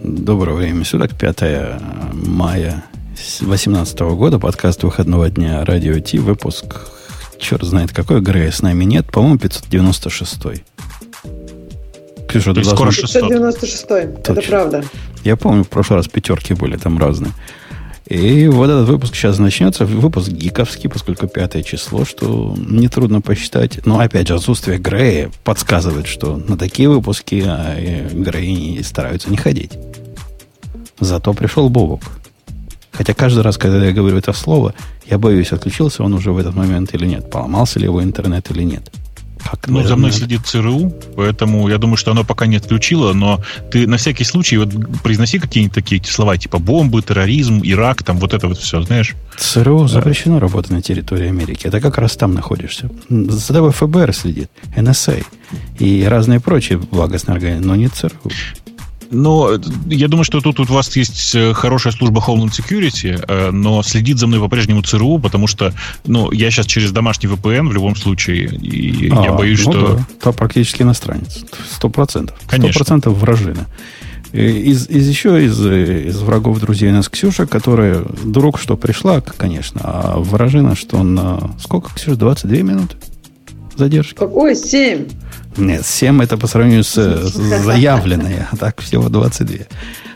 Доброго времени суток, 5 мая 2018 года, подкаст выходного дня Радио Ти, выпуск, черт знает какой, Грея с нами нет, по-моему, 596. Ксюша, ты скоро 596 это правда. Я помню, в прошлый раз пятерки были там разные. И вот этот выпуск сейчас начнется. Выпуск гиковский, поскольку пятое число, что нетрудно посчитать. Но опять же, отсутствие Грея подсказывает, что на такие выпуски а, Греи стараются не ходить. Зато пришел Бобок. Хотя каждый раз, когда я говорю это слово, я боюсь, отключился он уже в этот момент или нет, поломался ли его интернет или нет. Как, ну, за мной следит ЦРУ, поэтому я думаю, что оно пока не отключило, но ты на всякий случай вот произноси какие-нибудь такие слова, типа бомбы, терроризм, Ирак, там вот это вот все, знаешь. ЦРУ запрещено да. работать на территории Америки. Это как раз там находишься. За тобой ФБР следит, НСА и разные прочие благостные организации, но не ЦРУ. Но я думаю, что тут у вас есть э, хорошая служба Homeland Security, э, но следит за мной по-прежнему ЦРУ, потому что ну, я сейчас через домашний VPN в любом случае, и а, я боюсь, ну что... Да. Там практически иностранец. Сто процентов. Сто процентов вражина. Из, из еще из, из врагов друзей у нас Ксюша, которая друг, что пришла, конечно, а вражина, что на... Сколько, Ксюша, 22 минуты задержки? Какой? 7? Нет, 7 это по сравнению с, с заявленной, а так всего 22.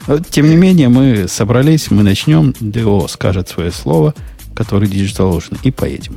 Но, тем не менее, мы собрались, мы начнем. ДО скажет свое слово, который Digital Ocean, и поедем.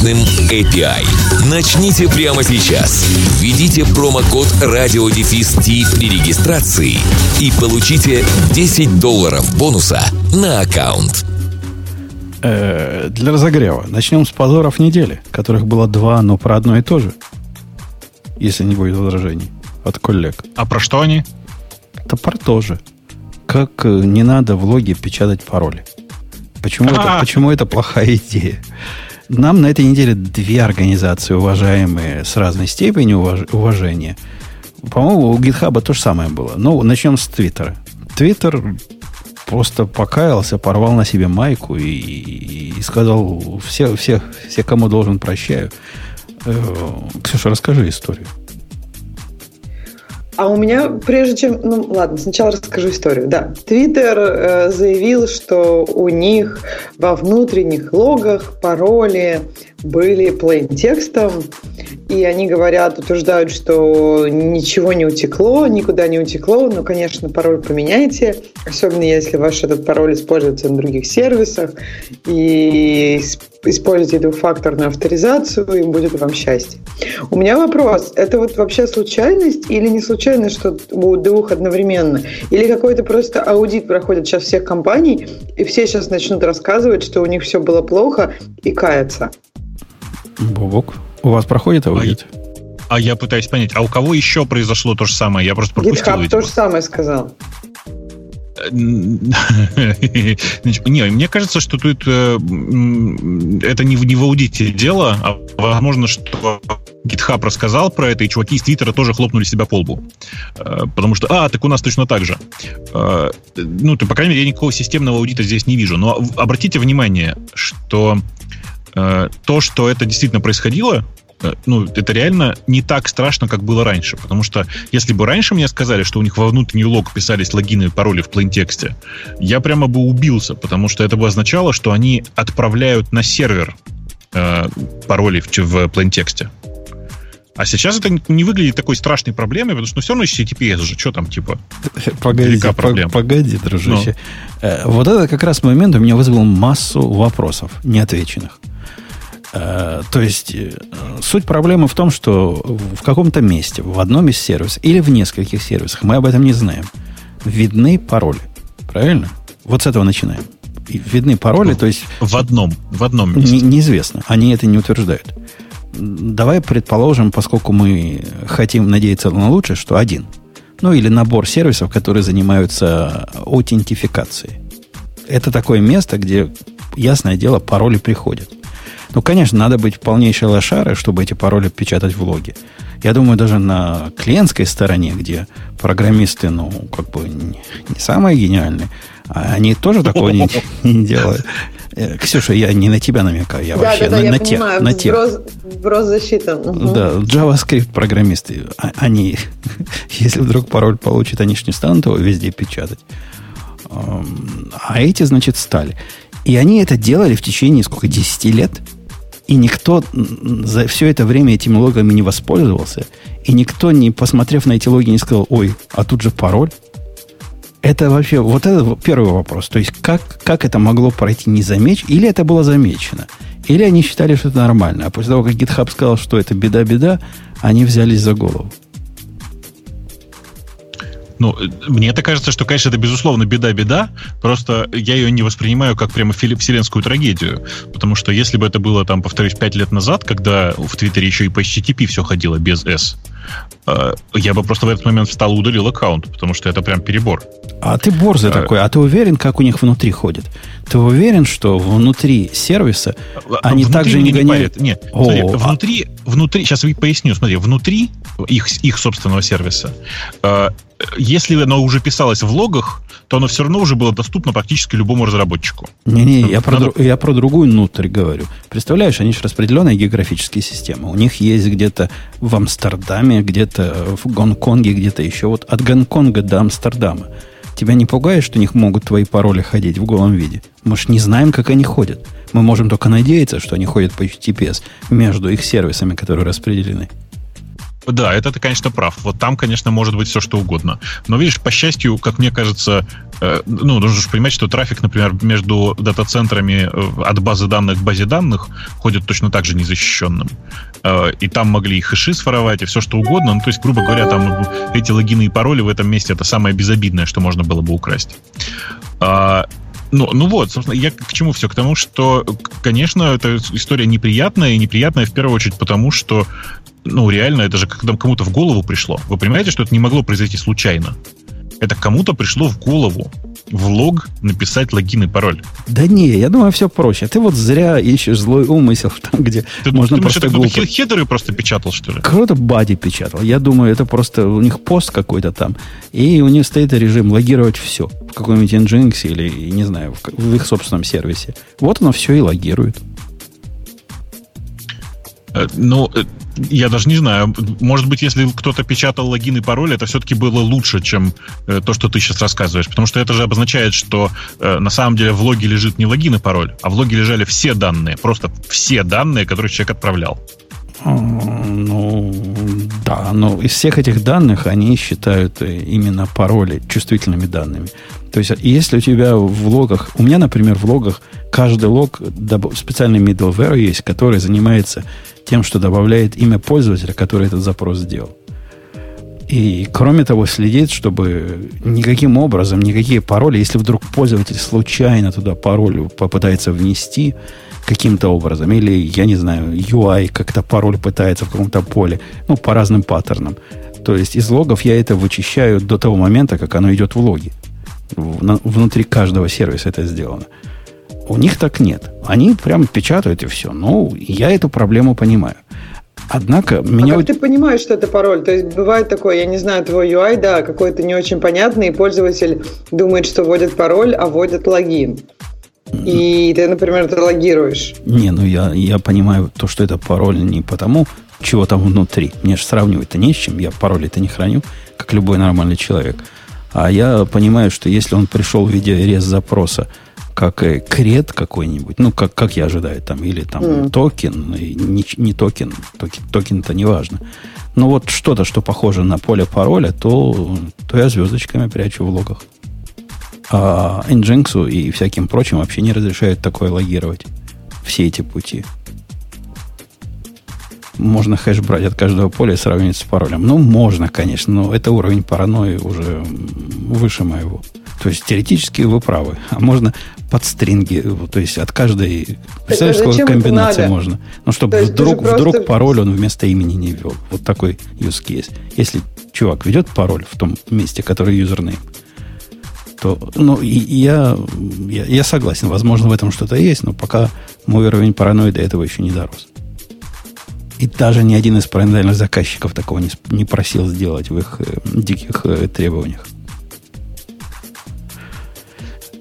мощным API. Начните прямо сейчас. Введите промокод RadioDefist при регистрации и получите 10 долларов бонуса на аккаунт. Э, для разогрева. Начнем с позоров недели, которых было два, но про одно и то же. Если не будет возражений от коллег. А про что они? Это про то же. Как э, не надо в логе печатать пароли. Почему, это, почему это плохая идея? Нам на этой неделе две организации, уважаемые с разной степенью уваж- уважения. По-моему, у GitHub то же самое было. Ну, начнем с Твиттера. Твиттер просто покаялся, порвал на себе майку и, и, и сказал, все, все, все, кому должен, прощаю. Э, Ксюша, расскажи историю. А у меня, прежде чем... Ну, ладно, сначала расскажу историю. Да, Твиттер э, заявил, что у них во внутренних логах пароли были plain текстом, и они говорят, утверждают, что ничего не утекло, никуда не утекло, но, конечно, пароль поменяйте, особенно если ваш этот пароль используется на других сервисах, и используйте двухфакторную авторизацию, и будет вам счастье. У меня вопрос, это вот вообще случайность или не случайность, что у двух одновременно? Или какой-то просто аудит проходит сейчас всех компаний, и все сейчас начнут рассказывать, что у них все было плохо, и каяться? Бобок, у вас проходит аудит? А, а я пытаюсь понять, а у кого еще произошло то же самое? Я просто пропустил. GitHub то же самое сказал. Не, мне кажется, что тут э, это не в, не в аудите дело, а возможно, что GitHub рассказал про это, и чуваки из Твиттера тоже хлопнули себя по лбу. Э, потому что, а, так у нас точно так же. Э, ну, то, по крайней мере, я никакого системного аудита здесь не вижу. Но обратите внимание, что Э, то, что это действительно происходило, э, ну, это реально не так страшно, как было раньше. Потому что если бы раньше мне сказали, что у них во внутренний лог писались логины и пароли в плейнтексте, я прямо бы убился, потому что это бы означало, что они отправляют на сервер э, пароли в, в плейнтексте. А сейчас это не выглядит такой страшной проблемой, потому что ну, все равно HTTPS же, что там, типа, погоди, проблема. Погоди, дружище. Но. Э, вот это как раз момент у меня вызвал массу вопросов неотвеченных. Э, то есть э, суть проблемы в том, что в каком-то месте, в одном из сервисов или в нескольких сервисах, мы об этом не знаем, видны пароли. Правильно? Вот с этого начинаем. Видны пароли, то есть... В одном, в одном месте. Не, неизвестно. Они это не утверждают. Давай предположим, поскольку мы хотим надеяться на лучшее, что один. Ну, или набор сервисов, которые занимаются аутентификацией. Это такое место, где, ясное дело, пароли приходят. Ну, конечно, надо быть полнейшей лошарой, чтобы эти пароли печатать в логе. Я думаю, даже на клиентской стороне, где программисты, ну, как бы не, не самые гениальные, а они тоже такого не, не делают. Э, Ксюша, я не на тебя намекаю, я да, вообще да, да, на, я на понимаю, тех. На тех. В Росзащита. Угу. Да, JavaScript программисты, а, они, если вдруг пароль получат, они же не станут его везде печатать. А эти, значит, стали. И они это делали в течение, сколько, 10 лет – и никто за все это время этими логами не воспользовался, и никто, не посмотрев на эти логи, не сказал, ой, а тут же пароль. Это вообще, вот это первый вопрос. То есть, как, как это могло пройти незамеченно, или это было замечено, или они считали, что это нормально. А после того, как GitHub сказал, что это беда-беда, они взялись за голову. Ну, мне это кажется, что, конечно, это, безусловно, беда-беда, просто я ее не воспринимаю как прямо вселенскую трагедию, потому что если бы это было, там, повторюсь, пять лет назад, когда в Твиттере еще и по HTTP все ходило без S, э, я бы просто в этот момент встал и удалил аккаунт, потому что это прям перебор. А ты борзый а, такой, а ты уверен, как у них внутри ходит? Ты уверен, что внутри сервиса а, они внутри также не гоняют? Не Нет, О, смотри, а... внутри, внутри, сейчас поясню, смотри, внутри их, их собственного сервиса э, если оно уже писалось в логах, то оно все равно уже было доступно практически любому разработчику. Не-не, я, про, Надо... я про другую внутрь говорю. Представляешь, они же распределенные географические системы. У них есть где-то в Амстердаме, где-то в Гонконге, где-то еще. Вот от Гонконга до Амстердама. Тебя не пугает, что у них могут твои пароли ходить в голом виде? Мы же не знаем, как они ходят. Мы можем только надеяться, что они ходят по HTTPS между их сервисами, которые распределены. Да, это ты, конечно, прав. Вот там, конечно, может быть все что угодно. Но видишь, по счастью, как мне кажется, э, ну, нужно же понимать, что трафик, например, между дата-центрами э, от базы данных к базе данных ходит точно так же незащищенным. Э, и там могли и хэши своровать, и все что угодно. Ну, то есть, грубо говоря, там эти логины и пароли в этом месте это самое безобидное, что можно было бы украсть. А, ну, ну вот, собственно, я к чему все? К тому, что, конечно, эта история неприятная, и неприятная в первую очередь потому, что ну, реально, это же когда кому-то в голову пришло. Вы понимаете, что это не могло произойти случайно? Это кому-то пришло в голову в лог написать логин и пароль. Да не, я думаю, все проще. Ты вот зря ищешь злой умысел там, где ты, можно ты, просто это глупо... хедеры просто печатал, что ли? Кто-то бади печатал. Я думаю, это просто у них пост какой-то там. И у них стоит режим логировать все. В каком-нибудь Nginx или, не знаю, в, в их собственном сервисе. Вот оно все и логирует. Э, ну, э, я даже не знаю. Может быть, если кто-то печатал логин и пароль, это все-таки было лучше, чем э, то, что ты сейчас рассказываешь. Потому что это же обозначает, что на самом деле в логе лежит не логин и пароль, а в логе лежали все данные. Просто все данные, которые человек отправлял. Ну, да, но из всех этих данных они считают именно пароли чувствительными данными. То есть, если у тебя в логах, у меня, например, в логах каждый лог специальный middleware есть, который занимается тем, что добавляет имя пользователя, который этот запрос сделал. И, кроме того, следит, чтобы никаким образом, никакие пароли, если вдруг пользователь случайно туда пароль попытается внести каким-то образом, или, я не знаю, UI как-то пароль пытается в каком-то поле, ну, по разным паттернам. То есть из логов я это вычищаю до того момента, как оно идет в логи. Внутри каждого сервиса это сделано. У них так нет. Они прям печатают и все. Ну, я эту проблему понимаю. Однако меня... А как ты понимаешь, что это пароль? То есть бывает такое, я не знаю, твой UI, да, какой-то не очень понятный, и пользователь думает, что вводит пароль, а вводит логин. И ты, например, это логируешь. Не, ну я, я понимаю то, что это пароль не потому, чего там внутри. Мне же сравнивать-то не с чем. Я пароли-то не храню, как любой нормальный человек. А я понимаю, что если он пришел в виде REST запроса, как э, cred какой-нибудь, ну, как, как я ожидаю, там, или там мм. токен, не, не токен, токен, токен-то не важно. Но вот что-то, что похоже на поле пароля, то, то я звездочками прячу в логах. А Nginx и всяким прочим вообще не разрешают такое логировать. Все эти пути. Можно хэш брать от каждого поля и сравнивать с паролем. Ну, можно, конечно, но это уровень паранойи уже выше моего. То есть теоретически вы правы. А можно под стринги, то есть от каждой... Представляешь, сколько комбинаций можно? Ну, чтобы вдруг, вдруг просто... пароль он вместо имени не ввел. Вот такой use case. Если чувак ведет пароль в том месте, который юзернейм, то, ну, и, и я, я, я согласен, возможно, в этом что-то есть, но пока мой уровень паранойи до этого еще не дорос. И даже ни один из параноидальных заказчиков такого не, не просил сделать в их э, диких э, требованиях.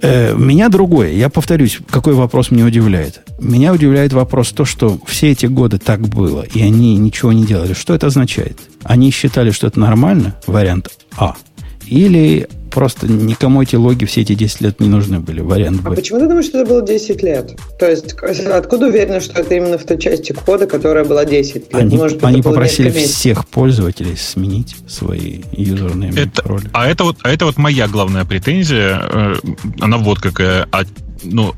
Э, меня другое. Я повторюсь, какой вопрос меня удивляет. Меня удивляет вопрос то, что все эти годы так было, и они ничего не делали. Что это означает? Они считали, что это нормально, вариант А. Или просто никому эти логи все эти 10 лет не нужны были, вариант Б. А почему ты думаешь, что это было 10 лет? То есть, откуда уверена, что это именно в той части кода, которая была 10 лет? Они, Может, они попросили всех пользователей сменить свои юзерные это, пароли. А это, вот, а это вот моя главная претензия. Э, она вот какая. А, ну,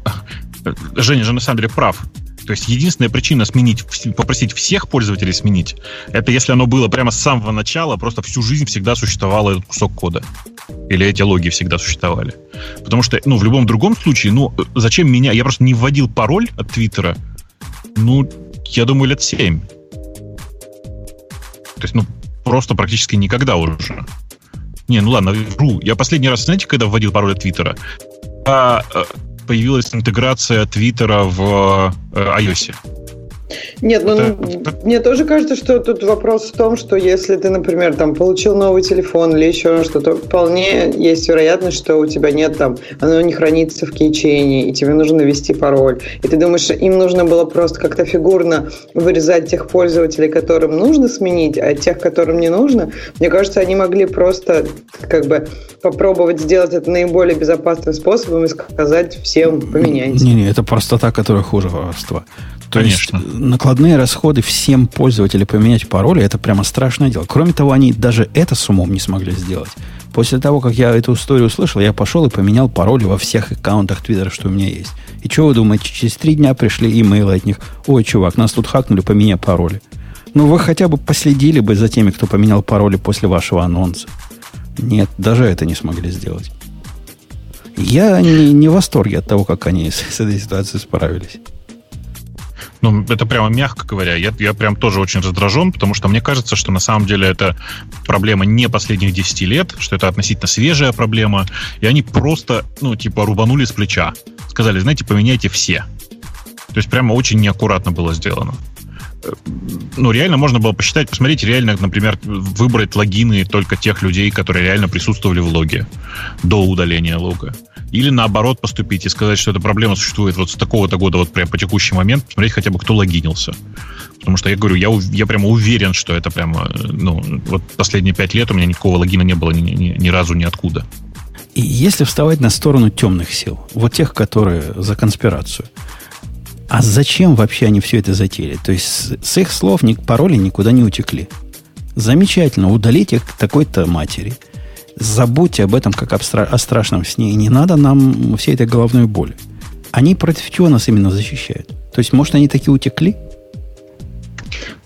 Женя же на самом деле прав. То есть единственная причина сменить, попросить всех пользователей сменить, это если оно было прямо с самого начала, просто всю жизнь всегда существовал этот кусок кода. Или эти логи всегда существовали. Потому что, ну, в любом другом случае, ну, зачем меня... Я просто не вводил пароль от Твиттера, ну, я думаю, лет 7. То есть, ну, просто практически никогда уже. Не, ну ладно, вру. Я последний раз, знаете, когда вводил пароль от Твиттера? А, э, появилась интеграция Твиттера в э, iOS. Нет, ну, это... мне тоже кажется, что тут вопрос в том, что если ты, например, там получил новый телефон или еще что-то, вполне есть вероятность, что у тебя нет там, оно не хранится в кейчейне, и тебе нужно ввести пароль. И ты думаешь, им нужно было просто как-то фигурно вырезать тех пользователей, которым нужно сменить, а тех, которым не нужно. Мне кажется, они могли просто как бы попробовать сделать это наиболее безопасным способом и сказать всем поменяйте. Не-не, это простота, которая хуже воровства. То Конечно. есть накладные расходы всем пользователям поменять пароли, это прямо страшное дело. Кроме того, они даже это с умом не смогли сделать. После того, как я эту историю услышал, я пошел и поменял пароли во всех аккаунтах Твиттера, что у меня есть. И что вы думаете, через три дня пришли имейлы от них. Ой, чувак, нас тут хакнули, поменяй пароли. Ну, вы хотя бы последили бы за теми, кто поменял пароли после вашего анонса. Нет, даже это не смогли сделать. Я не, не в восторге от того, как они с, с этой ситуацией справились. Ну, это прямо мягко говоря. Я, я прям тоже очень раздражен, потому что мне кажется, что на самом деле это проблема не последних 10 лет, что это относительно свежая проблема, и они просто, ну, типа, рубанули с плеча. Сказали, знаете, поменяйте все. То есть прямо очень неаккуратно было сделано ну, реально можно было посчитать, посмотреть, реально, например, выбрать логины только тех людей, которые реально присутствовали в логе до удаления лога. Или наоборот поступить и сказать, что эта проблема существует вот с такого-то года, вот прям по текущий момент, посмотреть хотя бы, кто логинился. Потому что я говорю, я, я прямо уверен, что это прямо, ну, вот последние пять лет у меня никакого логина не было ни, ни, ни разу ниоткуда. И если вставать на сторону темных сил, вот тех, которые за конспирацию, а зачем вообще они все это затеяли? То есть с их слов пароли никуда не утекли. Замечательно, удалите их такой-то матери – забудьте об этом как о страшном сне. И не надо нам всей этой головной боли. Они против чего нас именно защищают? То есть, может, они такие утекли?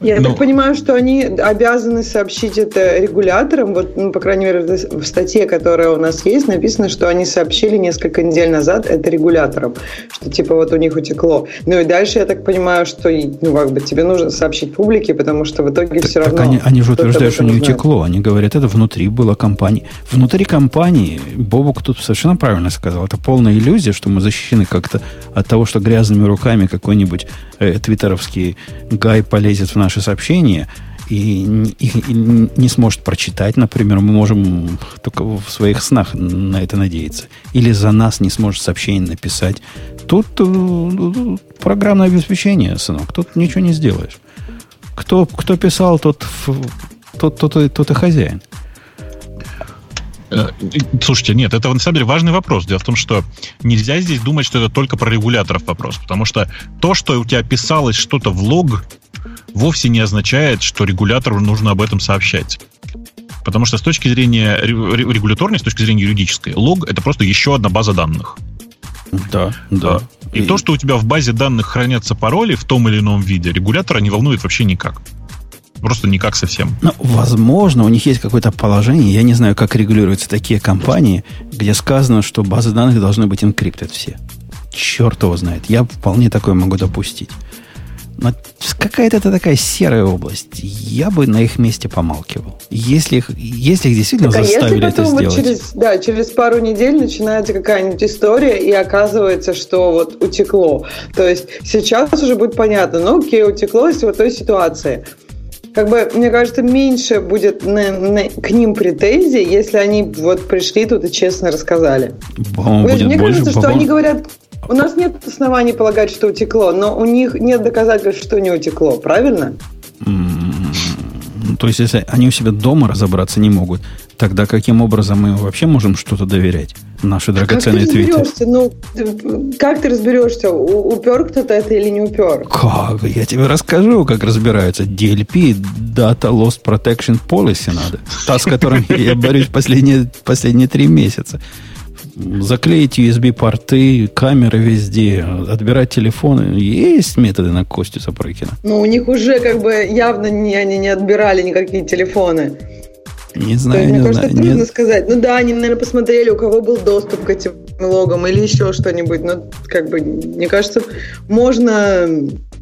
Я Но... так понимаю, что они обязаны сообщить это регуляторам. Вот, ну, по крайней мере, в статье, которая у нас есть, написано, что они сообщили несколько недель назад это регуляторам, что типа вот у них утекло. Ну и дальше я так понимаю, что ну, как бы тебе нужно сообщить публике, потому что в итоге так, все равно... Так они, они же утверждают, что не утекло. Они говорят, это внутри было компании. Внутри компании, Бобук тут совершенно правильно сказал, это полная иллюзия, что мы защищены как-то от того, что грязными руками какой-нибудь э, твиттеровский гай полезет в наши сообщения и, и, и не сможет прочитать, например, мы можем только в своих снах на это надеяться. Или за нас не сможет сообщение написать. Тут э, программное обеспечение, сынок, тут ничего не сделаешь. Кто, кто писал, тот, тот, тот, тот, тот и хозяин. Э, слушайте, нет, это на самом деле важный вопрос. Дело в том, что нельзя здесь думать, что это только про регуляторов вопрос. Потому что то, что у тебя писалось что-то в лог, вовсе не означает, что регулятору нужно об этом сообщать. Потому что с точки зрения регуляторной, с точки зрения юридической, лог — это просто еще одна база данных. Да, да. И, и то, что у тебя в базе данных хранятся пароли в том или ином виде, регулятора не волнует вообще никак. Просто никак совсем. Ну, возможно, у них есть какое-то положение. Я не знаю, как регулируются такие компании, где сказано, что базы данных должны быть инкриптед все. Черт его знает. Я вполне такое могу допустить. Но какая-то это такая серая область. Я бы на их месте помалкивал. Если их, если их действительно так, а заставили это сделать. Вот через, да, через пару недель начинается какая-нибудь история, и оказывается, что вот утекло. То есть сейчас уже будет понятно, ну окей, утекло из вот той ситуации как бы, мне кажется, меньше будет на, на, к ним претензий, если они вот пришли тут и честно рассказали. Мне кажется, что они говорят, у нас нет оснований полагать, что утекло, но у них нет доказательств, что не утекло, правильно? То есть, если они у себя дома разобраться не могут, тогда каким образом мы вообще можем что-то доверять? Наши драгоценные твиты. Ну, как ты разберешься, упер кто-то это или не упер? Как? Я тебе расскажу, как разбираются. DLP, Data Loss Protection Policy надо. Та, с которой я борюсь последние, последние три месяца заклеить USB-порты, камеры везде, отбирать телефоны. Есть методы на Костю Сапрыкина. Ну, у них уже как бы явно не, они не отбирали никакие телефоны. Не знаю, есть, не мне кажется, знаю. трудно нет. сказать. Ну да, они, наверное, посмотрели, у кого был доступ к этим логам или еще что-нибудь. Но как бы, мне кажется, можно,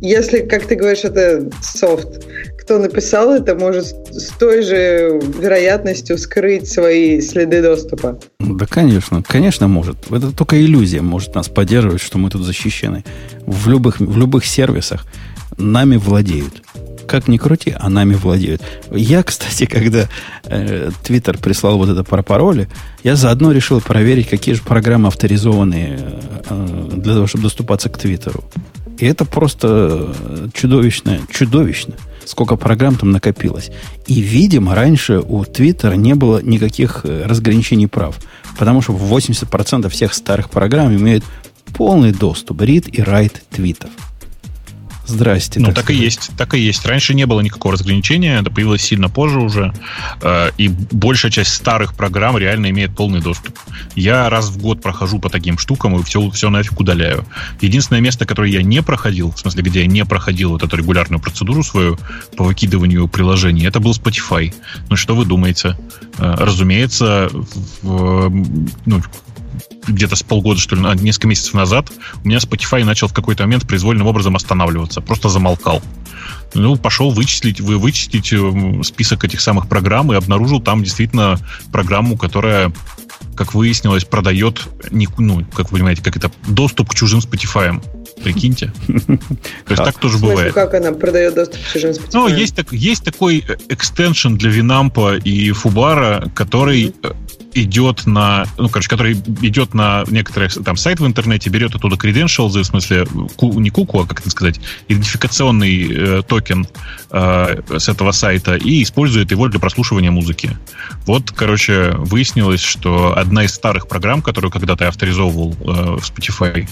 если, как ты говоришь, это софт, кто написал это, может с той же вероятностью скрыть свои следы доступа. Да, конечно, конечно может. Это только иллюзия может нас поддерживать, что мы тут защищены. В любых, в любых сервисах нами владеют. Как ни крути, а нами владеют. Я, кстати, когда э, Твиттер прислал вот это про пароли, я заодно решил проверить, какие же программы авторизованные э, для того, чтобы доступаться к Твиттеру. И это просто чудовищно, чудовищно сколько программ там накопилось. И, видимо, раньше у Твиттера не было никаких э, разграничений прав. Потому что 80% всех старых программ имеют полный доступ, read и write твитов. Здрасте. Ну, так, так и есть, так и есть. Раньше не было никакого разграничения, это появилось сильно позже уже, э, и большая часть старых программ реально имеет полный доступ. Я раз в год прохожу по таким штукам и все, все нафиг удаляю. Единственное место, которое я не проходил, в смысле, где я не проходил вот эту регулярную процедуру свою по выкидыванию приложений, это был Spotify. Ну, что вы думаете? Э, разумеется, в, ну, где-то с полгода, что ли, несколько месяцев назад, у меня Spotify начал в какой-то момент произвольным образом останавливаться. Просто замолкал. Ну, пошел вычислить, вы вычислить э, список этих самых программ и обнаружил там действительно программу, которая, как выяснилось, продает, ну, как вы понимаете, как это, доступ к чужим Spotify. Прикиньте. То есть так тоже бывает. Как она продает доступ к чужим Spotify? Ну, есть, есть такой extension для Винампа и Фубара, который идет на, ну, короче, который идет на некоторые там сайт в интернете, берет оттуда credentials, в смысле, ку, не куку, а как это сказать, идентификационный э, токен э, с этого сайта и использует его для прослушивания музыки. Вот, короче, выяснилось, что одна из старых программ, которую когда-то авторизовывал э, в Spotify,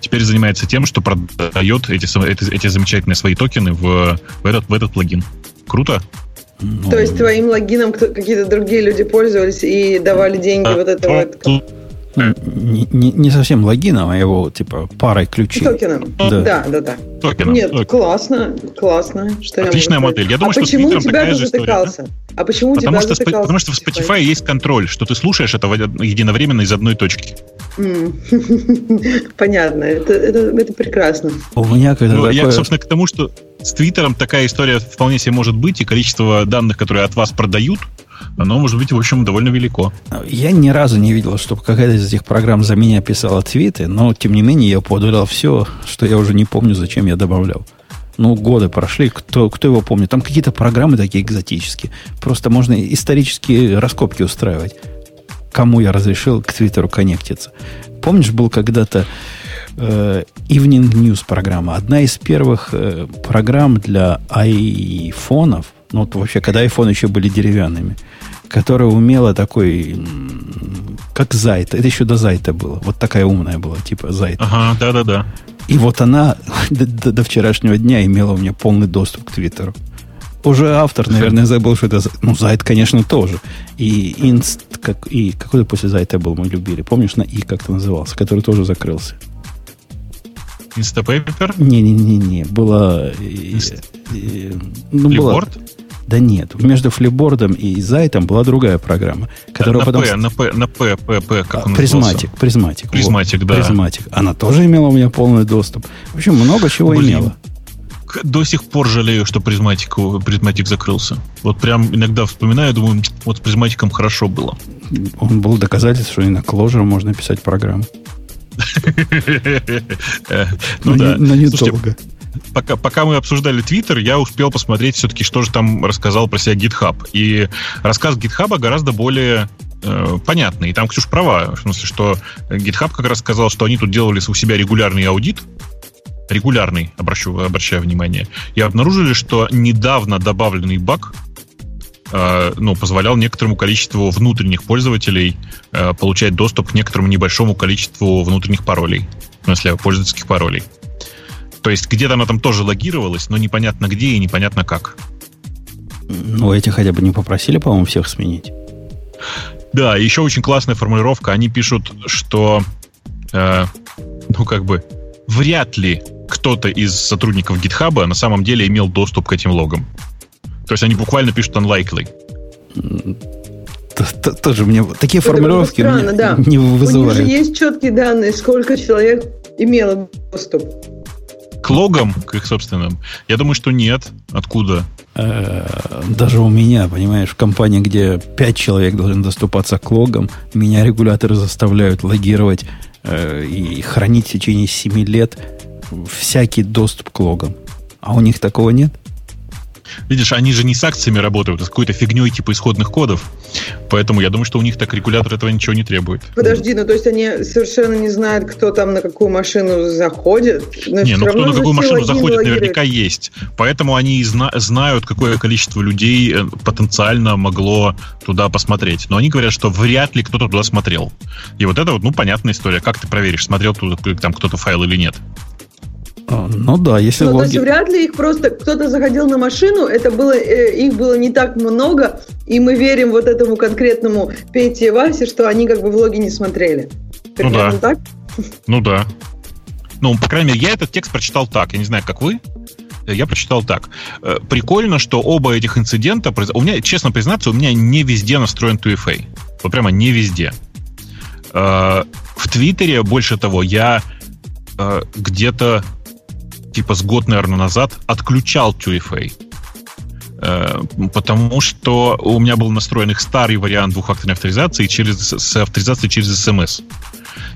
теперь занимается тем, что продает эти, эти, эти замечательные свои токены в, в, этот, в этот плагин. Круто? Ну, То есть твоим логином какие-то другие люди пользовались и давали деньги а, вот это вот. Не, не, не совсем логином, а его типа парой ключей. Токеном. Да, да, да. да. Токеном. Нет, Токен. классно, классно. Что Отличная я модель. Я думаю, а что почему у тебя же затыкался? Да? А почему потому у тебя что, Потому что в Spotify есть контроль, что ты слушаешь это единовременно из одной точки. Понятно, это, это, это прекрасно. У меня когда ну, такое... Я, собственно, к тому, что с Твиттером такая история вполне себе может быть, и количество данных, которые от вас продают, оно может быть, в общем, довольно велико. Я ни разу не видел, чтобы какая-то из этих программ за меня писала твиты, но, тем не менее, я поудалял все, что я уже не помню, зачем я добавлял. Ну, годы прошли, кто, кто его помнит. Там какие-то программы такие экзотические. Просто можно исторические раскопки устраивать кому я разрешил к Твиттеру коннектиться. Помнишь, был когда-то э, Evening News программа, одна из первых э, программ для айфонов, ну вот вообще, когда айфоны еще были деревянными, которая умела такой, как Зайта, это еще до Зайта было, вот такая умная была, типа Зайта. Ага, да-да-да. И вот она до, до, до вчерашнего дня имела у меня полный доступ к Твиттеру. Уже автор, наверное, забыл, что это... Ну, Зайт, конечно, тоже. И инст, как, и какой-то после Zite был, мы любили. Помнишь, на И как-то назывался, который тоже закрылся. Instapaper? Не-не-не-не. Было... Инст... Ну, была, да нет, между Flipboard'ом и Zite'ом была другая программа, которая на потом... P, на P, на P, P, P, как он Prismatic, Призматик. Призматик, вот. да. Prismatic. Она тоже имела у меня полный доступ. В общем, много чего Блин. имела. до сих пор жалею, что Prismatic'у, Prismatic закрылся. Вот прям иногда вспоминаю, думаю, вот с призматиком хорошо было. Он был доказательством, что и на Clojure можно писать программу. Ну да. Но недолго. Пока, пока мы обсуждали Твиттер, я успел посмотреть все-таки, что же там рассказал про себя GitHub. И рассказ GitHub гораздо более э, понятный. И там Ксюш права, в смысле, что GitHub как раз сказал, что они тут делали у себя регулярный аудит, регулярный, обращу, обращаю внимание, и обнаружили, что недавно добавленный баг ну, позволял некоторому количеству внутренних пользователей э, получать доступ к некоторому небольшому количеству внутренних паролей. В смысле, пользовательских паролей. То есть где-то оно там тоже логировалось, но непонятно где и непонятно как. Ну, эти хотя бы не попросили, по-моему, всех сменить. Да, еще очень классная формулировка. Они пишут, что, э, ну, как бы, вряд ли кто-то из сотрудников GitHub на самом деле имел доступ к этим логам. То есть они буквально пишут unlikely. Тоже мне такие формулировки странно, да. не вызывают. У них же есть четкие данные, сколько человек имело доступ. К логам, к их собственным? Я думаю, что нет. Откуда? Э, даже у меня, понимаешь, в компании, где 5 человек должны доступаться к логам, меня регуляторы заставляют логировать э, и хранить в течение 7 лет всякий доступ к логам. А у них такого нет? Видишь, они же не с акциями работают, а с какой-то фигней типа исходных кодов. Поэтому я думаю, что у них так регулятор этого ничего не требует. Подожди, ну то есть они совершенно не знают, кто там на какую машину заходит? Но не, ну кто на какую машину заходит, наверняка есть. Поэтому они и зна- знают, какое количество людей э, потенциально могло туда посмотреть. Но они говорят, что вряд ли кто-то туда смотрел. И вот это вот, ну, понятная история. Как ты проверишь, смотрел туда там кто-то файл или нет? А, ну да, если ну, логи... То есть вряд ли их просто кто-то заходил на машину, это было, э, их было не так много, и мы верим вот этому конкретному Пете и Васе, что они как бы влоги не смотрели. Примерно ну да. так? Ну да. Ну, по крайней мере, я этот текст прочитал так. Я не знаю, как вы. Я прочитал так. Э, прикольно, что оба этих инцидента... У меня, честно признаться, у меня не везде настроен 2FA. Вот прямо не везде. Э, в Твиттере, больше того, я где-то типа с год, наверное, назад отключал 2FA. Э, потому что у меня был настроен их старый вариант двухфакторной авторизации через, с авторизацией через смс.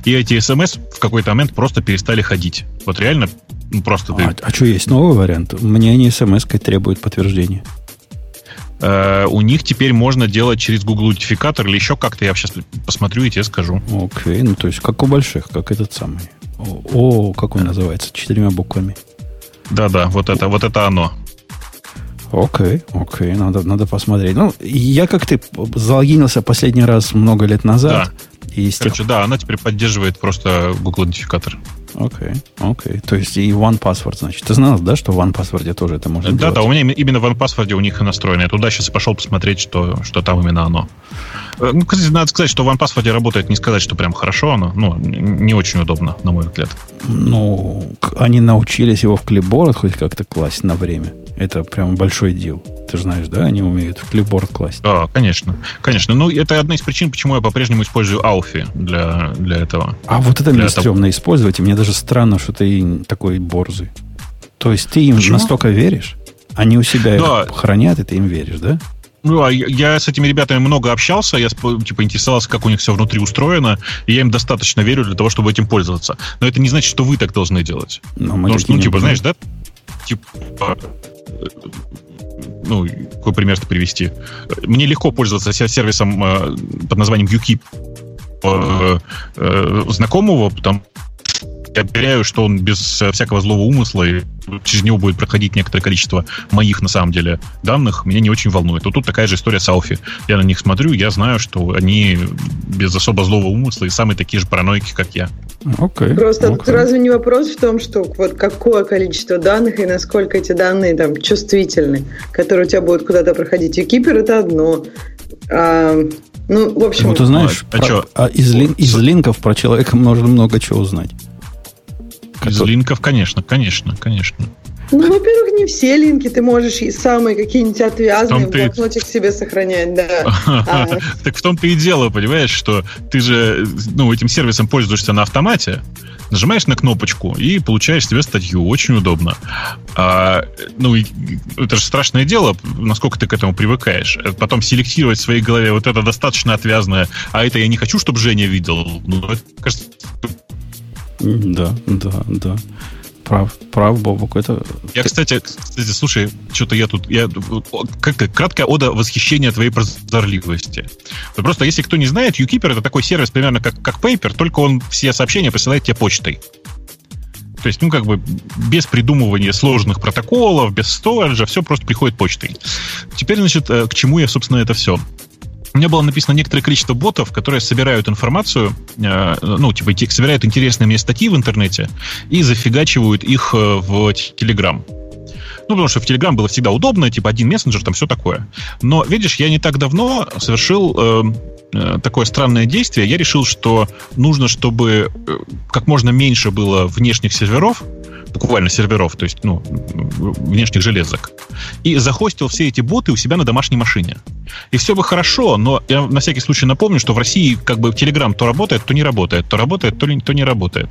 И эти смс в какой-то момент просто перестали ходить. Вот реально, ну просто... А, а что, есть новый вариант? Мне они смс требуют подтверждения. Uh, у них теперь можно делать через Google идентификатор или еще как-то. Я сейчас посмотрю и тебе скажу. Окей, okay. ну то есть как у больших, как этот самый. О, как он называется? Четырьмя буквами. Да-да, вот это, вот это оно. Окей, окей, надо, надо посмотреть. Ну, я как ты залогинился последний раз много лет назад. Да. И Короче, тех... да, она теперь поддерживает просто Google идентификатор. Окей, окей. То есть и OnePassword, значит. Ты знал, да, что в OnePassword тоже это можно да, делать? Да, да, у меня именно в OnePassword у них настроено. Я туда сейчас пошел посмотреть, что, что там именно оно. Э, ну, надо сказать, что в OnePassword работает, не сказать, что прям хорошо оно, ну, не очень удобно, на мой взгляд. Ну, они научились его в клипборд хоть как-то класть на время. Это прям большой дел. Ты же знаешь, да, они умеют в клипборд класть. Да, конечно. Конечно. Ну, это одна из причин, почему я по-прежнему использую Ауфи для, для этого. А вот это мне стрёмно использовать, и мне даже странно, что ты такой борзый. То есть ты им почему? настолько веришь, они у себя да. хранят, и ты им веришь, да? Ну, а я с этими ребятами много общался, я типа интересовался, как у них все внутри устроено, и я им достаточно верю для того, чтобы этим пользоваться. Но это не значит, что вы так должны делать. Но Потому что, ну, типа, знаешь, да? Типа, ну, какой пример привести? Мне легко пользоваться сервисом э, под названием UKIP э, знакомого, потому я проверяю, что он без всякого злого умысла, и через него будет проходить некоторое количество моих, на самом деле, данных, меня не очень волнует. Вот тут такая же история с Алфи. Я на них смотрю, я знаю, что они без особо злого умысла и самые такие же параноики, как я. Okay, Просто okay. разве не вопрос в том, что вот какое количество данных и насколько эти данные там чувствительны, которые у тебя будут куда-то проходить. И кипер это одно. А, ну, в общем... Ну, ты знаешь, а, про, а из, лин, из линков про человека можно много чего узнать. Из линков, конечно, конечно, конечно. Ну, во-первых, не все линки ты можешь и самые какие-нибудь отвязанные в, в блокноте к себе сохранять, да. А. Так в том-то и дело, понимаешь, что ты же ну, этим сервисом пользуешься на автомате, нажимаешь на кнопочку и получаешь себе статью. Очень удобно. А, ну, это же страшное дело, насколько ты к этому привыкаешь. Потом селектировать в своей голове вот это достаточно отвязное, а это я не хочу, чтобы Женя видел. Ну, это, кажется... Да, да, да. Прав, прав, Бобок. Это... Я, кстати, кстати, слушай, что-то я тут... Я, как, краткая ода восхищения твоей прозорливости. Просто если кто не знает, UKeeper это такой сервис примерно как, как Paper, только он все сообщения присылает тебе почтой. То есть, ну, как бы без придумывания сложных протоколов, без сториджа, все просто приходит почтой. Теперь, значит, э, к чему я, собственно, это все? У меня было написано некоторое количество ботов, которые собирают информацию, э, ну, типа, собирают интересные мне статьи в интернете и зафигачивают их э, в Telegram. Ну, потому что в Telegram было всегда удобно, типа один мессенджер, там все такое. Но, видишь, я не так давно совершил э, э такое странное действие. Я решил, что нужно, чтобы как можно меньше было внешних серверов, буквально серверов, то есть, ну, внешних железок, и захостил все эти боты у себя на домашней машине. И все бы хорошо, но я на всякий случай напомню, что в России как бы Telegram то работает, то не работает, то работает, то, то не работает.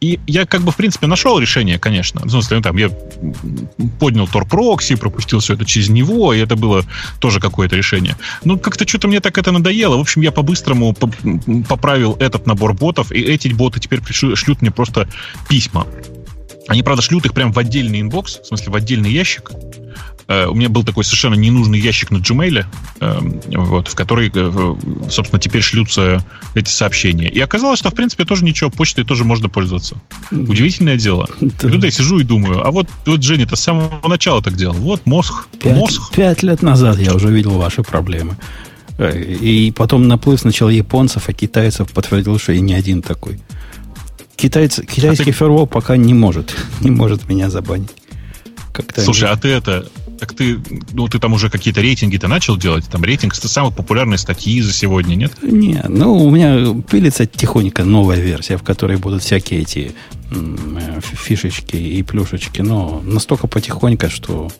И я как бы в принципе нашел решение, конечно. Ну, там я поднял Tor прокси, пропустил все это через него, и это было тоже какое-то решение. Ну, как-то что-то мне так это надоело. В общем, я по-быстрому поправил этот набор ботов, и эти боты теперь шлют мне просто письма. Они, правда, шлют их прямо в отдельный инбокс, в смысле в отдельный ящик. Э, у меня был такой совершенно ненужный ящик на Gmail, эм, вот, в который, э, собственно, теперь шлются эти сообщения. И оказалось, что, в принципе, тоже ничего, почтой тоже можно пользоваться. Удивительное дело. Да. И тут я сижу и думаю, а вот, вот Женя-то с самого начала так делал. Вот мозг. Пять, мозг. Пять лет назад я уже видел ваши проблемы. Э, и потом наплыв сначала японцев, а китайцев подтвердил, что я не один такой. Китайцы, китайский а ты... фаервол пока не может, не может меня забанить. Как-то Слушай, они... а ты это, так ты, ну, ты там уже какие-то рейтинги-то начал делать? Там рейтинг самых популярные статьи за сегодня, нет? Не, ну, у меня пилится тихонько новая версия, в которой будут всякие эти э, фишечки и плюшечки, но настолько потихонько, что,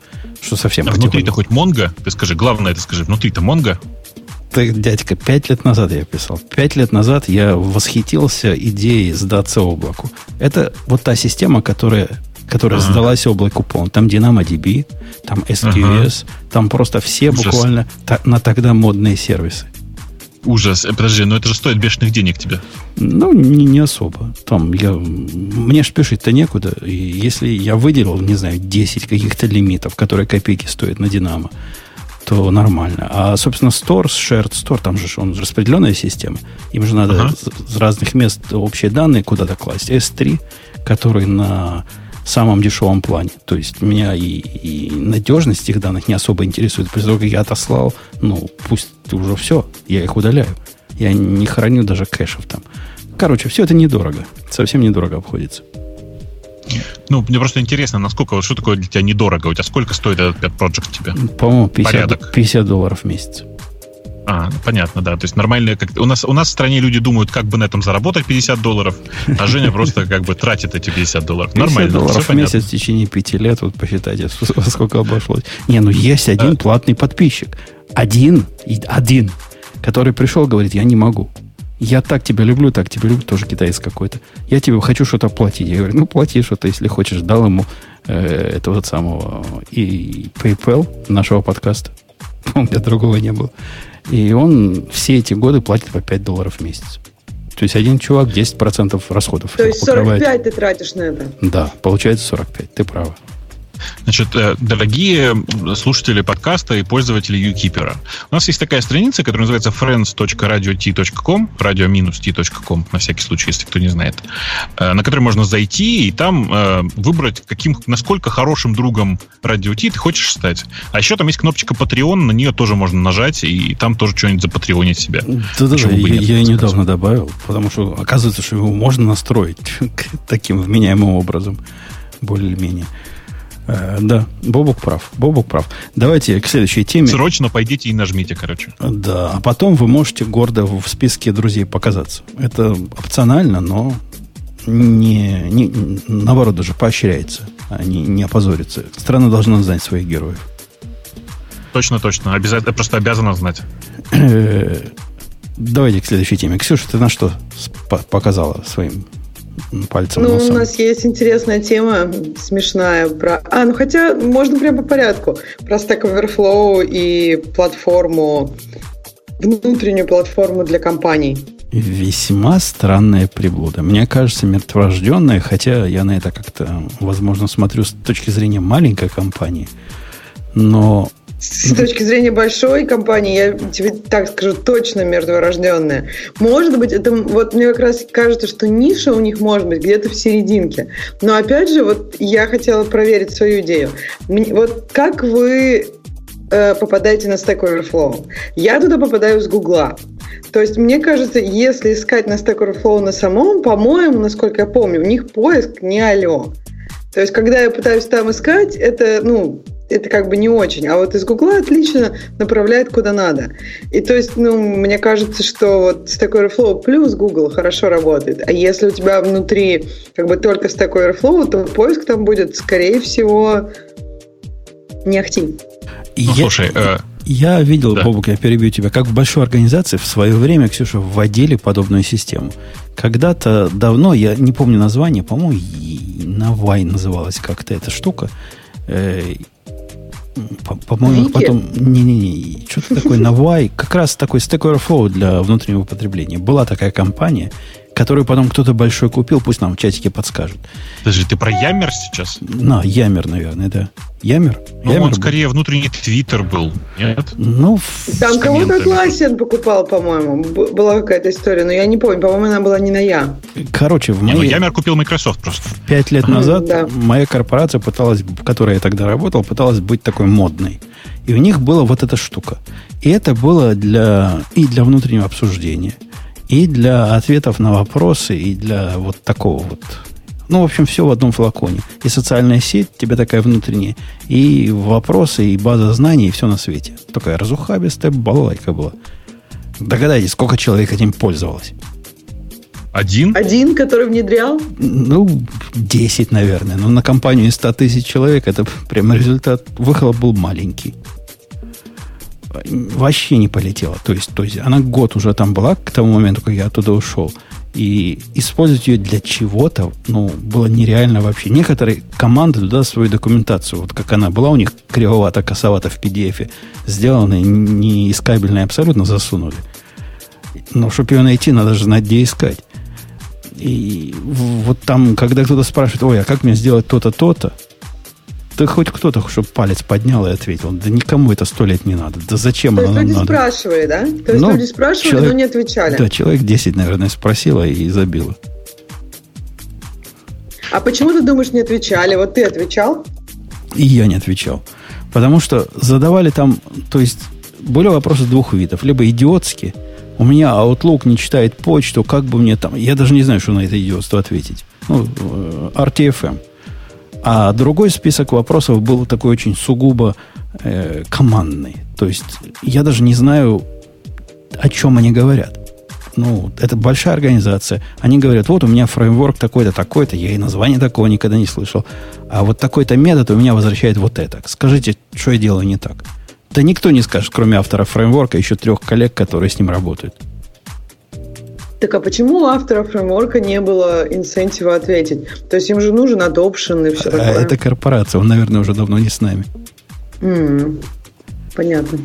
что совсем а внутри-то хоть Монго? Ты скажи, главное это скажи, внутри-то Монго? Дядька, пять лет назад я писал. Пять лет назад я восхитился идеей сдаться облаку. Это вот та система, которая, которая ага. сдалась облаку полностью. Там DynamoDB, там SQS, ага. там просто все Ужас. буквально та, на тогда модные сервисы. Ужас. Э, подожди, но это же стоит бешеных денег тебе. Ну, не, не особо. Там я, мне спешить-то некуда. И если я выделил, не знаю, 10 каких-то лимитов, которые копейки стоят на Динамо, то нормально. А, собственно, Store, Shared Store, там же он распределенная система. Им же надо ага. с, с разных мест общие данные куда-то класть. S3, который на самом дешевом плане. То есть меня и, и надежность этих данных не особо интересует. После того, как я отослал, ну, пусть уже все, я их удаляю. Я не храню даже кэшев там. Короче, все это недорого. Совсем недорого обходится. Ну, мне просто интересно, насколько, что такое для тебя недорого? У тебя сколько стоит этот Pet Project тебе? По-моему, 50, 50 долларов в месяц. А, ну, понятно, да. То есть нормально, как у нас у нас в стране люди думают, как бы на этом заработать 50 долларов, а Женя просто как бы тратит эти 50 долларов. 50 нормально. долларов в месяц в течение пяти лет, вот посчитайте, сколько обошлось. Не, ну есть один платный подписчик. Один, один, который пришел, говорит, я не могу я так тебя люблю, так тебя люблю, тоже китаец какой-то. Я тебе хочу что-то платить. Я говорю, ну, плати что-то, если хочешь. Дал ему э, этого самого и PayPal нашего подкаста. У меня другого не было. И он все эти годы платит по 5 долларов в месяц. То есть один чувак 10% расходов. То есть 45 покрывает. ты тратишь на это? Да, получается 45, ты права. Значит, э, дорогие слушатели подкаста и пользователи YouKeeper, у нас есть такая страница, которая называется friends.radiot.com, radio-t.com, на всякий случай, если кто не знает, э, на которой можно зайти и там э, выбрать, каким, насколько хорошим другом Radio T ты хочешь стать. А еще там есть кнопочка Patreon, на нее тоже можно нажать, и там тоже что-нибудь запатреонить себя. Да-да-да, я, я недавно добавил, потому что оказывается, что его можно настроить таким вменяемым образом, более-менее. Да, Бобук прав. Бобук прав. Давайте к следующей теме. Срочно пойдите и нажмите, короче. Да, а потом вы можете гордо в списке друзей показаться. Это опционально, но не, не, наоборот даже поощряется. Они не опозорятся. Страна должна знать своих героев. Точно, точно. Обязательно, просто обязана знать. Давайте к следующей теме. Ксюша, ты на что показала своим пальцем? Ну, носом? у нас есть интересная тема, смешная. Про... А, ну хотя можно прямо по порядку. Про Stack Overflow и платформу, внутреннюю платформу для компаний. Весьма странная приблуда. Мне кажется, мертворожденная, хотя я на это как-то, возможно, смотрю с точки зрения маленькой компании. Но с точки зрения большой компании, я тебе так скажу, точно мертворожденная. Может быть, это вот мне как раз кажется, что ниша у них может быть где-то в серединке. Но опять же, вот я хотела проверить свою идею. Вот как вы э, попадаете на Stack Overflow? Я туда попадаю с Гугла. То есть, мне кажется, если искать на Stack Overflow на самом, по-моему, насколько я помню, у них поиск не алло. То есть, когда я пытаюсь там искать, это, ну, это как бы не очень. А вот из Гугла отлично направляет куда надо. И то есть, ну, мне кажется, что вот Stack Overflow плюс Google хорошо работает. А если у тебя внутри как бы только Stack Overflow, то поиск там будет, скорее всего, не ахти. Ну, я, слушай, э... я видел, да. Бобук, я перебью тебя, как в большой организации в свое время, Ксюша, вводили подобную систему. Когда-то давно, я не помню название, по-моему, Навай называлась как-то эта штука. По-моему, по потом... Не-не-не, что-то такое Навай, как раз такой Stack Overflow для внутреннего потребления. Была такая компания, которую потом кто-то большой купил, пусть нам в чатике подскажут. Подожди, ты про Ямер сейчас? На, Ямер, наверное, да. Ямер? Ну, Ямер он скорее был. внутренний твиттер был, нет? Ну, Там кого-то Классен покупал, по-моему. Была какая-то история, но я не помню. По-моему, она была не на Я. Короче, в моей... Не, ну, Ямер купил Microsoft просто. Пять лет назад да. моя корпорация пыталась, в которой я тогда работал, пыталась быть такой модной. И у них была вот эта штука. И это было для, и для внутреннего обсуждения, и для ответов на вопросы, и для вот такого вот ну, в общем, все в одном флаконе. И социальная сеть тебе такая внутренняя, и вопросы, и база знаний, и все на свете. Такая разухабистая балалайка была. Догадайтесь, сколько человек этим пользовалось? Один? Один, который внедрял? Ну, 10, наверное. Но на компанию из 100 тысяч человек это прямо результат. Выхлоп был маленький. Вообще не полетела. То есть, то есть она год уже там была к тому моменту, как я оттуда ушел. И использовать ее для чего-то, ну, было нереально вообще. Некоторые команды туда свою документацию, вот как она была у них кривовато, косовато в PDF, сделанная, не искабельная абсолютно засунули. Но чтобы ее найти, надо же знать, где искать. И вот там, когда кто-то спрашивает, ой, а как мне сделать то-то, то-то, да хоть кто-то, чтобы палец поднял и ответил. Да никому это сто лет не надо. Да зачем То оно нам надо? спрашивали, да? То есть ну, люди спрашивали, человек, но не отвечали. Да, человек 10, наверное, спросила и забила. А почему ты думаешь, не отвечали? Вот ты отвечал? И я не отвечал. Потому что задавали там, то есть были вопросы двух видов. Либо идиотские, у меня Outlook не читает почту, как бы мне там... Я даже не знаю, что на это идиотство ответить. Ну, э, RTFM. А другой список вопросов был такой очень сугубо э, командный. То есть я даже не знаю, о чем они говорят. Ну, это большая организация. Они говорят, вот у меня фреймворк такой-то, такой-то, я и название такого никогда не слышал. А вот такой-то метод у меня возвращает вот это. Скажите, что я делаю не так? Да никто не скажет, кроме автора фреймворка, еще трех коллег, которые с ним работают. Так а почему у автора фреймворка не было инсентива ответить? То есть им же нужен adoption и все а, такое. Это корпорация, он, наверное, уже давно не с нами. Mm, понятно.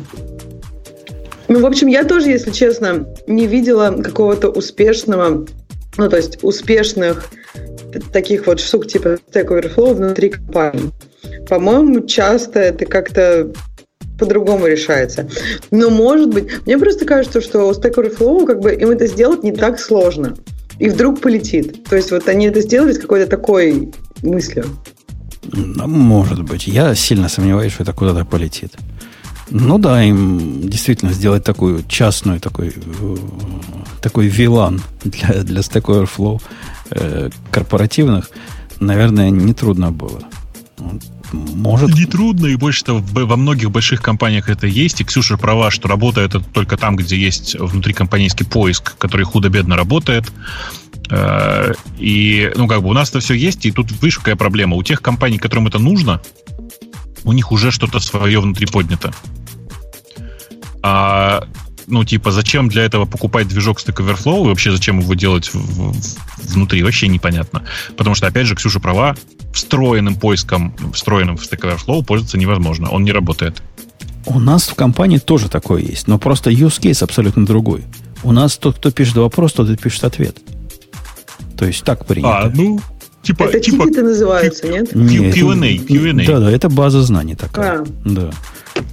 Ну, в общем, я тоже, если честно, не видела какого-то успешного, ну, то есть успешных таких вот штук типа Stack Overflow внутри компании. По-моему, часто это как-то по-другому решается. Но, может быть, мне просто кажется, что у Stack Overflow как бы им это сделать не так сложно. И вдруг полетит. То есть вот они это сделали с какой-то такой мыслью. Ну, может быть. Я сильно сомневаюсь, что это куда-то полетит. Ну да, им действительно сделать такую частную, такой, э, такой вилан для, для Stack Overflow э, корпоративных, наверное, нетрудно было. Может. Нетрудно, и больше того, во многих больших компаниях это есть. И Ксюша права, что работает это только там, где есть внутрикомпанейский поиск, который худо-бедно работает. Э, и, ну, как бы у нас это все есть, и тут, видишь, какая проблема. У тех компаний, которым это нужно, у них уже что-то свое внутри поднято. А, ну, типа, зачем для этого покупать движок Stack Overflow, и вообще зачем его делать в, в, внутри, вообще непонятно. Потому что, опять же, Ксюша права, встроенным поиском, встроенным в Stack Overflow пользоваться невозможно, он не работает. У нас в компании тоже такое есть, но просто use case абсолютно другой. У нас тот, кто пишет вопрос, тот и пишет ответ. То есть так принято. А, ну, типа... Это типа, тикеты называются, нет? Нет, Q&A, Q&A. Да, да, это база знаний такая. А. Да.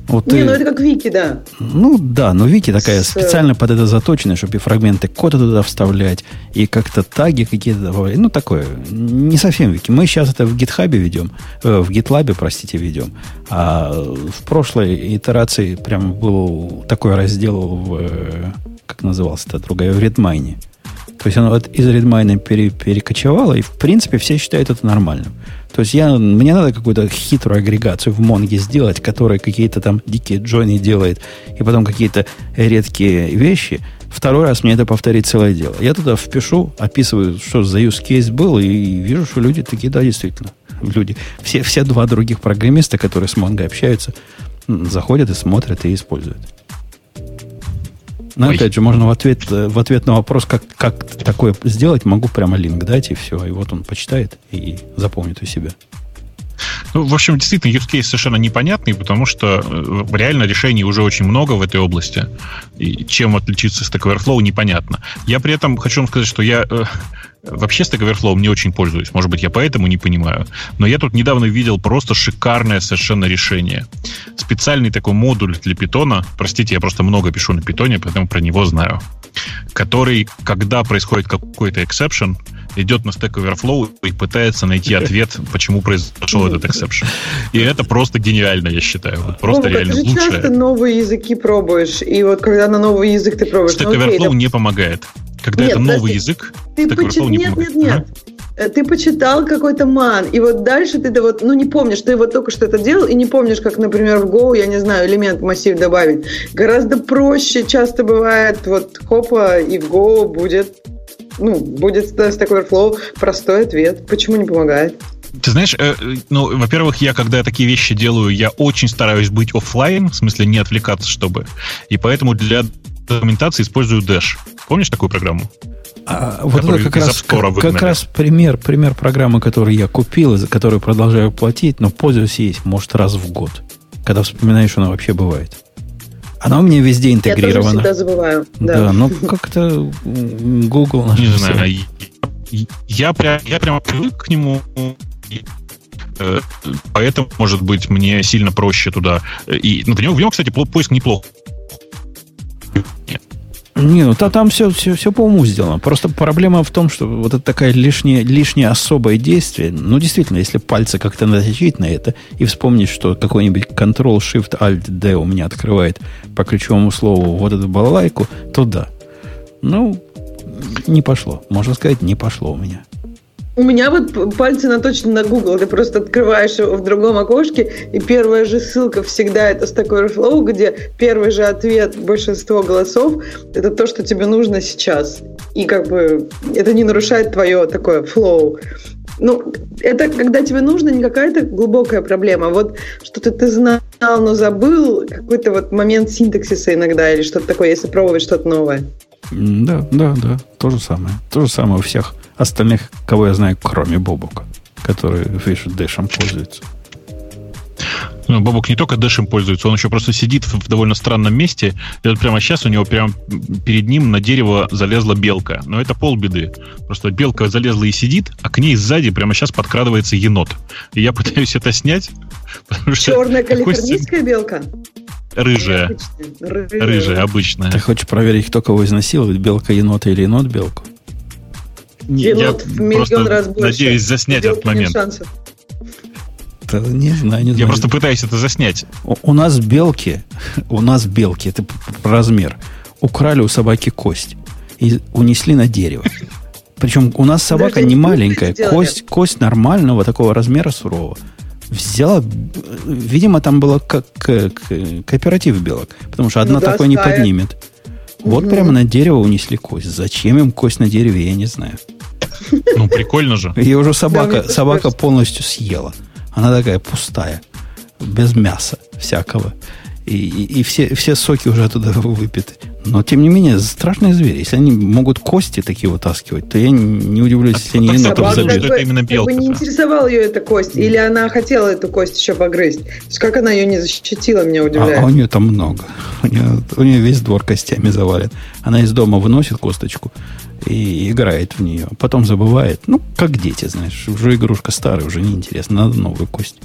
Вот Не, ты- ну это как Вики, да. Ну да, но Вики такая С- специально под это заточенная, чтобы и фрагменты кода туда вставлять, и как-то таги какие-то добавлять. Ну, такое. Не совсем Вики. Мы сейчас это в гитхабе ведем, э, в гитлабе, простите, ведем. А в прошлой итерации прям был такой раздел в... э, Как назывался это другая? В Redmine. То есть оно от- из Redmine пере- перекочевало, и в принципе все считают это нормальным. То есть я, мне надо какую-то хитрую агрегацию в Монге сделать, которая какие-то там дикие джойны делает, и потом какие-то редкие вещи. Второй раз мне это повторить целое дело. Я туда впишу, описываю, что за use case был, и вижу, что люди такие, да, действительно, люди. Все, все два других программиста, которые с Монго общаются, заходят и смотрят и используют. Но Ой. опять же, можно в ответ, э, в ответ на вопрос, как, как такое сделать, могу прямо линк дать, и все. И вот он почитает и запомнит у себя. Ну, в общем, действительно, use case совершенно непонятный, потому что э, реально решений уже очень много в этой области. И чем отличиться Stack Overflow, непонятно. Я при этом хочу вам сказать, что я э, вообще Stack Overflow не очень пользуюсь. Может быть, я поэтому не понимаю. Но я тут недавно видел просто шикарное совершенно решение. Специальный такой модуль для питона. Простите, я просто много пишу на питоне, поэтому про него знаю. Который, когда происходит какой-то exception, идет на Stack Overflow и пытается найти ответ, почему произошел этот exception. И это просто гениально, я считаю. Вот Просто Вовка, реально ты лучшее. часто новые языки пробуешь, и вот когда на новый язык ты пробуешь, Stack ну окей, Overflow да, не помогает. Когда Нет, это новый подожди. язык, ты Stack почи- Overflow не Нет, помогает. нет, нет. Э, Ты почитал какой-то ман, и вот дальше ты вот, ну, не помнишь, ты вот только что это делал, и не помнишь, как, например, в Go, я не знаю, элемент массив добавить. Гораздо проще часто бывает, вот, хопа, и в Go будет, ну, будет Stack Overflow простой ответ. Почему не помогает? Ты знаешь, э, ну, во-первых, я, когда такие вещи делаю, я очень стараюсь быть оффлайн, в смысле не отвлекаться, чтобы. И поэтому для документации использую Dash. Помнишь такую программу? А вот это как раз, как, раз пример, пример программы, которую я купил, и за которую продолжаю платить, но пользуюсь ей, может, раз в год. Когда вспоминаешь, что она вообще бывает. Она у меня везде Я тоже интегрирована. всегда забываю. Да, Да. но как-то Google наш Не всё. знаю. я- Я, прям, я прямо привык к нему. э, Поэтому, может быть, мне сильно проще туда. И, ну, в нем, в нем, кстати, по- поиск неплох. Не, ну та- там все, все, все по уму сделано. Просто проблема в том, что вот это такая лишнее, лишнее особое действие. Ну, действительно, если пальцы как-то наточить на это и вспомнить, что какой-нибудь Ctrl-Shift-Alt-D у меня открывает по ключевому слову вот эту балалайку, то да. Ну, не пошло. Можно сказать, не пошло у меня. У меня вот пальцы наточены на Google. Ты просто открываешь его в другом окошке, и первая же ссылка всегда это Stack Overflow, где первый же ответ большинство голосов – это то, что тебе нужно сейчас. И как бы это не нарушает твое такое флоу. Ну, это когда тебе нужно не какая-то глубокая проблема. Вот что-то ты знал, но забыл, какой-то вот момент синтаксиса иногда или что-то такое, если пробовать что-то новое. Да, да, да. То же самое. То же самое у всех остальных, кого я знаю, кроме Бобука, который, видишь, дэшем пользуется. Ну, Бобок не только дэшем пользуется, он еще просто сидит в довольно странном месте. И вот прямо сейчас у него прямо перед ним на дерево залезла белка. Но это полбеды. Просто белка залезла и сидит, а к ней сзади прямо сейчас подкрадывается енот. И я пытаюсь это снять. Черная калифорнийская белка? Рыжая. Обычная. Рыжая, обычная. Ты хочешь проверить, кто кого изнасилует, белка енота или енот белку? Не, я Енот в миллион просто раз больше. надеюсь заснять Белки этот нет момент. не знаю, не Я знаю. просто пытаюсь это заснять. У, у нас белки, у нас белки, это размер, украли у собаки кость и унесли на дерево. Причем у нас собака Подожди, не маленькая, кость, кость нормального такого размера сурового. Взяла, э, видимо, там было как э, к- кооператив белок, потому что одна Ну да, такой не поднимет. Вот Мгм. прямо на дерево унесли кость. Зачем им кость на дереве, я не знаю. Ну, прикольно же. Ее уже собака, собака полностью съела. Она такая пустая, без мяса всякого. И, и, и все, все соки уже оттуда выпиты. Но, тем не менее, страшные звери. Если они могут кости такие вытаскивать, то я не удивлюсь, если они на это забьют. Это именно белка. Как бы не интересовала ее эта кость? Или она хотела эту кость еще погрызть? То есть, как она ее не защитила, меня удивляет. А, а у нее там много. У нее, у нее весь двор костями завален. Она из дома выносит косточку и играет в нее. Потом забывает. Ну, как дети, знаешь. Уже игрушка старая, уже неинтересно. Надо новую кость.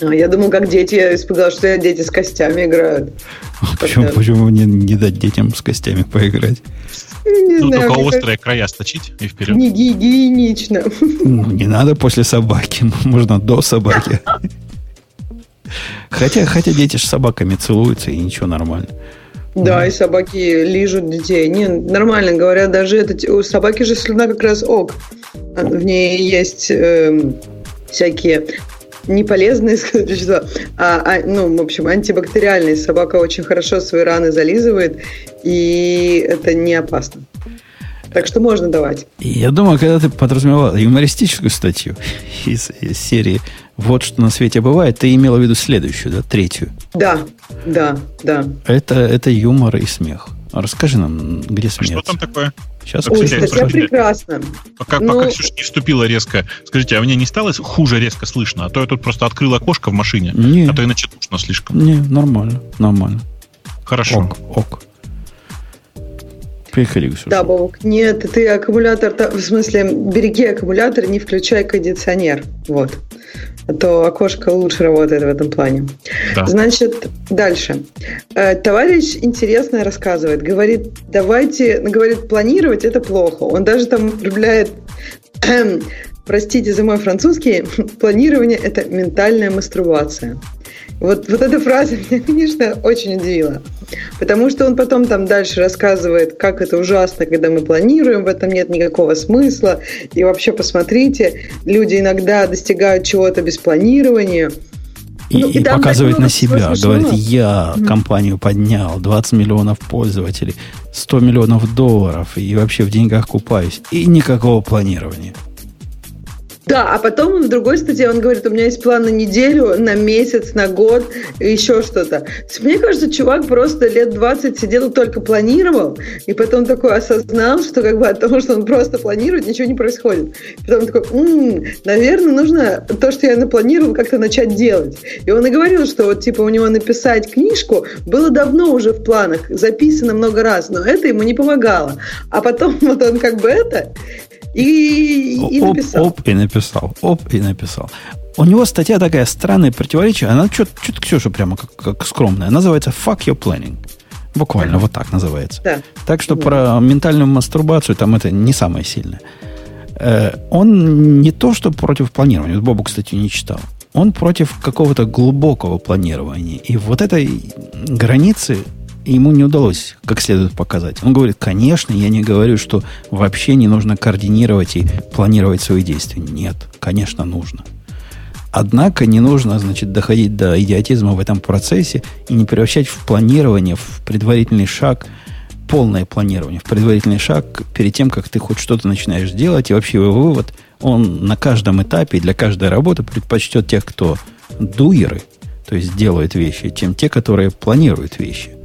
А, я думал, как дети, я испугалась, что дети с костями играют. А почему, почему не, не дать детям с костями поиграть? Не ну, знаю, только острые края сточить и вперед. Не гигиенично. Ну, не надо после собаки, можно до собаки. Хотя, хотя дети с собаками целуются, и ничего нормально. Да, и собаки лижут детей. Не, нормально говорят, даже это, у собаки же слюна как раз ок. В ней есть э, всякие не полезные вещества, а, а, ну, в общем, антибактериальные. Собака очень хорошо свои раны зализывает, и это не опасно. Так что можно давать. Я думаю, когда ты подразумевал юмористическую статью из, из серии «Вот что на свете бывает», ты имела в виду следующую, да, третью? Да, да, да. Это, это юмор и смех. Расскажи нам, где смеяться. А что там такое? Сейчас Ой, статья прекрасна. Пока, Но... пока ну, Ксюша не вступила резко. Скажите, а мне не стало хуже резко слышно? А то я тут просто открыл окошко в машине, не. а то иначе душно слишком. Не, нормально, нормально. Хорошо. Ок, ок. Приходи, Ксюша. Да, Бобок, нет, ты аккумулятор, в смысле, береги аккумулятор, не включай кондиционер. Вот то окошко лучше работает в этом плане. Да. Значит, дальше. Э, товарищ интересно рассказывает. Говорит, давайте, говорит, планировать это плохо. Он даже там употребляет простите за мой французский, планирование – это ментальная мастурбация. Вот, вот эта фраза меня, конечно, очень удивила. Потому что он потом там дальше рассказывает, как это ужасно, когда мы планируем, в этом нет никакого смысла. И вообще, посмотрите, люди иногда достигают чего-то без планирования. И, ну, и, и показывает на себя, говорит, я mm-hmm. компанию поднял, 20 миллионов пользователей, 100 миллионов долларов, и вообще в деньгах купаюсь. И никакого планирования. Да, а потом в другой статье он говорит, у меня есть план на неделю, на месяц, на год, еще что-то. Мне кажется, чувак просто лет 20 сидел только планировал, и потом такой осознал, что как бы от того, что он просто планирует, ничего не происходит. Потом такой, м-м, наверное, нужно то, что я напланировал, как-то начать делать. И он и говорил, что вот типа у него написать книжку было давно уже в планах, записано много раз, но это ему не помогало. А потом вот он как бы это, и, и написал. Оп, оп, и написал. Оп, и написал. У него статья такая странная, противоречие. Она что-то Ксюша прямо как, как скромная. Называется «Fuck your planning». Буквально да. вот так называется. Да. Так что да. про ментальную мастурбацию там это не самое сильное. Э, он не то, что против планирования. Вот Бобу, кстати, не читал. Он против какого-то глубокого планирования. И вот этой границы ему не удалось как следует показать. Он говорит, конечно, я не говорю, что вообще не нужно координировать и планировать свои действия. Нет, конечно, нужно. Однако не нужно, значит, доходить до идиотизма в этом процессе и не превращать в планирование, в предварительный шаг, полное планирование, в предварительный шаг перед тем, как ты хоть что-то начинаешь делать. И вообще его вывод, он на каждом этапе для каждой работы предпочтет тех, кто дуеры, то есть делают вещи, чем те, которые планируют вещи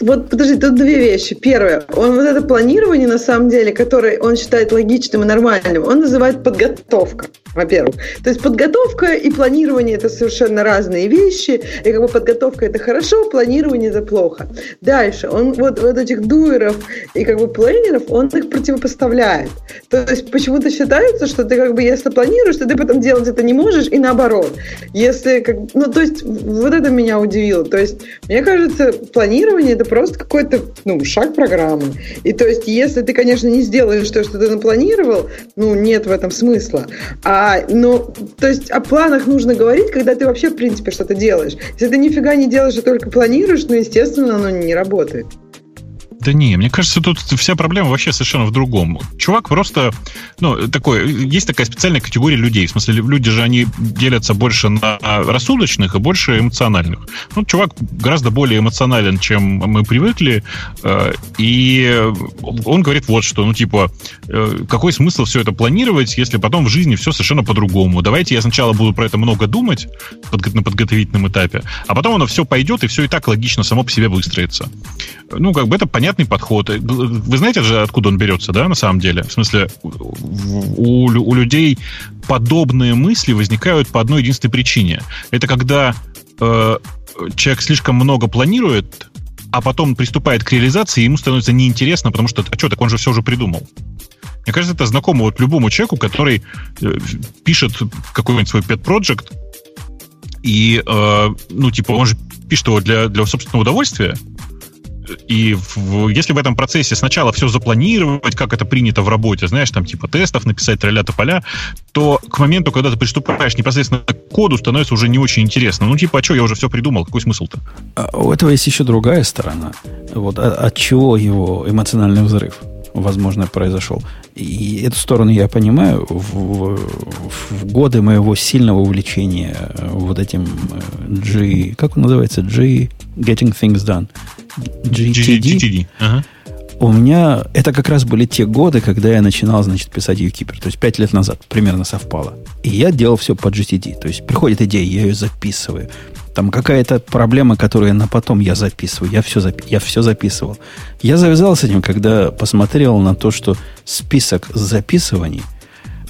вот подожди, тут две вещи. Первое, он вот это планирование, на самом деле, которое он считает логичным и нормальным, он называет подготовка, во-первых. То есть подготовка и планирование это совершенно разные вещи, и как бы подготовка это хорошо, планирование это плохо. Дальше, он вот, вот этих дуэров и как бы планеров, он их противопоставляет. То есть почему-то считается, что ты как бы если планируешь, то ты потом делать это не можешь, и наоборот. Если как, ну то есть вот это меня удивило. То есть мне кажется, планирование это просто какой-то ну, шаг программы. И то есть, если ты, конечно, не сделаешь то, что ты напланировал, ну, нет в этом смысла. А, ну, то есть, о планах нужно говорить, когда ты вообще, в принципе, что-то делаешь. Если ты нифига не делаешь, а только планируешь, ну, естественно, оно не работает. Да не, мне кажется, тут вся проблема вообще совершенно в другом. Чувак просто, ну, такой, есть такая специальная категория людей. В смысле, люди же, они делятся больше на рассудочных и больше эмоциональных. Ну, чувак гораздо более эмоционален, чем мы привыкли. Э, и он говорит вот что, ну, типа, э, какой смысл все это планировать, если потом в жизни все совершенно по-другому? Давайте я сначала буду про это много думать на подготовительном этапе, а потом оно все пойдет, и все и так логично само по себе выстроится. Ну, как бы это понятный подход. Вы знаете же, откуда он берется, да, на самом деле? В смысле, у, у людей подобные мысли возникают по одной единственной причине. Это когда э, человек слишком много планирует, а потом приступает к реализации, и ему становится неинтересно, потому что, а что, так он же все уже придумал. Мне кажется, это знакомо вот любому человеку, который э, пишет какой-нибудь свой pet project, и, э, ну, типа, он же пишет его для, для собственного удовольствия, и в, если в этом процессе сначала все запланировать, как это принято в работе, знаешь, там типа тестов написать, тролля поля, то к моменту, когда ты приступаешь непосредственно к коду, становится уже не очень интересно. Ну, типа, а что, я уже все придумал, какой смысл-то? А у этого есть еще другая сторона. Вот от, от чего его эмоциональный взрыв? возможно, произошел. И эту сторону я понимаю. В, в, в годы моего сильного увлечения э, вот этим э, G... Как он называется? G... Getting Things Done. GTD. GTD. Ага. У меня это как раз были те годы, когда я начинал, значит, писать Ukeeper. То есть пять лет назад примерно совпало. И я делал все по GTD. То есть приходит идея, я ее записываю. Там какая-то проблема, которую на потом я записываю. Я все, запи- я все записывал. Я завязал с этим, когда посмотрел на то, что список записываний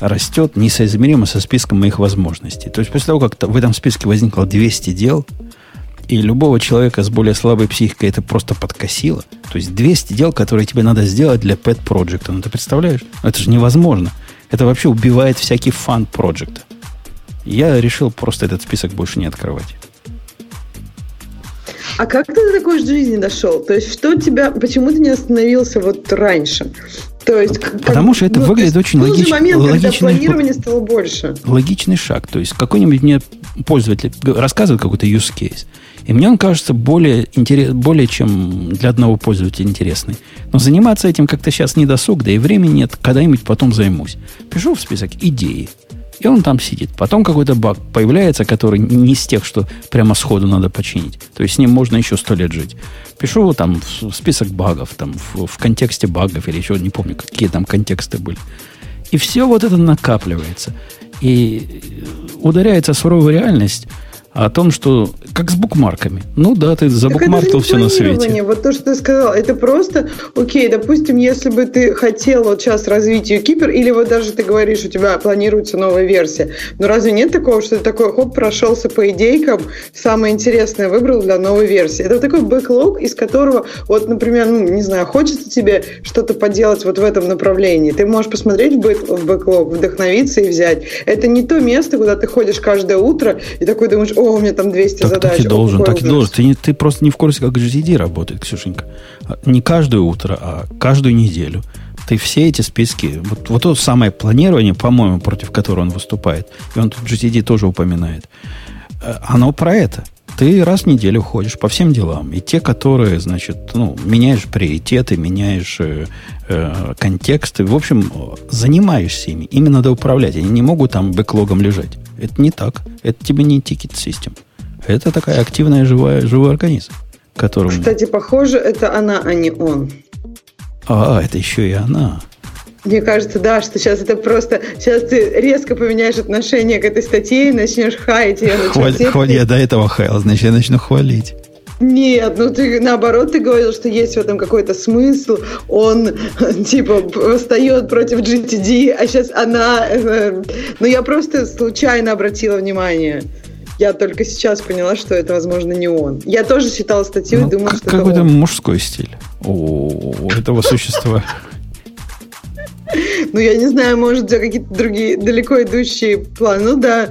растет несоизмеримо со списком моих возможностей. То есть после того, как в этом списке возникло 200 дел, и любого человека с более слабой психикой это просто подкосило. То есть 200 дел, которые тебе надо сделать для pet проекта. Ну, ты представляешь? Это же невозможно. Это вообще убивает всякий фан проекта. Я решил просто этот список больше не открывать. А как ты до такой жизни дошел? То есть, что тебя, почему ты не остановился вот раньше? То есть, как, Потому что пользователь рассказывает какой-то use case. И мне он кажется более, интерес, более чем для одного пользователя интересный. Но заниматься этим как-то сейчас не досуг, да и времени нет, когда-нибудь потом займусь. Пишу в список идеи. И он там сидит. Потом какой-то баг появляется, который не из тех, что прямо сходу надо починить. То есть с ним можно еще сто лет жить. Пишу там в список багов, там в, в контексте багов или еще не помню, какие там контексты были. И все вот это накапливается. И ударяется суровая реальность – о том, что как с букмарками. Ну да, ты забукмаркил все на свете. Вот то, что ты сказал, это просто, окей, допустим, если бы ты хотел вот сейчас развить Юкипер, или вот даже ты говоришь, у тебя планируется новая версия, но разве нет такого, что ты такой, хоп, прошелся по идейкам, самое интересное выбрал для новой версии? Это такой бэклог, из которого, вот, например, ну, не знаю, хочется тебе что-то поделать вот в этом направлении, ты можешь посмотреть в бэклог, вдохновиться и взять. Это не то место, куда ты ходишь каждое утро и такой думаешь, о, у меня там 200 так, задач. Так и должен, так и должен. Ты, не, ты просто не в курсе, как GTD работает, Ксюшенька. А, не каждое утро, а каждую неделю. Ты все эти списки, вот, вот то самое планирование, по-моему, против которого он выступает, и он тут GTD тоже упоминает, э, оно про это. Ты раз в неделю ходишь по всем делам. И те, которые, значит, ну, меняешь приоритеты, меняешь э, э, контексты, в общем, занимаешься ими. Ими надо управлять. Они не могут там бэклогом лежать. Это не так. Это тебе не тикет систем. Это такая активная живая, живой организм. Которому... Кстати, похоже, это она, а не он. А, это еще и она. Мне кажется, да, что сейчас это просто... Сейчас ты резко поменяешь отношение к этой статье и начнешь хаять ее. Хваль, хваль, я до этого хаял, значит, я начну хвалить. Нет, ну ты наоборот, ты говорил, что есть в этом какой-то смысл. Он типа восстает против GTD, а сейчас она... Э, ну я просто случайно обратила внимание. Я только сейчас поняла, что это, возможно, не он. Я тоже читала статью ну, и думала, что какой-то мужской стиль у этого существа. Ну, я не знаю, может, у тебя какие-то другие далеко идущие планы. Ну да,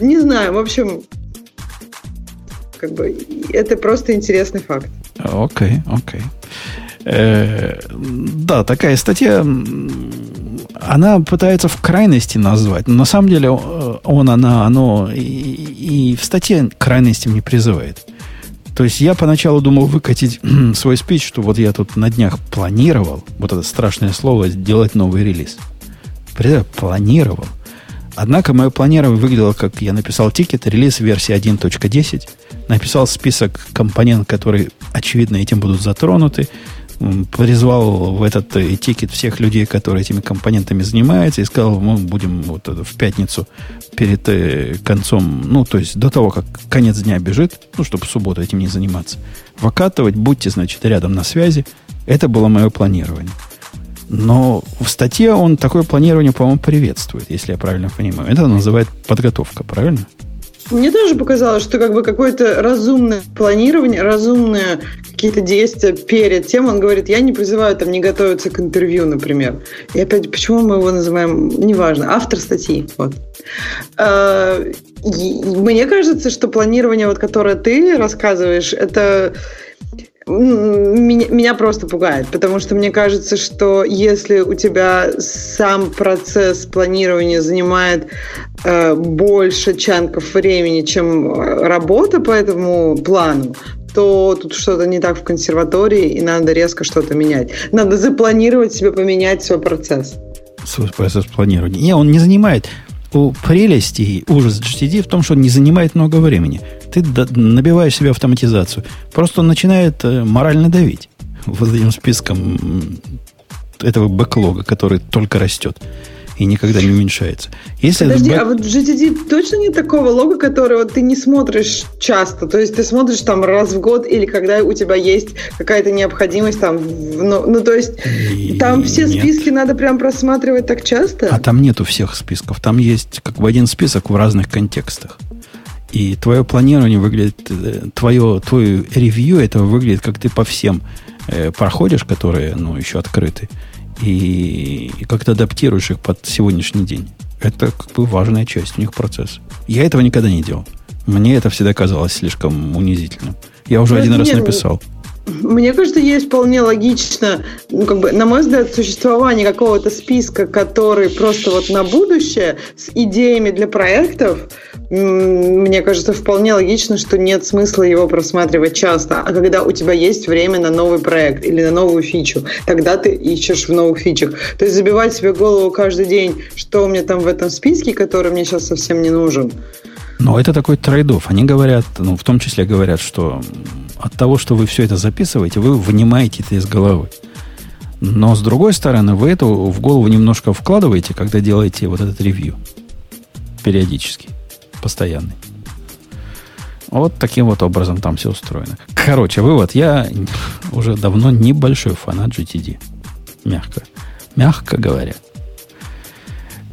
не знаю. В общем, как бы это просто интересный факт. Окей, окей. Э, да, такая статья, она пытается в крайности назвать, но на самом деле он, она, оно и, и в статье крайностям не призывает. То есть я поначалу думал выкатить свой спич, что вот я тут на днях планировал, вот это страшное слово, сделать новый релиз. Представляю, планировал. Однако мое планирование выглядело, как я написал тикет, релиз версии 1.10, написал список компонент, которые, очевидно, этим будут затронуты, призвал в этот э, тикет всех людей, которые этими компонентами занимаются, и сказал, мы будем вот в пятницу перед э, концом, ну, то есть до того, как конец дня бежит, ну, чтобы в субботу этим не заниматься, выкатывать, будьте, значит, рядом на связи. Это было мое планирование. Но в статье он такое планирование, по-моему, приветствует, если я правильно понимаю. Это называет подготовка, правильно? Мне тоже показалось, что как бы какое-то разумное планирование, разумные какие-то действия перед тем, он говорит, я не призываю там не готовиться к интервью, например. И опять, почему мы его называем, неважно, автор статьи. Вот. А, мне кажется, что планирование, вот, которое ты рассказываешь, это меня, меня просто пугает, потому что мне кажется, что если у тебя сам процесс планирования занимает э, больше чанков времени, чем работа по этому плану, то тут что-то не так в консерватории, и надо резко что-то менять. Надо запланировать себе поменять свой процесс. Свой процесс планирования. Не, он не занимает у прелести и ужас GTD в том, что он не занимает много времени. Ты набиваешь себе автоматизацию. Просто он начинает э, морально давить вот этим списком этого бэклога, который только растет и никогда не уменьшается. Если Подожди, бэк... а вот в GTD точно нет такого лога, которого ты не смотришь часто? То есть ты смотришь там раз в год или когда у тебя есть какая-то необходимость там... Ну, ну то есть и... там все нет. списки надо прям просматривать так часто? А там нету всех списков. Там есть как бы один список в разных контекстах. И твое планирование выглядит, э, твое, твое ревью этого выглядит, как ты по всем э, проходишь, которые, ну, еще открыты и, и как-то адаптируешь их под сегодняшний день. Это как бы важная часть у них процесса. Я этого никогда не делал. Мне это всегда казалось слишком унизительным. Я уже Но один раз нет, написал. Мне кажется, есть вполне логично, ну, как бы, на мой взгляд, существование какого-то списка, который просто вот на будущее с идеями для проектов, мне кажется, вполне логично, что нет смысла его просматривать часто. А когда у тебя есть время на новый проект или на новую фичу, тогда ты ищешь в новых фичах. То есть забивать себе голову каждый день, что у меня там в этом списке, который мне сейчас совсем не нужен. Но это такой трейдов. Они говорят, ну, в том числе говорят, что от того, что вы все это записываете, вы вынимаете это из головы. Но с другой стороны, вы это в голову немножко вкладываете, когда делаете вот этот ревью. Периодически. Постоянный. Вот таким вот образом там все устроено. Короче, вывод. Я уже давно небольшой фанат GTD. Мягко. Мягко говоря.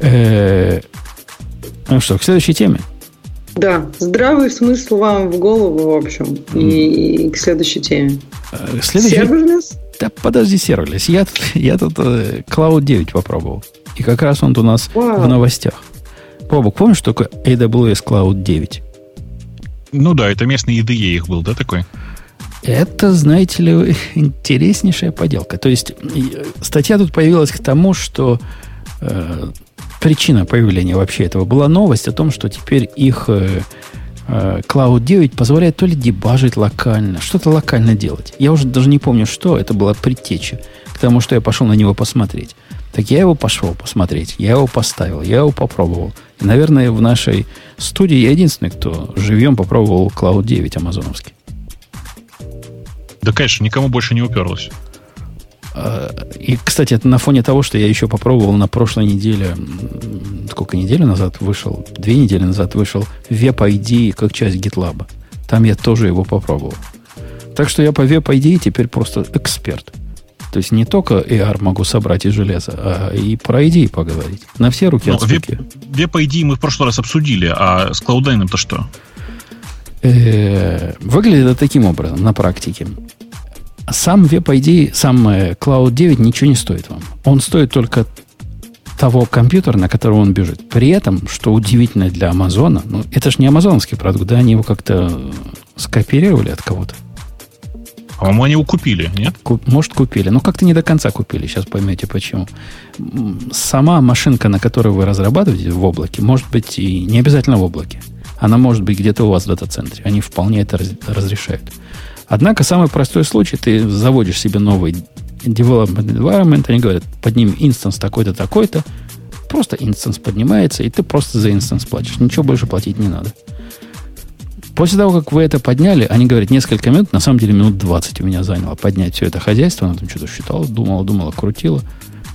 Э-э- ну что, к следующей теме. Да, здравый смысл вам в голову, в общем, и, и к следующей теме. Э, следующий... Serverless? Да подожди, serverless. Я, я тут э, Cloud 9 попробовал. И как раз он у нас Вау. в новостях. Бобук, помнишь, что такое AWS Cloud 9? Ну да, это местный IDE их был, да, такой? Это, знаете ли, интереснейшая поделка. То есть статья тут появилась к тому, что э, причина появления вообще этого была новость о том, что теперь их э, э, Cloud 9 позволяет то ли дебажить локально, что-то локально делать. Я уже даже не помню, что. Это была предтеча к тому, что я пошел на него посмотреть. Так я его пошел посмотреть, я его поставил, я его попробовал. И, наверное, в нашей студии я единственный, кто живьем попробовал Cloud 9 амазоновский. Да, конечно, никому больше не уперлось. И, кстати, это на фоне того, что я еще попробовал на прошлой неделе, сколько недель назад вышел, две недели назад вышел WebID как часть GitLab. Там я тоже его попробовал. Так что я по WebID теперь просто эксперт. То есть не только AR могу собрать из железа, а и про ID поговорить. На все руки от Web, WebID мы в прошлый раз обсудили, а с Cloud9 то что? Э, выглядит это таким образом на практике. Сам WebID, сам э, Cloud 9 ничего не стоит вам. Он стоит только того компьютера, на которого он бежит. При этом, что удивительно для Амазона, ну, это же не амазоновский продукт, да, они его как-то скопировали от кого-то. По-моему, они его купили, нет? Куп, может, купили. Но как-то не до конца купили. Сейчас поймете, почему. Сама машинка, на которой вы разрабатываете в облаке, может быть и не обязательно в облаке. Она может быть где-то у вас в дата-центре. Они вполне это раз, разрешают. Однако самый простой случай, ты заводишь себе новый development environment, они говорят, подними инстанс такой-то, такой-то, просто инстанс поднимается, и ты просто за инстанс платишь. Ничего больше платить не надо. После того, как вы это подняли, они говорят, несколько минут, на самом деле минут 20 у меня заняло поднять все это хозяйство, она там что-то считала, думала, думала, крутила.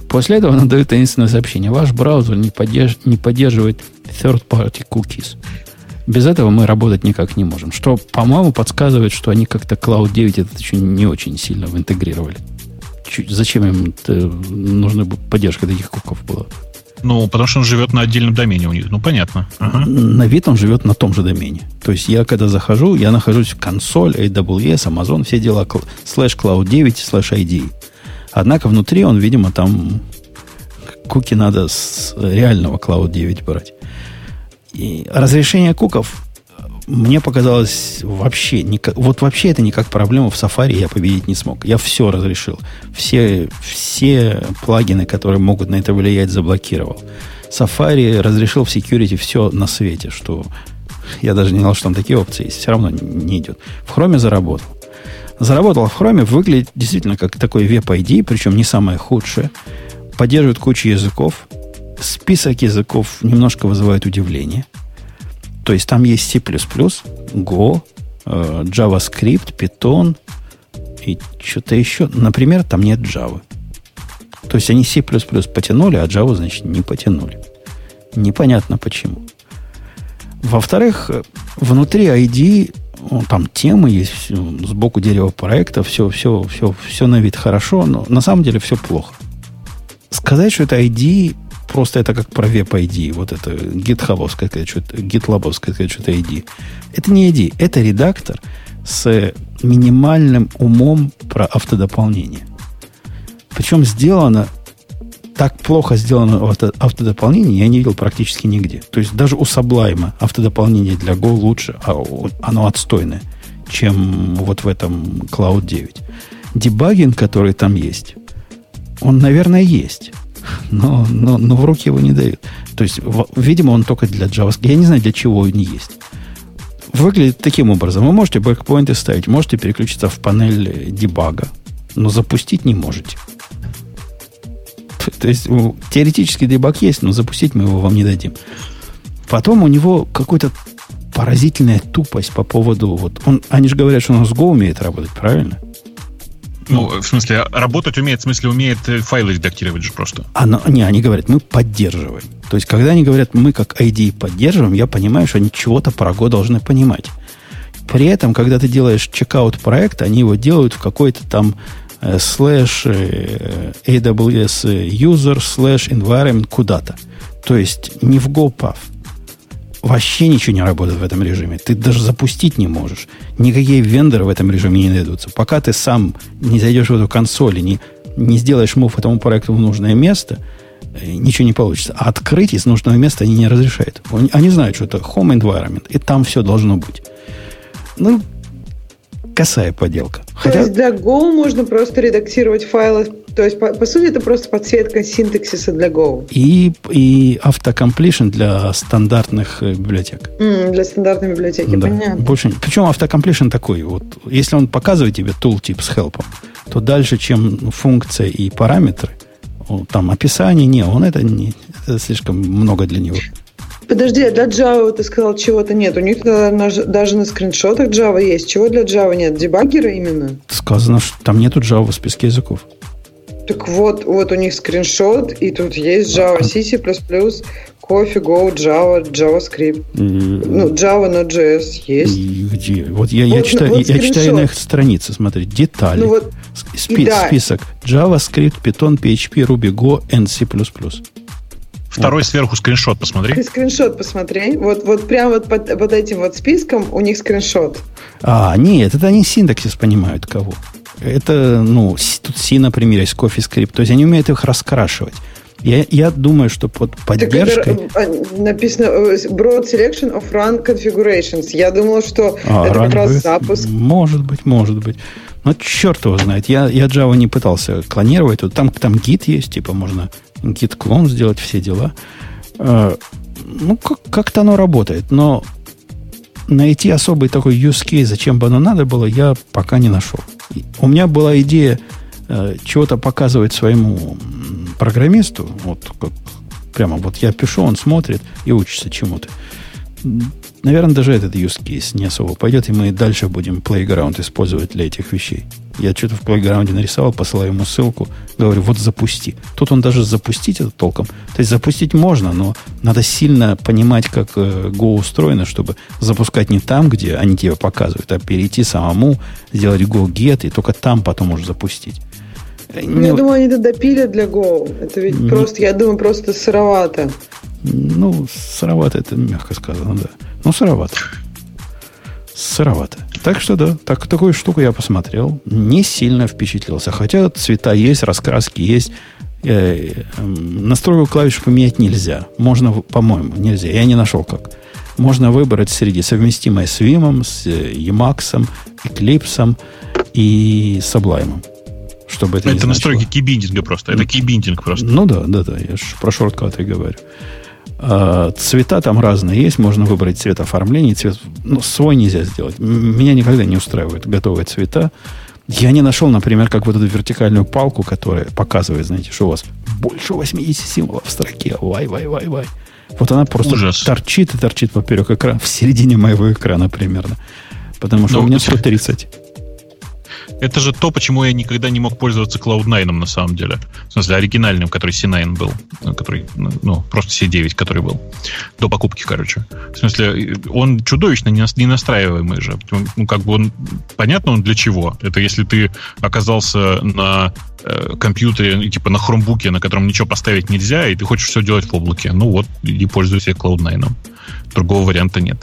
После этого она дает таинственное сообщение. Ваш браузер не, поддерж... не поддерживает third-party cookies. Без этого мы работать никак не можем. Что, по-моему, подсказывает, что они как-то Cloud 9 это еще не очень сильно интегрировали. Чуть, зачем им нужна поддержка таких куков была? Ну, потому что он живет на отдельном домене у них. Ну, понятно. Ага. На вид он живет на том же домене. То есть я когда захожу, я нахожусь в консоль, AWS, Amazon, все дела, слэш Cloud 9, слэш ID. Однако внутри он, видимо, там куки надо с реального Cloud 9 брать. И разрешение куков мне показалось вообще, никак, вот вообще это никак проблема в Safari я победить не смог. Я все разрешил. Все, все плагины, которые могут на это влиять, заблокировал. Safari разрешил в security все на свете, что я даже не знал, что там такие опции есть. Все равно не идет. В Chrome заработал. Заработал в Chrome, выглядит действительно как такой веб-ID, причем не самое худшее. Поддерживает кучу языков. Список языков немножко вызывает удивление. То есть там есть C++, Go, э, JavaScript, Python и что-то еще. Например, там нет Java. То есть они C++ потянули, а Java, значит, не потянули. Непонятно почему. Во-вторых, внутри ID там темы есть, сбоку дерева проекта, все, все, все, все на вид хорошо, но на самом деле все плохо. Сказать, что это ID, просто это как про веб ID, вот это гитхабовское, что-то, гитлабовское что-то ID. Это не ID, это редактор с минимальным умом про автодополнение. Причем сделано так плохо сделано авто, автодополнение я не видел практически нигде. То есть даже у Sublime автодополнение для Go лучше, а оно отстойное, чем вот в этом Cloud 9. Дебагинг, который там есть, он, наверное, есть. Но, но, но в руки его не дают. То есть, в, видимо, он только для JavaScript. Я не знаю, для чего он есть. Выглядит таким образом. Вы можете бэкпоинты ставить, можете переключиться в панель дебага, но запустить не можете. То есть теоретически дебаг есть, но запустить мы его вам не дадим. Потом у него какой-то поразительная тупость по поводу... Вот он, они же говорят, что он с Go умеет работать, правильно? Ну, в смысле, работать умеет, в смысле, умеет файлы редактировать же просто. Оно, не, они говорят, мы поддерживаем. То есть, когда они говорят, мы как IDE поддерживаем, я понимаю, что они чего-то про Go должны понимать. При этом, когда ты делаешь checkout проекта, они его делают в какой-то там slash AWS user slash environment куда-то. То есть не в GoPath. Вообще ничего не работает в этом режиме. Ты даже запустить не можешь. Никакие вендоры в этом режиме не найдутся. Пока ты сам не зайдешь в эту консоль и не, не сделаешь мув этому проекту в нужное место, ничего не получится. А открыть из нужного места они не разрешают. Они знают, что это home environment, и там все должно быть. Ну, косая поделка. Хотя... То есть для Go можно просто редактировать файлы. То есть, по, по сути, это просто подсветка синтаксиса для Go. И, и автокомплишн для стандартных э, библиотек. Mm, для стандартной библиотеки, да. понятно. Больше, причем автокомплишн такой, вот, если он показывает тебе tooltip с help, то дальше, чем функция и параметры, там описание, не, он это не это слишком много для него. Подожди, а для Java ты сказал, чего-то нет. У них даже на скриншотах Java есть. Чего для Java нет? Дебаггера именно? Сказано, что там нету Java в списке языков. Так вот, вот у них скриншот, и тут есть Java, C, C++, Coffee, Go, Java, JavaScript. Ну, Java, Node.js есть. Где? Вот я, вот, я, читаю, вот я читаю на их странице, смотри, детали. Ну, вот, Спи- да. Список. JavaScript, Python, PHP, Ruby, Go, and C++. Второй вот. сверху скриншот посмотри. Ты скриншот посмотри. Вот, вот прямо вот под, под этим вот списком у них скриншот. А, нет, это они синтаксис понимают кого. Это, ну, тут C, например, есть CoffeeScript. То есть они умеют их раскрашивать. Я, я думаю, что под поддержкой... Так это, а, написано э, Broad Selection of Run Configurations. Я думал, что а, это как раз запуск. Может быть, может быть. Но черт его знает. Я, я Java не пытался клонировать. Вот там, там гид есть, типа можно гид-клон сделать, все дела. Э, ну, как- как-то оно работает. Но найти особый такой use case, зачем бы оно надо было, я пока не нашел. У меня была идея э, чего-то показывать своему программисту, вот как, прямо вот я пишу, он смотрит и учится чему-то. Наверное, даже этот use case не особо пойдет, и мы дальше будем Playground использовать для этих вещей. Я что-то в Playground нарисовал, посылаю ему ссылку, говорю, вот запусти. Тут он даже запустить это толком. То есть запустить можно, но надо сильно понимать, как э, Go устроено, чтобы запускать не там, где они тебе показывают, а перейти самому, сделать Go get, и только там потом уже запустить. Ну, я думаю, они это допилят для Go. Это ведь не... просто, я думаю, просто сыровато. Ну, сыровато это мягко сказано, да. Ну, сыровато. Сыровато. Так что да, так, такую штуку я посмотрел. Не сильно впечатлился. Хотя цвета есть, раскраски есть. Э, э, настройку клавиш поменять нельзя. Можно, по-моему, нельзя. Я не нашел как. Можно выбрать среди совместимой с Vim, с Emacs, Eclipse и Sublime. Чтобы это это настройки кейбиндинга просто. Это кейбиндинг просто. Ну да, да, да. Я же про шорткаты говорю. А, цвета там разные есть, можно выбрать цвет оформления, цвет, ну, свой нельзя сделать. Меня никогда не устраивают готовые цвета. Я не нашел, например, как вот эту вертикальную палку, которая показывает, знаете, что у вас больше 80 символов в строке. Вай, вай, вай, вай. Вот она просто Ужас. торчит и торчит поперек экрана, в середине моего экрана примерно. Потому что ну, у меня 130. Это же то, почему я никогда не мог пользоваться Cloud9 на самом деле. В смысле, оригинальным, который C9 был. Ну, который, ну, ну, просто C9, который был. До покупки, короче. В смысле, он чудовищно не настраиваемый же. Ну, как бы он... Понятно он для чего. Это если ты оказался на э, компьютере, типа на хромбуке, на котором ничего поставить нельзя, и ты хочешь все делать в облаке. Ну вот, и пользуйся Cloud9. Другого варианта нет.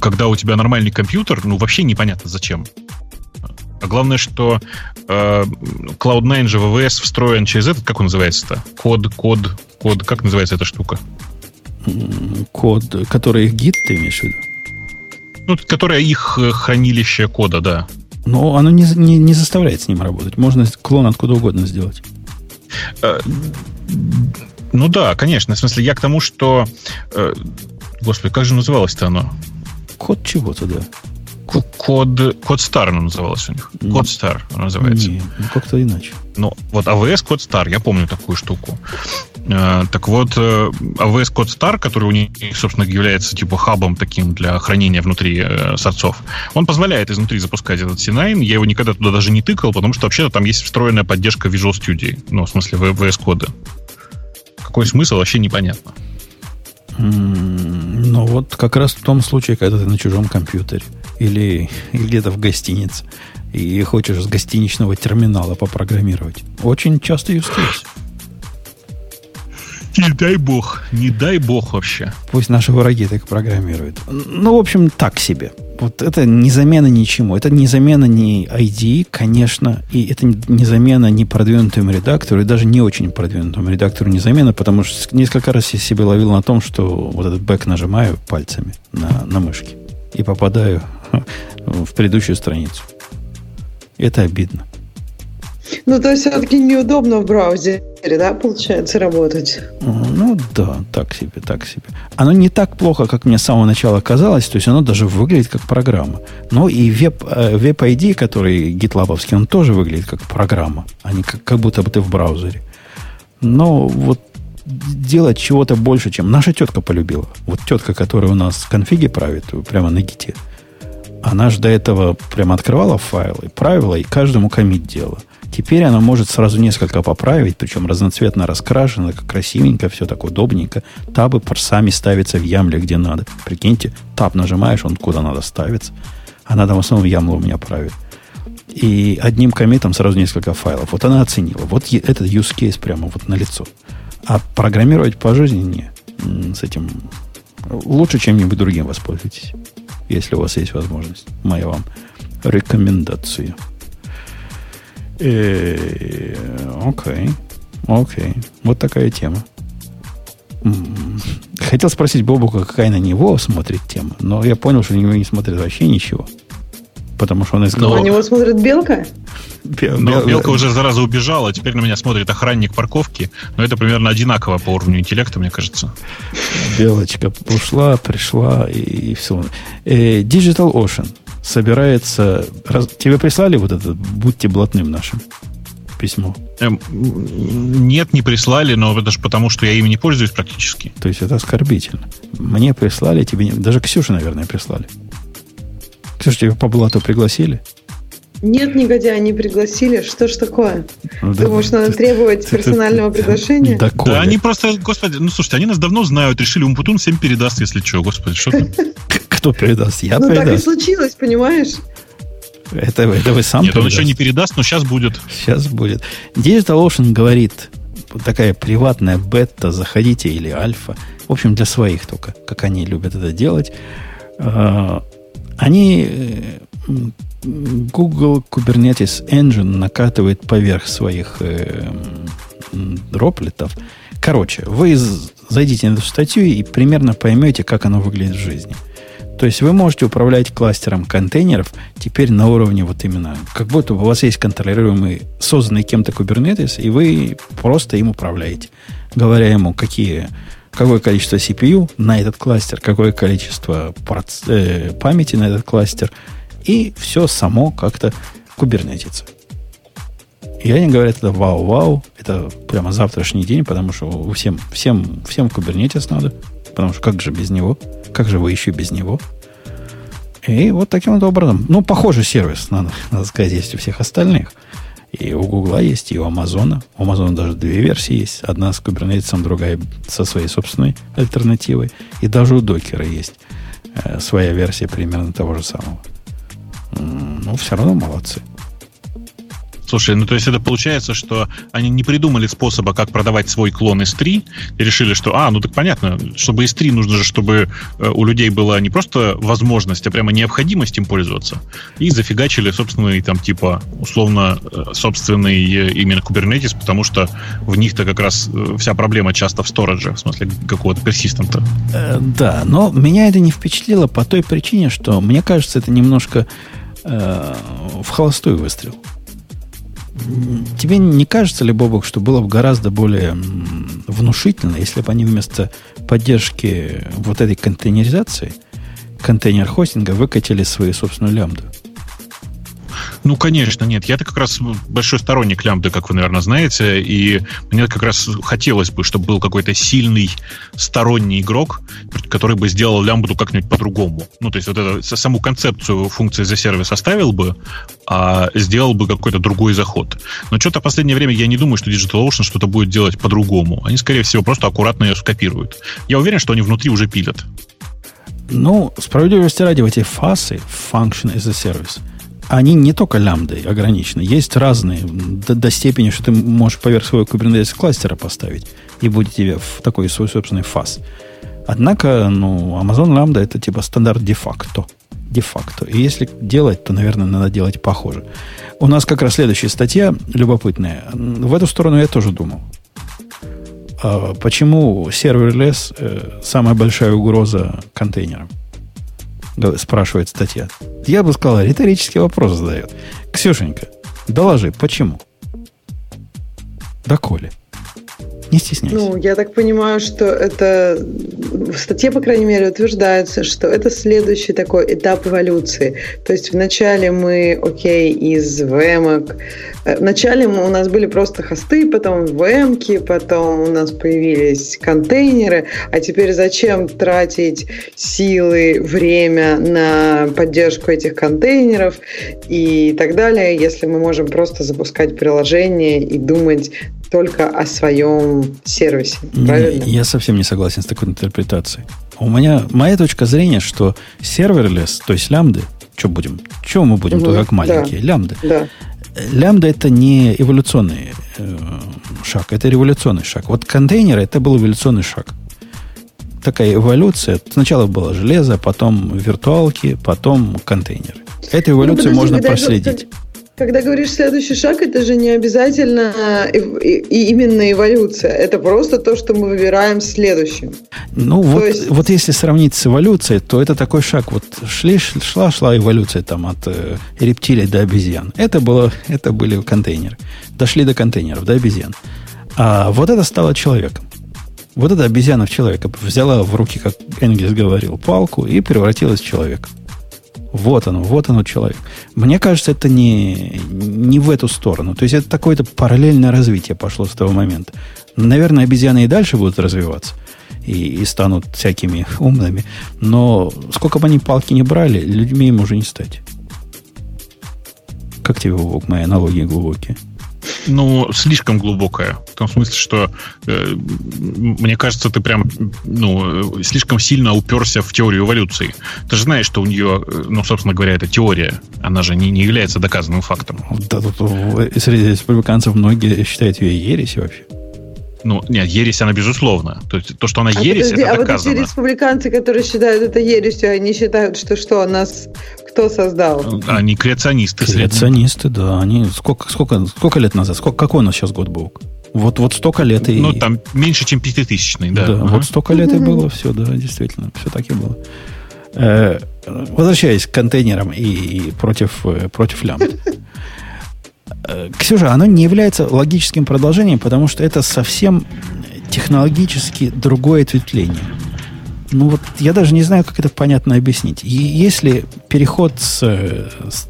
Когда у тебя нормальный компьютер, ну вообще непонятно зачем. А главное, что э, Cloud9 же VVS встроен через этот, как он называется-то? Код, код, код, как называется эта штука? Код, который их гид, ты имеешь в виду? Ну, которое их э, хранилище кода, да. Но оно не, не, не заставляет с ним работать. Можно клон откуда угодно сделать. Э, ну да, конечно. В смысле, я к тому, что... Э, господи, как же называлось-то оно? Код чего-то, да. Код, код Star оно называлось у них. Код Star называется. Не, ну как-то иначе. Ну, вот AWS Код Star, я помню такую штуку. Э, так вот, э, AWS Код Star, который у них, собственно, является типа хабом таким для хранения внутри э, сорцов, он позволяет изнутри запускать этот C9. Я его никогда туда даже не тыкал, потому что вообще-то там есть встроенная поддержка Visual Studio. Ну, в смысле, AWS кода. Какой смысл, вообще непонятно. Ну, вот как раз в том случае, когда ты на чужом компьютере или, или где-то в гостинице и хочешь с гостиничного терминала попрограммировать. Очень часто case. Не дай бог, не дай бог вообще. Пусть наши враги так программируют. Ну, в общем, так себе. Вот это не замена ничему. Это не замена ни ID, конечно, и это не замена ни продвинутому редактору, и даже не очень продвинутому редактору не замена, потому что несколько раз я себе ловил на том, что вот этот бэк нажимаю пальцами на, на мышке и попадаю в предыдущую страницу. Это обидно. Ну, то есть все-таки неудобно в браузере, да, получается, работать? Ну, да, так себе, так себе. Оно не так плохо, как мне с самого начала казалось, то есть оно даже выглядит как программа. Но и веб, э, веб ID, который гитлабовский, он тоже выглядит как программа, а не как, как будто бы ты в браузере. Но вот делать чего-то больше, чем наша тетка полюбила. Вот тетка, которая у нас конфиги правит прямо на гите – она же до этого прямо открывала файлы, правила и каждому комит делала. Теперь она может сразу несколько поправить, причем разноцветно раскрашено, как красивенько, все так удобненько. Табы сами ставятся в ямле, где надо. Прикиньте, таб нажимаешь, он куда надо ставится. Она там в основном ямлу у меня правит. И одним комитом сразу несколько файлов. Вот она оценила. Вот этот use case прямо вот на лицо. А программировать по жизни не. С этим лучше чем-нибудь другим воспользуйтесь если у вас есть возможность. Моя вам рекомендация. Э, окей. Окей. Вот такая тема. Хотел спросить Бобука, какая на него смотрит тема, но я понял, что на него не смотрит вообще ничего. Потому что он из На него смотрит белка? Но белка уже зараза убежала, теперь на меня смотрит охранник парковки. Но это примерно одинаково по уровню интеллекта, мне кажется. Белочка ушла, пришла и, все. Э, Digital Ocean собирается... Тебе прислали вот это «Будьте блатным» нашим? письмо? Эм, нет, не прислали, но это же потому, что я ими не пользуюсь практически. То есть это оскорбительно. Мне прислали, тебе не... Даже Ксюше, наверное, прислали. Тебя по блату пригласили? Нет, негодяй, не пригласили. Что ж такое? Ну, Думаешь, да, надо ты, требовать ты, персонального ты, приглашения? Да, да они просто, господи, ну слушайте, они нас давно знают, решили, Умпутун всем передаст, если что, господи, что ты? Кто передаст? Я Ну так и случилось, понимаешь? Это, это вы сам Нет, передаст. он еще не передаст, но сейчас будет. Сейчас будет. Digital Ocean говорит, такая приватная бета, заходите, или альфа. В общем, для своих только, как они любят это делать. Они э, Google Kubernetes Engine накатывает поверх своих э, дроплетов. Короче, вы зайдите на эту статью и примерно поймете, как оно выглядит в жизни. То есть вы можете управлять кластером контейнеров теперь на уровне вот именно, как будто у вас есть контролируемый, созданный кем-то Kubernetes, и вы просто им управляете, говоря ему, какие, какое количество CPU на этот кластер, какое количество проц, э, памяти на этот кластер, и все само как-то кубернетится. И они говорят, это вау-вау, это прямо завтрашний день, потому что всем, всем, всем кубернетис надо, потому что как же без него – как же вы еще без него? И вот таким вот образом. Ну, похожий сервис, надо, надо сказать, есть у всех остальных. И у Гугла есть, и у Амазона. У Амазона даже две версии есть. Одна с Kubernetes, другая со своей собственной альтернативой. И даже у Докера есть э, своя версия примерно того же самого. Ну, все равно молодцы. Слушай, ну то есть это получается, что они не придумали способа, как продавать свой клон S3, и решили, что, а, ну так понятно, чтобы S3 нужно же, чтобы э, у людей была не просто возможность, а прямо необходимость им пользоваться. И зафигачили собственный, там, типа, условно, э, собственный э, именно Kubernetes, потому что в них-то как раз вся проблема часто в стороже, в смысле какого-то персистента. Э, да, но меня это не впечатлило по той причине, что, мне кажется, это немножко э, в холостую выстрел. Тебе не кажется ли, Бобок, что было бы гораздо более внушительно, если бы они вместо поддержки вот этой контейнеризации, контейнер-хостинга, выкатили свою собственную лямбду? Ну, конечно, нет. Я-то как раз большой сторонник лямбды, как вы, наверное, знаете, и мне как раз хотелось бы, чтобы был какой-то сильный сторонний игрок, который бы сделал лямбду как-нибудь по-другому. Ну, то есть вот эту саму концепцию функции за сервис оставил бы, а сделал бы какой-то другой заход. Но что-то в последнее время я не думаю, что DigitalOcean что-то будет делать по-другому. Они, скорее всего, просто аккуратно ее скопируют. Я уверен, что они внутри уже пилят. Ну, справедливости ради, в эти фасы, function as a service – они не только лямбдой ограничены. Есть разные до, до степени, что ты можешь поверх своего Kubernetes кластера поставить, и будет тебе в такой свой собственный фаз. Однако, ну, Amazon Lambda это типа стандарт де-факто. Де-факто. И если делать, то, наверное, надо делать похоже. У нас как раз следующая статья любопытная. В эту сторону я тоже думал. А почему серверлесс э, самая большая угроза контейнерам? Спрашивает статья. Я бы сказал, риторический вопрос задает. Ксюшенька, доложи, почему? Да, Коля. Не стесняйся. Ну, я так понимаю, что это в статье, по крайней мере, утверждается, что это следующий такой этап эволюции. То есть вначале мы, окей, из VM, э, вначале мы, у нас были просто хосты, потом VM, потом у нас появились контейнеры, а теперь зачем тратить силы, время на поддержку этих контейнеров и так далее, если мы можем просто запускать приложение и думать только о своем сервисе. Правильно? Я совсем не согласен с такой интерпретацией. У меня моя точка зрения, что serverless, то есть лямбды, что будем? Чего мы будем угу, как маленькие? Да, лямбды. Да. Лямбда это не эволюционный э, шаг, это революционный шаг. Вот контейнеры это был эволюционный шаг. Такая эволюция. Сначала было железо, потом виртуалки, потом контейнеры. Эту ну, эволюцию ну, можно проследить. Когда говоришь следующий шаг, это же не обязательно и, и, и именно эволюция. Это просто то, что мы выбираем следующим. Ну, вот, есть... вот если сравнить с эволюцией, то это такой шаг. Вот шли, шла, шла эволюция там от э, рептилий до обезьян. Это, было, это были контейнеры. Дошли до контейнеров, до обезьян. А вот это стало человеком. Вот эта обезьяна в человека взяла в руки, как Энгельс говорил, палку и превратилась в человека. Вот оно, вот оно человек. Мне кажется, это не, не в эту сторону. То есть это такое-то параллельное развитие пошло с того момента. Наверное, обезьяны и дальше будут развиваться и, и станут всякими умными. Но сколько бы они палки не брали, людьми им уже не стать. Как тебе, Вовок, мои аналогии глубокие? Ну, слишком глубокая. В том смысле, что э, мне кажется, ты прям, ну, слишком сильно уперся в теорию эволюции. Ты же знаешь, что у нее, э, ну, собственно говоря, это теория. Она же не, не является доказанным фактом. Да, тут среди республиканцев многие считают ее ересью вообще. Ну, нет, ересь она безусловно. То есть то, что она а ересь, подожди, это а доказано. вот эти республиканцы, которые считают это ересью, они считают, что что, нас кто создал? Они креационисты. Креационисты, да. Они сколько, сколько, сколько лет назад? Сколько, какой у нас сейчас год был? Вот, вот столько лет и... Ну, там меньше, чем пятитысячный, да. Да, ага. вот столько лет и было все, да, действительно. Все так и было. Э, возвращаясь к контейнерам и, и против, э, против лямбд. Э, Ксюша, оно не является логическим продолжением, потому что это совсем технологически другое ответвление. Ну вот я даже не знаю, как это понятно объяснить. И если переход с,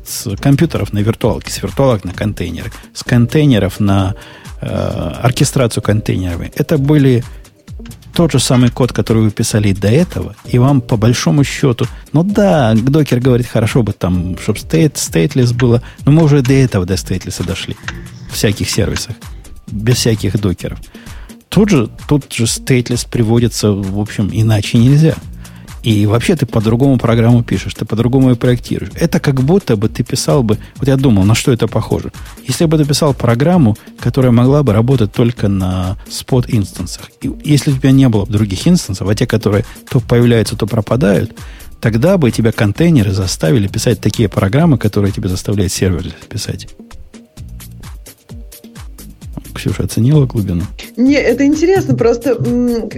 с, компьютеров на виртуалки, с виртуалок на контейнеры, с контейнеров на э, оркестрацию контейнерами, это были тот же самый код, который вы писали до этого, и вам по большому счету, ну да, докер говорит, хорошо бы там, чтобы state, stateless было, но мы уже до этого, до stateless дошли в всяких сервисах, без всяких докеров. Тут же, тут же stateless приводится, в общем, иначе нельзя – и вообще ты по-другому программу пишешь, ты по-другому ее проектируешь. Это как будто бы ты писал бы... Вот я думал, на что это похоже. Если бы ты писал программу, которая могла бы работать только на спот инстансах, и если у тебя не было бы других инстансов, а те, которые то появляются, то пропадают, тогда бы тебя контейнеры заставили писать такие программы, которые тебе заставляют сервер писать. Ксюша оценила глубину? Не, это интересно, просто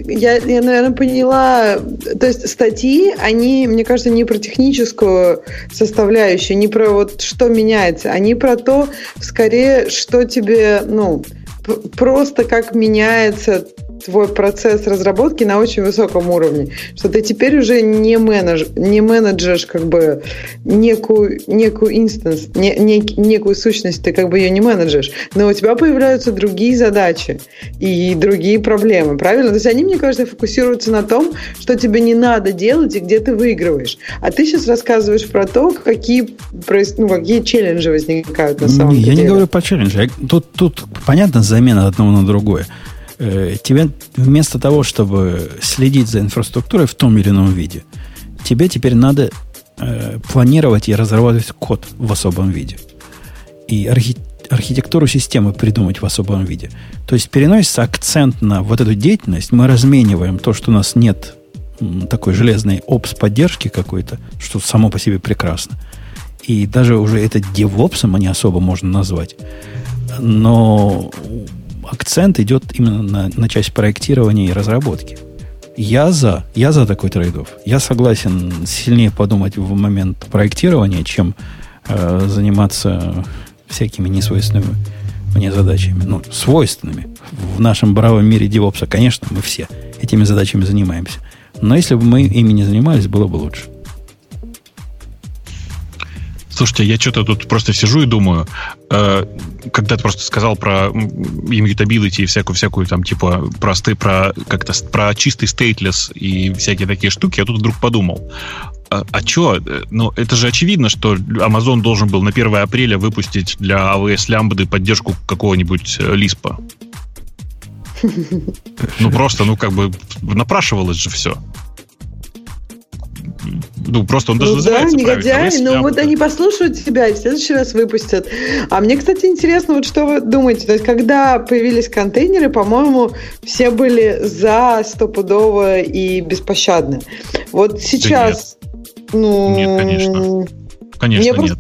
я, я, наверное, поняла, то есть статьи, они, мне кажется, не про техническую составляющую, не про вот что меняется, они про то, скорее, что тебе, ну, просто как меняется твой процесс разработки на очень высоком уровне, что ты теперь уже не, менедж, не менеджешь как бы некую, некую инстанс, не, не, некую сущность, ты как бы ее не менеджешь, но у тебя появляются другие задачи и другие проблемы, правильно? То есть они, мне кажется, фокусируются на том, что тебе не надо делать и где ты выигрываешь. А ты сейчас рассказываешь про то, какие, ну, какие челленджи возникают на самом не, деле. Я не говорю про челленджи. Тут, тут понятно замена одного на другое. Э, тебе вместо того, чтобы следить за инфраструктурой в том или ином виде, тебе теперь надо э, планировать и разрабатывать код в особом виде. И архи архитектуру системы придумать в особом виде. То есть переносится акцент на вот эту деятельность, мы размениваем то, что у нас нет такой железной опс поддержки какой-то, что само по себе прекрасно. И даже уже это девопсом не особо можно назвать. Но акцент идет именно на, на часть проектирования и разработки. Я за, я за такой трейдов. Я согласен сильнее подумать в момент проектирования, чем э, заниматься всякими несвойственными мне задачами. Ну, свойственными. В нашем бравом мире девопса, конечно, мы все этими задачами занимаемся. Но если бы мы ими не занимались, было бы лучше. Слушайте, я что-то тут просто сижу и думаю, э, когда ты просто сказал про immutability и всякую всякую там типа про, про как-то про чистый stateless и всякие такие штуки, я тут вдруг подумал, а, а что? Ну, это же очевидно, что Amazon должен был на 1 апреля выпустить для AWS Lambda поддержку какого-нибудь Лиспа. Ну, просто, ну, как бы напрашивалось же все. Ну, просто он даже ну, называется да, негодяи, но вот они послушают тебя и в следующий раз выпустят. А мне, кстати, интересно, вот что вы думаете. То есть, когда появились контейнеры, по-моему, все были за стопудово и беспощадно. Вот сейчас... Да нет. Ну, нет, конечно. Конечно, нет. Просто,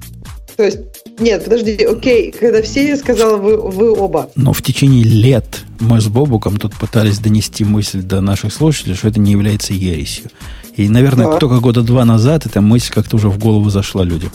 то есть, Нет, подожди, окей, когда все сказала вы, вы оба. Но в течение лет мы с Бобуком тут пытались донести мысль до наших слушателей, что это не является ересью. И, наверное, да. только года два назад эта мысль как-то уже в голову зашла людям.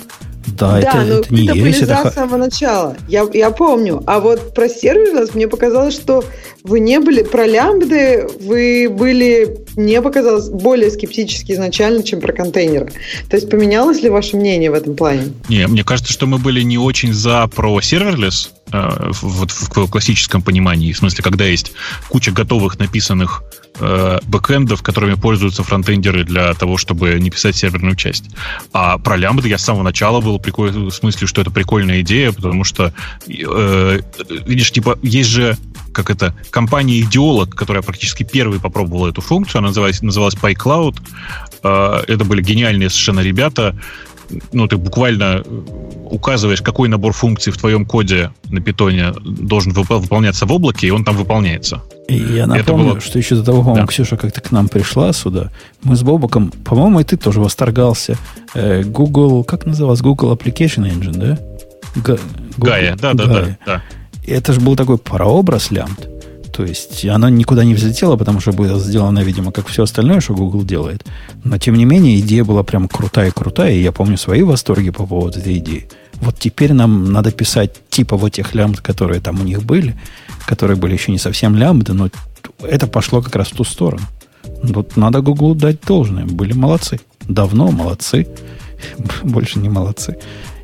Да, да это, но это не это ересь, это... с самого начала. Я, я помню. А вот про serverless мне показалось, что вы не были... Про лямбды вы были, мне показалось, более скептически изначально, чем про контейнеры. То есть поменялось ли ваше мнение в этом плане? Не, мне кажется, что мы были не очень за про serverless, э, вот в классическом понимании. В смысле, когда есть куча готовых написанных э, бэкэндов, которыми пользуются фронтендеры для того, чтобы не писать серверную часть. А про лямбды я с самого начала был прикольный в смысле, что это прикольная идея, потому что, э, видишь, типа, есть же как это, компания идеолог, которая практически первой попробовала эту функцию, она называлась, называлась PyCloud. Э, это были гениальные совершенно ребята, ну, ты буквально указываешь, какой набор функций в твоем коде на питоне должен выполняться в облаке, и он там выполняется. И я напомню, было... что еще до того, по-моему, да. Ксюша как-то к нам пришла сюда, мы с Бобоком, по-моему, и ты тоже восторгался. Э, Google, как называлось? Google Application Engine, да? Гая, да, да, да, да. Это же был такой прообраз лямбд. То есть она никуда не взлетела, потому что было сделано, видимо, как все остальное, что Google делает. Но, тем не менее, идея была прям крутая-крутая, и я помню свои восторги по поводу этой идеи. Вот теперь нам надо писать типа вот тех лямбд, которые там у них были, которые были еще не совсем лямбды, но это пошло как раз в ту сторону. Тут надо Google дать должное. Были молодцы. Давно молодцы. Больше не молодцы.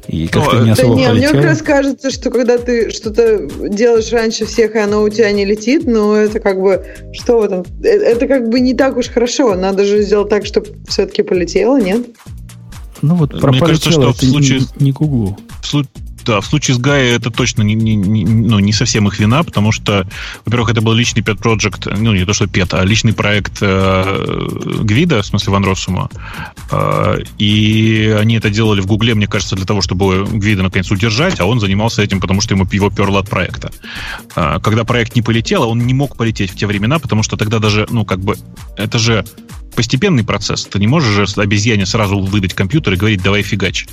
И как-то ну, не особо да не, Мне как раз кажется, что когда ты что-то делаешь раньше всех, и оно у тебя не летит, но это как бы, что в этом? Э, это как бы не так уж хорошо. Надо же сделать так, чтобы все-таки полетело, нет? Ну вот про Мне кажется, что в случае... не, не Гуглу. В, да, в случае с Гая это точно не, не, не, ну, не совсем их вина, потому что, во-первых, это был личный pet project, ну, не то, что pet, а личный проект э, Гвида, в смысле Ван Россума. Э, и они это делали в Гугле, мне кажется, для того, чтобы Гвида наконец удержать, а он занимался этим, потому что ему его перло от проекта. Э, когда проект не полетел, а он не мог полететь в те времена, потому что тогда даже, ну, как бы, это же постепенный процесс. Ты не можешь же обезьяне сразу выдать компьютер и говорить, давай фигач.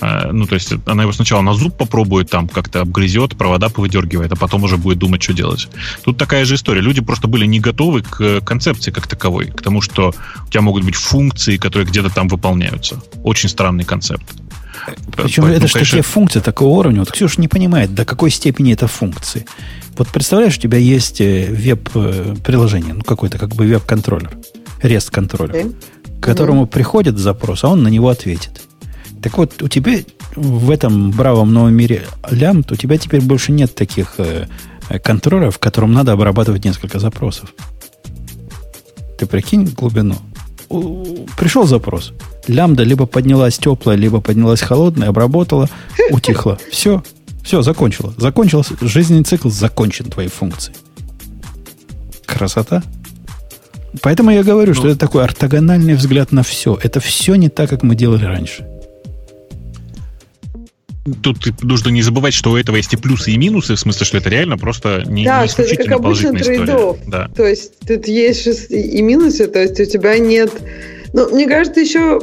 А, ну, то есть она его сначала на зуб попробует, там как-то обгрызет, провода повыдергивает, а потом уже будет думать, что делать. Тут такая же история. Люди просто были не готовы к концепции как таковой, к тому, что у тебя могут быть функции, которые где-то там выполняются. Очень странный концепт. Причем Поэтому, это же конечно... такие функции такого уровня. Вот Ксюша не понимает, до какой степени это функции. Вот представляешь, у тебя есть э, веб-приложение, ну какой-то как бы веб-контроллер REST-контроллер, okay. к которому mm-hmm. приходит запрос, а он на него ответит. Так вот, у тебя в этом бравом новом мире лямбд, у тебя теперь больше нет таких э, контроллеров, которым надо обрабатывать несколько запросов. Ты прикинь глубину. Пришел запрос. Лямбда либо поднялась теплая, либо поднялась холодная, обработала, утихла. Все, все, закончила. Закончился, жизненный цикл закончен твоей функции. Красота. Поэтому я говорю, ну, что это такой ортогональный взгляд на все. Это все не так, как мы делали раньше. Тут нужно не забывать, что у этого есть и плюсы, и минусы, в смысле, что это реально просто не, да, не что это как обычно трейдов. Да. То есть тут есть и минусы, то есть у тебя нет ну, мне кажется, еще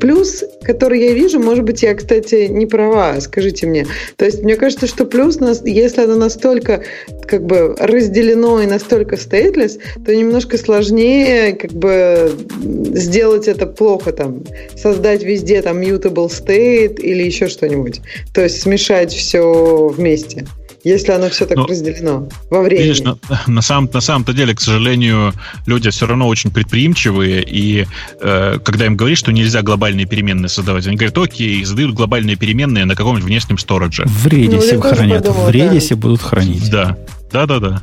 плюс, который я вижу, может быть, я, кстати, не права, скажите мне. То есть мне кажется, что плюс, если оно настолько как бы разделено и настолько стейтлес, то немножко сложнее как бы сделать это плохо, там, создать везде там mutable state или еще что-нибудь. То есть смешать все вместе если оно все так ну, разделено во времени. Видишь, на, на, самом, на самом-то деле, к сожалению, люди все равно очень предприимчивые, и э, когда им говоришь, что нельзя глобальные переменные создавать, они говорят, окей, создают глобальные переменные на каком-нибудь внешнем стороже. В Redis ну, хранят, подумала, в Redis да. будут хранить. Да, да-да-да.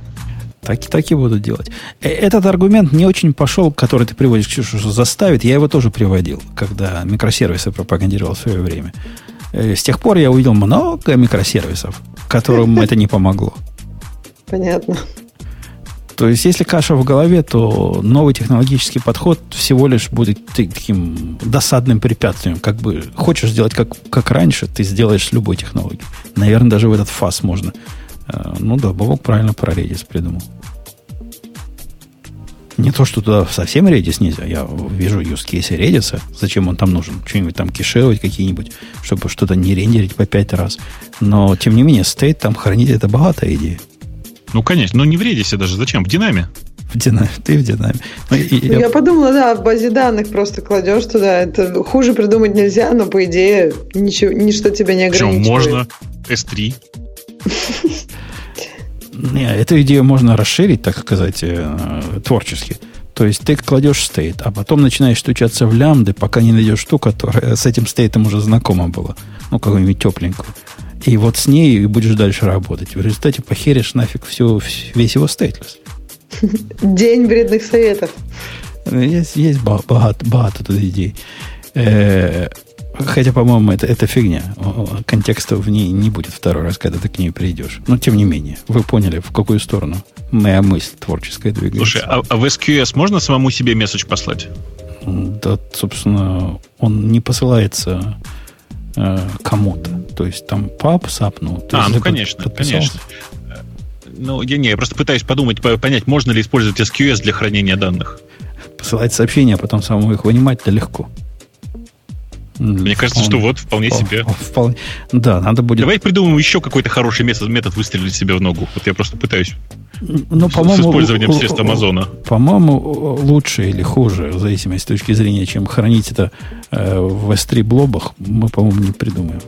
Так, так и будут делать. Э, этот аргумент не очень пошел, который ты приводишь, что заставит. Я его тоже приводил, когда микросервисы пропагандировал в свое время. Э, с тех пор я увидел много микросервисов, которым это не помогло. Понятно. То есть, если каша в голове, то новый технологический подход всего лишь будет таким досадным препятствием. Как бы хочешь сделать как, как раньше, ты сделаешь с любой технологией. Наверное, даже в этот фас можно. Э, ну да, Бобок правильно про Redis придумал. Не то, что туда совсем Redis нельзя. Я вижу use case Redis. Зачем он там нужен? Что-нибудь там кешировать какие-нибудь, чтобы что-то не рендерить по пять раз. Но, тем не менее, стейт там хранить это богатая идея. Ну, конечно, но не в Redis даже. Зачем? В динаме. В динаме. Ты в динаме. Ну, и, я... я подумала, да, в базе данных просто кладешь туда. Это хуже придумать нельзя, но по идее ничего, ничто тебя не ограничивает. Что, можно S3? Не, эту идею можно расширить, так сказать, э, творчески. То есть ты кладешь стейт, а потом начинаешь стучаться в лямды, пока не найдешь ту, которая с этим стейтом уже знакома была. Ну, какую-нибудь тепленькую. И вот с ней и будешь дальше работать. В результате похеришь нафиг всю, весь его стейтлес. День вредных советов. Есть, есть богато, богато тут идей. Э, Хотя, по-моему, это, это фигня. Контекста в ней не будет второй раз, когда ты к ней придешь. Но, тем не менее, вы поняли, в какую сторону моя мысль творческая двигается. Слушай, а, а в SQS можно самому себе месседж послать? Да, собственно, он не посылается э, кому-то. То есть там пап сапнул. А, ну, конечно, конечно. Ну, я не, я просто пытаюсь подумать, понять, можно ли использовать SQS для хранения данных. Посылать сообщения, а потом самому их вынимать-то легко. Мне кажется, вполне, что вот вполне себе. Вполне, да, надо будет. Давай придумаем еще какой-то хороший метод, метод выстрелить себе в ногу. Вот я просто пытаюсь. Ну, по-моему, с использованием средств Амазона. По-моему, лучше или хуже, в зависимости с точки зрения, чем хранить это э, в S3 блобах, мы, по-моему, не придумаем.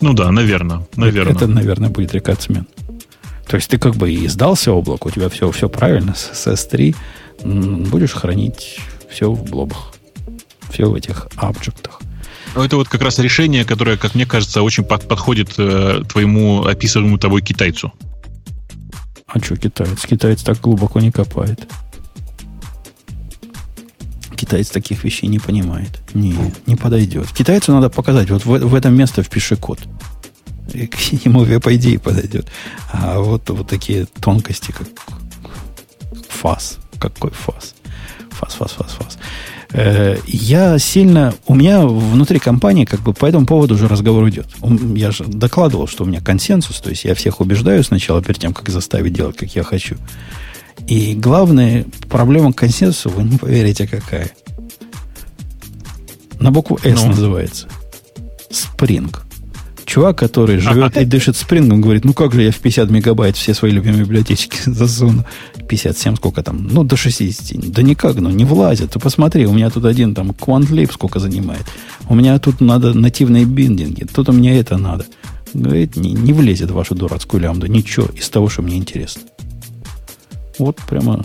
Ну да, наверное, наверное. Это, наверное, будет рекордсмен. То есть ты как бы и сдался облаку, у тебя все, все правильно с, с S3, будешь хранить все в блобах все в этих объектах. Ну, это вот как раз решение, которое, как мне кажется, очень под, подходит э, твоему описываемому тобой китайцу. А что китаец? Китаец так глубоко не копает. Китаец таких вещей не понимает. Не, не подойдет. Китайцу надо показать, вот в, в этом место впиши код. И к нему, по идее, подойдет. А вот, вот такие тонкости, как фас. Какой фас? Фас, фас, фас, фас. Э, я сильно... У меня внутри компании как бы по этому поводу уже разговор идет. Я же докладывал, что у меня консенсус, то есть я всех убеждаю сначала перед тем, как заставить делать, как я хочу. И главная проблема консенсуса, вы не поверите, какая. На букву S ну. называется. Spring. Чувак, который живет и дышит спрингом, говорит, ну как же я в 50 мегабайт все свои любимые библиотечки засуну. 57, сколько там? Ну, до 60. Да никак, ну, не влазит. Ты посмотри, у меня тут один там QuantLib сколько занимает. У меня тут надо нативные биндинги. Тут у меня это надо. Говорит, не, не влезет в вашу дурацкую лямбду. Ничего из того, что мне интересно. Вот прямо...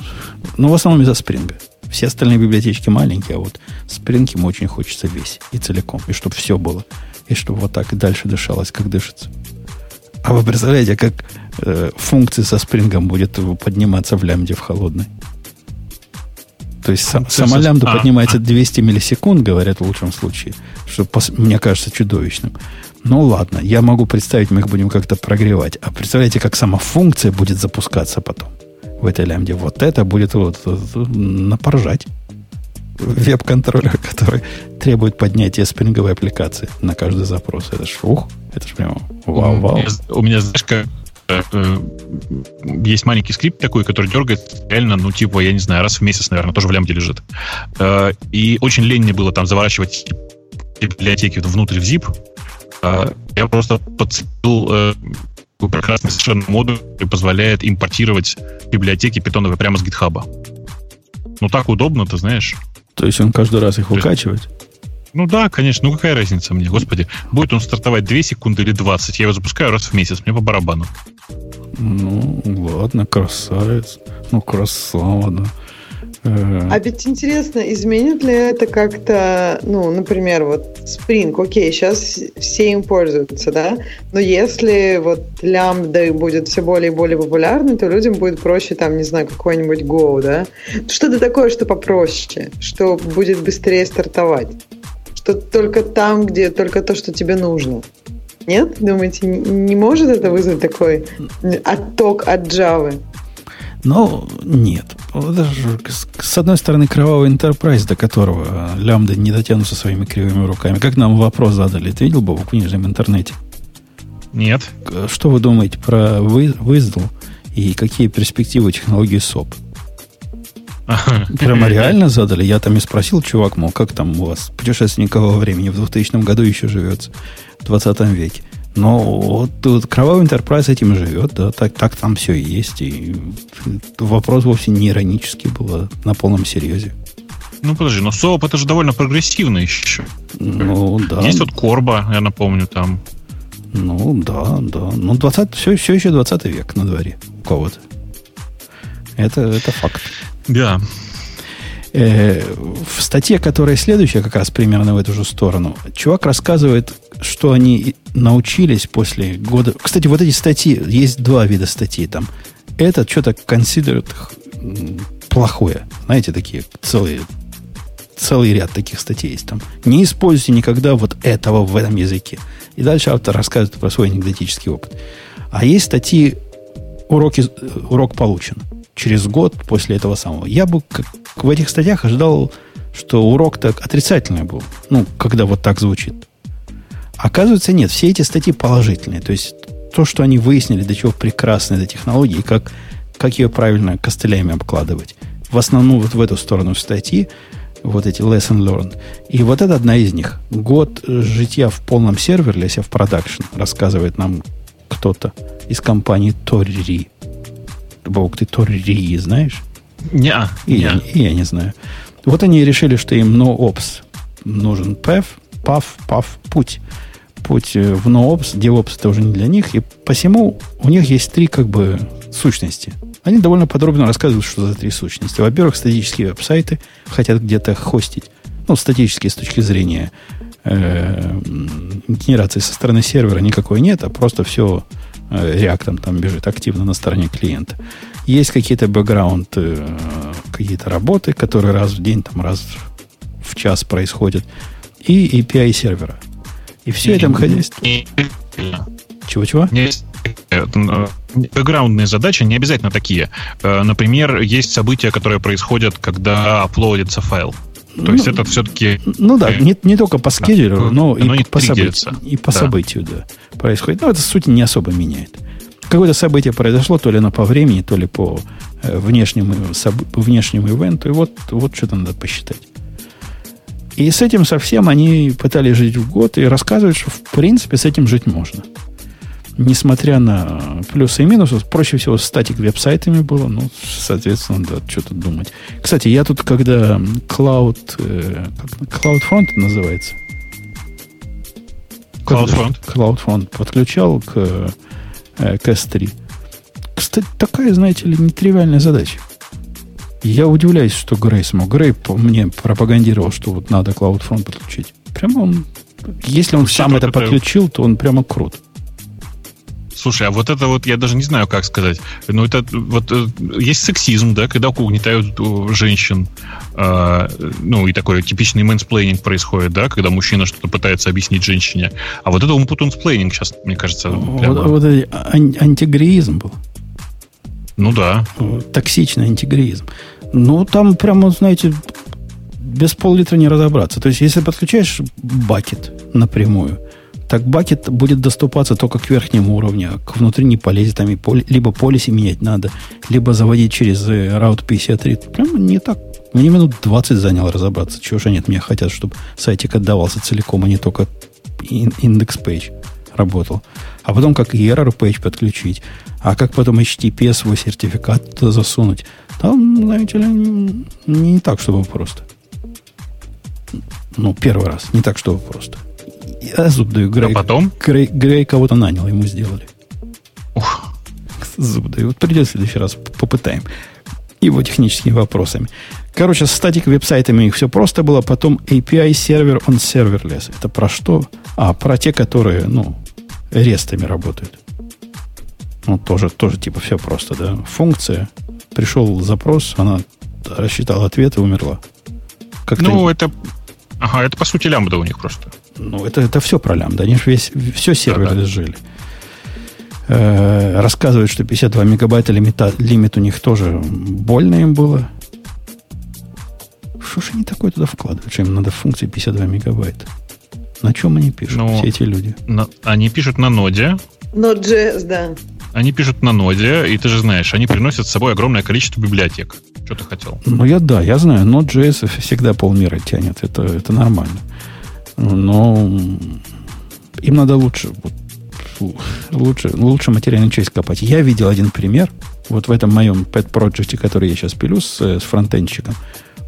Ну, в основном из-за спринга. Все остальные библиотечки маленькие, а вот спринг ему очень хочется весь и целиком. И чтобы все было и чтобы вот так и дальше дышалось, как дышится. А вы представляете, как э, функции со спрингом будет подниматься в лямбде в холодной? То есть сам, сама лямбда а, поднимается а. 200 миллисекунд, говорят в лучшем случае, что мне кажется чудовищным. Ну ладно, я могу представить, мы их будем как-то прогревать. А представляете, как сама функция будет запускаться потом в этой лямбде? Вот это будет вот, вот, напоржать веб-контроллер, который требует поднятия спринговой аппликации на каждый запрос. Это ж, ух, это ж прямо вау-вау. У меня, знаешь, как э, э, есть маленький скрипт такой, который дергает реально, ну, типа, я не знаю, раз в месяц, наверное, тоже в лямбде лежит. Э, и очень лень мне было там заворачивать библиотеки внутрь в zip. Я просто подцепил прекрасный совершенно модуль, который позволяет импортировать библиотеки питоновые прямо с гитхаба. Ну, так удобно, ты знаешь. То есть он каждый раз их выкачивает? Ну да, конечно. Ну какая разница мне? Господи, будет он стартовать 2 секунды или 20, я его запускаю раз в месяц, мне по барабану. Ну, ладно, красавец. Ну, красава, да. А ведь интересно, изменит ли это как-то, ну, например, вот Spring, окей, сейчас все им пользуются, да, но если вот лямбда будет все более и более популярной, то людям будет проще там, не знаю, какой-нибудь Go, да, что-то такое, что попроще, что будет быстрее стартовать, что только там, где только то, что тебе нужно. Нет? Думаете, не может это вызвать такой отток от Java? Ну, нет. С одной стороны, кровавый enterprise, до которого лямбда не дотянутся своими кривыми руками. Как нам вопрос задали? Ты видел бы в книжном интернете? Нет. Что вы думаете про WSDL и какие перспективы технологии SOP? Прямо реально задали. Я там и спросил, чувак, мол, как там у вас путешественникового времени в 2000 году еще живется, в 20 веке. Но вот, вот Кровавый Enterprise этим живет, да, так, так там все и есть. И вопрос вовсе не иронический был, а на полном серьезе. Ну, подожди, но СОП это же довольно прогрессивно еще. Ну, да. Есть вот Корба, я напомню, там. Ну, да, да. Ну, 20, все, все еще 20 век на дворе у кого-то. Это, это факт. Да. Э, в статье, которая следующая, как раз примерно в эту же сторону, чувак рассказывает, что они научились после года... Кстати, вот эти статьи, есть два вида статей там. Этот что-то considered плохое. Знаете, такие целые целый ряд таких статей есть там. Не используйте никогда вот этого в этом языке. И дальше автор рассказывает про свой анекдотический опыт. А есть статьи уроки, урок получен через год после этого самого. Я бы как, в этих статьях ожидал, что урок так отрицательный был. Ну, когда вот так звучит. Оказывается, нет. Все эти статьи положительные. То есть, то, что они выяснили, до чего прекрасны эта технология, и как, как ее правильно костылями обкладывать. В основном вот в эту сторону статьи, вот эти lesson learned. И вот это одна из них. Год житья в полном серверлесе, в продакшн, рассказывает нам кто-то из компании Торри. Бог, ты Торри знаешь? Не, и, не. Я, и я не знаю. Вот они решили, что им NoOps нужен PAF, PAF, PAF, путь. Путь э, в NoOps, DevOps это уже не для них. И посему у них есть три как бы сущности. Они довольно подробно рассказывают, что за три сущности. Во-первых, статические веб-сайты хотят где-то хостить. Ну, статические с точки зрения э, генерации со стороны сервера никакой нет, а просто все э, реактом там бежит активно на стороне клиента. Есть какие-то бэкграунд, э, какие-то работы, которые раз в день, там раз в час происходят. И API сервера. И все это хозяйство. Чего-чего? Э, бэкграундные задачи не обязательно такие. Э, например, есть события, которые происходят, когда аплодится файл. То ну, есть это все-таки... Ну да, не, не только по скеджеру, да, но и по, событию, и по да. событию да, происходит. Но это, суть не особо меняет. Какое-то событие произошло, то ли оно по времени, то ли по э, внешнему, внешнему ивенту, и вот, вот что-то надо посчитать. И с этим совсем они пытались жить в год и рассказывают, что в принципе с этим жить можно несмотря на плюсы и минусы, проще всего статик веб-сайтами было, ну, соответственно, да, что тут думать. Кстати, я тут, когда Cloud, э, CloudFront называется? CloudFront. CloudFront подключал к, э, к S3. Кстати, такая, знаете ли, нетривиальная задача. Я удивляюсь, что Грей смог. Грей мне пропагандировал, что вот надо CloudFront подключить. Прямо он, если он Все сам это подключил, то он прямо крут. Слушай, а вот это вот, я даже не знаю, как сказать. Ну, это вот э, есть сексизм, да, когда угнетают женщин. Э, ну, и такой типичный мэнсплейнинг происходит, да, когда мужчина что-то пытается объяснить женщине. А вот это умпутунсплейнинг сейчас, мне кажется, прямо... Вот, вот это ан- антигреизм был. Ну да. Токсичный антигреизм. Ну, там прямо, знаете, без пол-литра не разобраться. То есть, если подключаешь бакет напрямую, так бакет будет доступаться только к верхнему уровню, а к внутри не полезет. Там и поле, либо полиси менять надо, либо заводить через Route 53. Прямо не так. Мне минут 20 заняло разобраться. Чего же нет, мне хотят, чтобы сайтик отдавался целиком, а не только индекс page работал. А потом как error page подключить. А как потом HTTP свой сертификат туда засунуть. Там, знаете ли, не, не так, чтобы просто. Ну, первый раз. Не так, чтобы просто. Я зуб даю. Грей, а потом? Грей, Грей кого-то нанял, ему сделали. Ух. Зуб даю. Вот придет в следующий раз, попытаем. Его техническими вопросами. Короче, с статик веб-сайтами их все просто было. Потом API сервер, on serverless. Это про что? А, про те, которые, ну, рестами работают. Ну, тоже, тоже типа все просто, да. Функция. Пришел запрос, она рассчитала ответ и умерла. Как ну, это... Ага, это по сути лямбда у них просто. Ну, это, это все про лямбда. Они же весь, все сервер да, жили. Э, рассказывают, что 52 мегабайта лимита, лимит у них тоже больно им было. Что ж они такое туда вкладывают? Что им надо функции 52 мегабайта? На чем они пишут, ну, все эти люди? На, они пишут на ноде. Node.js, да. они пишут на ноде, и ты же знаешь, они приносят с собой огромное количество библиотек. Что ты хотел? Ну, я да, я знаю. Node.js всегда полмира тянет. Это, это нормально. Но им надо лучше, лучше, лучше материальную часть копать. Я видел один пример. Вот в этом моем pet project, который я сейчас пилю с, с фронтенщиком,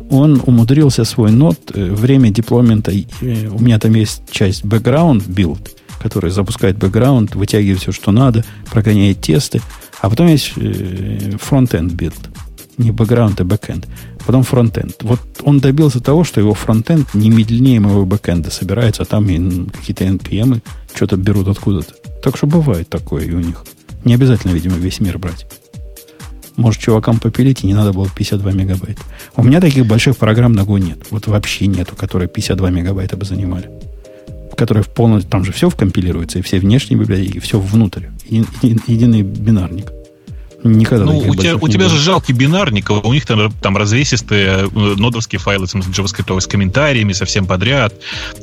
он умудрился свой нод, э, время деплоймента, э, у меня там есть часть background build, который запускает background, вытягивает все, что надо, прогоняет тесты, а потом есть э, frontend build. Не background, а backend. Потом фронтенд. Вот он добился того, что его фронтенд не медленнее моего бэкенда собирается, а там и какие-то NPM что-то берут откуда-то. Так что бывает такое и у них. Не обязательно, видимо, весь мир брать. Может, чувакам попилить, и не надо было 52 мегабайта. У меня таких больших программ на Go нет. Вот вообще нету, которые 52 мегабайта бы занимали. Которые в полностью... Там же все вкомпилируется, и все внешние библиотеки, и все внутрь. И, и, единый бинарник. Никогда ну, у тебя, у тебя же жалкий бинарник, у них там, там развесистые э, нодовские файлы с JavaScript с комментариями совсем подряд,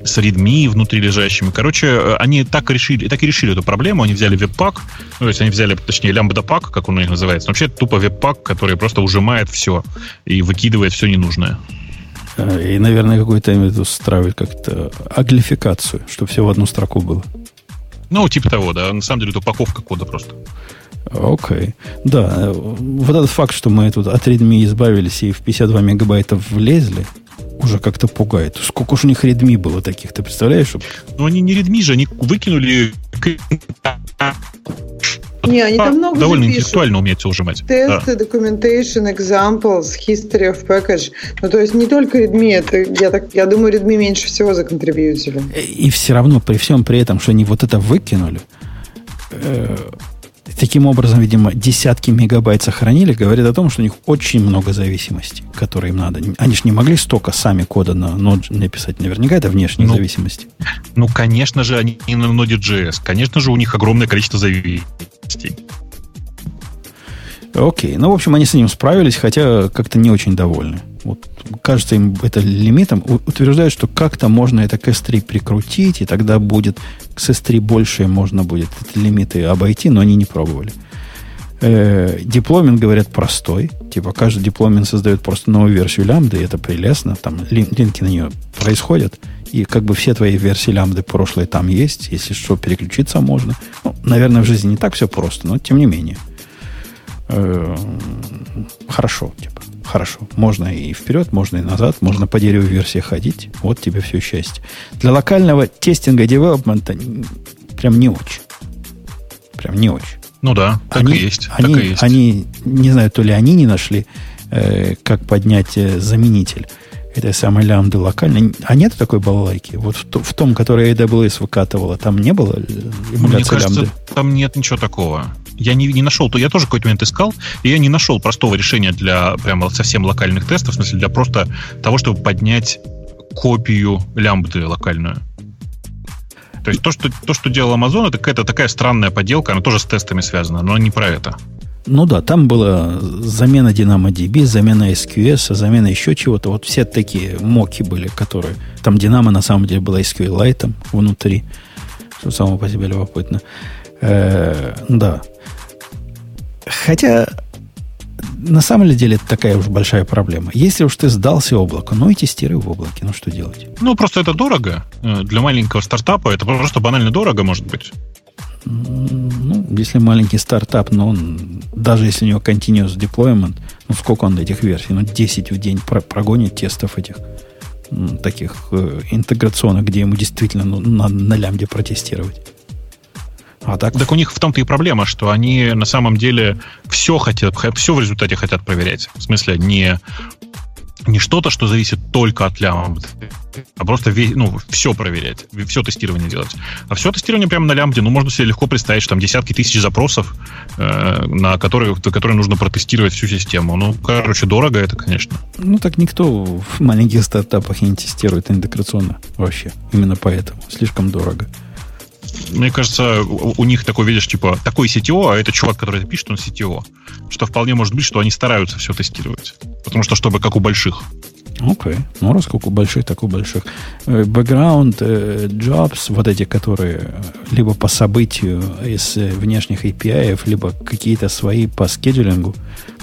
с readme внутри лежащими. Короче, э, они так, решили, так и решили эту проблему. Они взяли веб-пак, ну, то есть они взяли, точнее, лямбда-пак, как он у них называется. Но вообще тупо веб-пак, который просто ужимает все и выкидывает все ненужное. Э, и, наверное, какой-то им устраивает как-то аглификацию, чтобы все в одну строку было. Ну, типа того, да. На самом деле это упаковка кода просто. Окей. Okay. Да, вот этот факт, что мы тут от Redmi избавились и в 52 мегабайта влезли, уже как-то пугает. Сколько уж у них Redmi было таких, ты представляешь? Ну, они не Redmi же, они выкинули не, они там много Довольно интеллектуально умеют все ужимать. Тесты, да. documentation, examples, history of package. Ну, то есть не только Redmi, это, я, так, я думаю, Redmi меньше всего законтрибьютили. И все равно, при всем при этом, что они вот это выкинули, э, таким образом, видимо, десятки мегабайт сохранили, говорит о том, что у них очень много зависимостей, которые им надо. Они же не могли столько сами кода на Node написать. Наверняка это внешние ну, зависимости. Ну, конечно же, они на Node.js. Конечно же, у них огромное количество зависимостей. Окей. Ну, в общем, они с ним справились, хотя как-то не очень довольны. Вот, кажется, им это лимитом. Утверждают, что как-то можно это к S3 прикрутить, и тогда будет с S3 больше можно будет эти лимиты обойти, но они не пробовали. Э, дипломин, говорят, простой. Типа, каждый дипломин создает просто новую версию лямбды, и это прелестно. Там линки на нее происходят. И как бы все твои версии лямбды прошлые там есть. Если что, переключиться можно. Ну, наверное, в жизни не так все просто, но тем не менее. Э, хорошо, типа, хорошо. Можно и вперед, можно и назад, можно по дереву версии ходить. Вот тебе все счастье. Для локального тестинга девелопмента прям не очень. Прям не очень. Ну да, так они, и есть. Они, так и есть. они, не знаю, то ли они не нашли, э, как поднять э, заменитель этой самой лямбды локально. А нет такой балалайки? Вот в, в том, который AWS выкатывала, там не было эмуляции Мне кажется, лямбды? там нет ничего такого я не, не нашел, то я тоже какой-то момент искал, и я не нашел простого решения для прямо совсем локальных тестов, в смысле для просто того, чтобы поднять копию лямбды локальную. То есть то, что, то, что делал Amazon, это какая-то такая странная поделка, она тоже с тестами связана, но не про это. Ну да, там была замена DynamoDB, замена SQS, замена еще чего-то. Вот все такие моки были, которые... Там Dynamo на самом деле была SQLite внутри, что само по себе любопытно. Э, да. Хотя, на самом деле, это такая уж большая проблема. Если уж ты сдался облаку, ну и тестируй в облаке. Ну, что делать? Ну, просто это дорого. Э, для маленького стартапа это просто банально дорого, может быть. Ну, если маленький стартап, но он, даже если у него continuous deployment, ну, сколько он этих версий? Ну, 10 в день прогонит тестов этих таких э, интеграционных, где ему действительно ну, надо на лямде протестировать. А так? так у них в том-то и проблема, что они на самом деле все хотят, все в результате хотят проверять. В смысле, не, не что-то, что зависит только от лямбды, а просто весь, ну, все проверять, все тестирование делать. А все тестирование прямо на лямбде, ну, можно себе легко представить, что там десятки тысяч запросов, э, на которые, которые нужно протестировать всю систему. Ну, короче, дорого это, конечно. Ну, так никто в маленьких стартапах не тестирует интеграционно вообще. Именно поэтому. Слишком дорого мне кажется, у, них такой, видишь, типа, такой CTO, а это чувак, который это пишет, он CTO. Что вполне может быть, что они стараются все тестировать. Потому что, чтобы как у больших. Окей. Okay. Ну, раз сколько больших, так у больших. Э, jobs, вот эти, которые либо по событию из внешних API, либо какие-то свои по скеджулингу,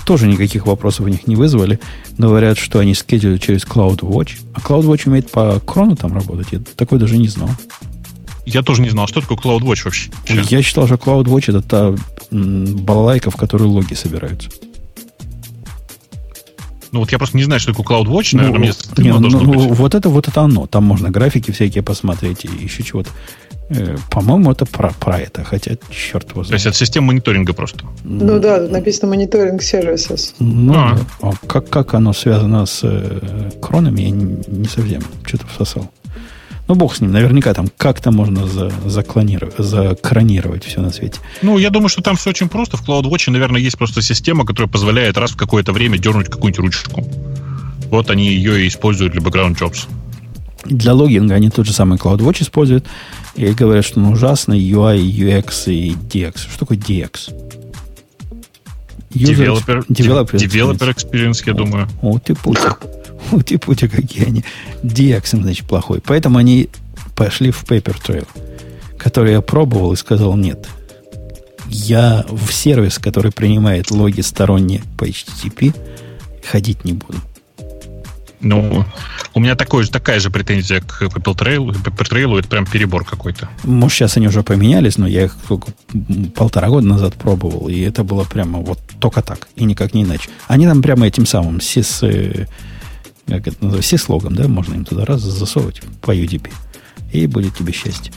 тоже никаких вопросов у них не вызвали. Говорят, что они скеджулят через CloudWatch. А CloudWatch умеет по крону там работать. Я такой даже не знал. Я тоже не знал, что такое CloudWatch вообще. Я считал, что CloudWatch это та балалайка, в которой логи собираются. Ну вот я просто не знаю, что такое CloudWatch, наверное, ну, мне не, ну, ну, Вот это вот это оно. Там можно графики всякие посмотреть и еще чего-то. Э, по-моему, это про, про это, хотя черт его знает. То есть это система мониторинга просто? Ну да, тут написано мониторинг сервисов. Ну, а. а как, как оно связано с э, кронами, я не, не совсем что-то всосал. Ну, бог с ним. Наверняка там как-то можно за, заклонировать, закронировать все на свете. Ну, я думаю, что там все очень просто. В CloudWatch, наверное, есть просто система, которая позволяет раз в какое-то время дернуть какую-нибудь ручку. Вот они ее и используют для background jobs. Для логинга они тот же самый CloudWatch используют. И говорят, что он ужасный UI, UX и DX. Что такое DX? Developer, developer, developer experience, я думаю. О, ты путик. Ути пути какие они. DX, значит, плохой. Поэтому они пошли в Paper Trail, который я пробовал и сказал нет. Я в сервис, который принимает логи сторонние по HTTP, ходить не буду. Ну, у меня такой же, такая же претензия к Papertrail. Papertrail это прям перебор какой-то. Может, сейчас они уже поменялись, но я их полтора года назад пробовал, и это было прямо вот только так, и никак не иначе. Они там прямо этим самым сис, как это называется, все слогом, да, можно им туда раз засовывать по UDP, и будет тебе счастье.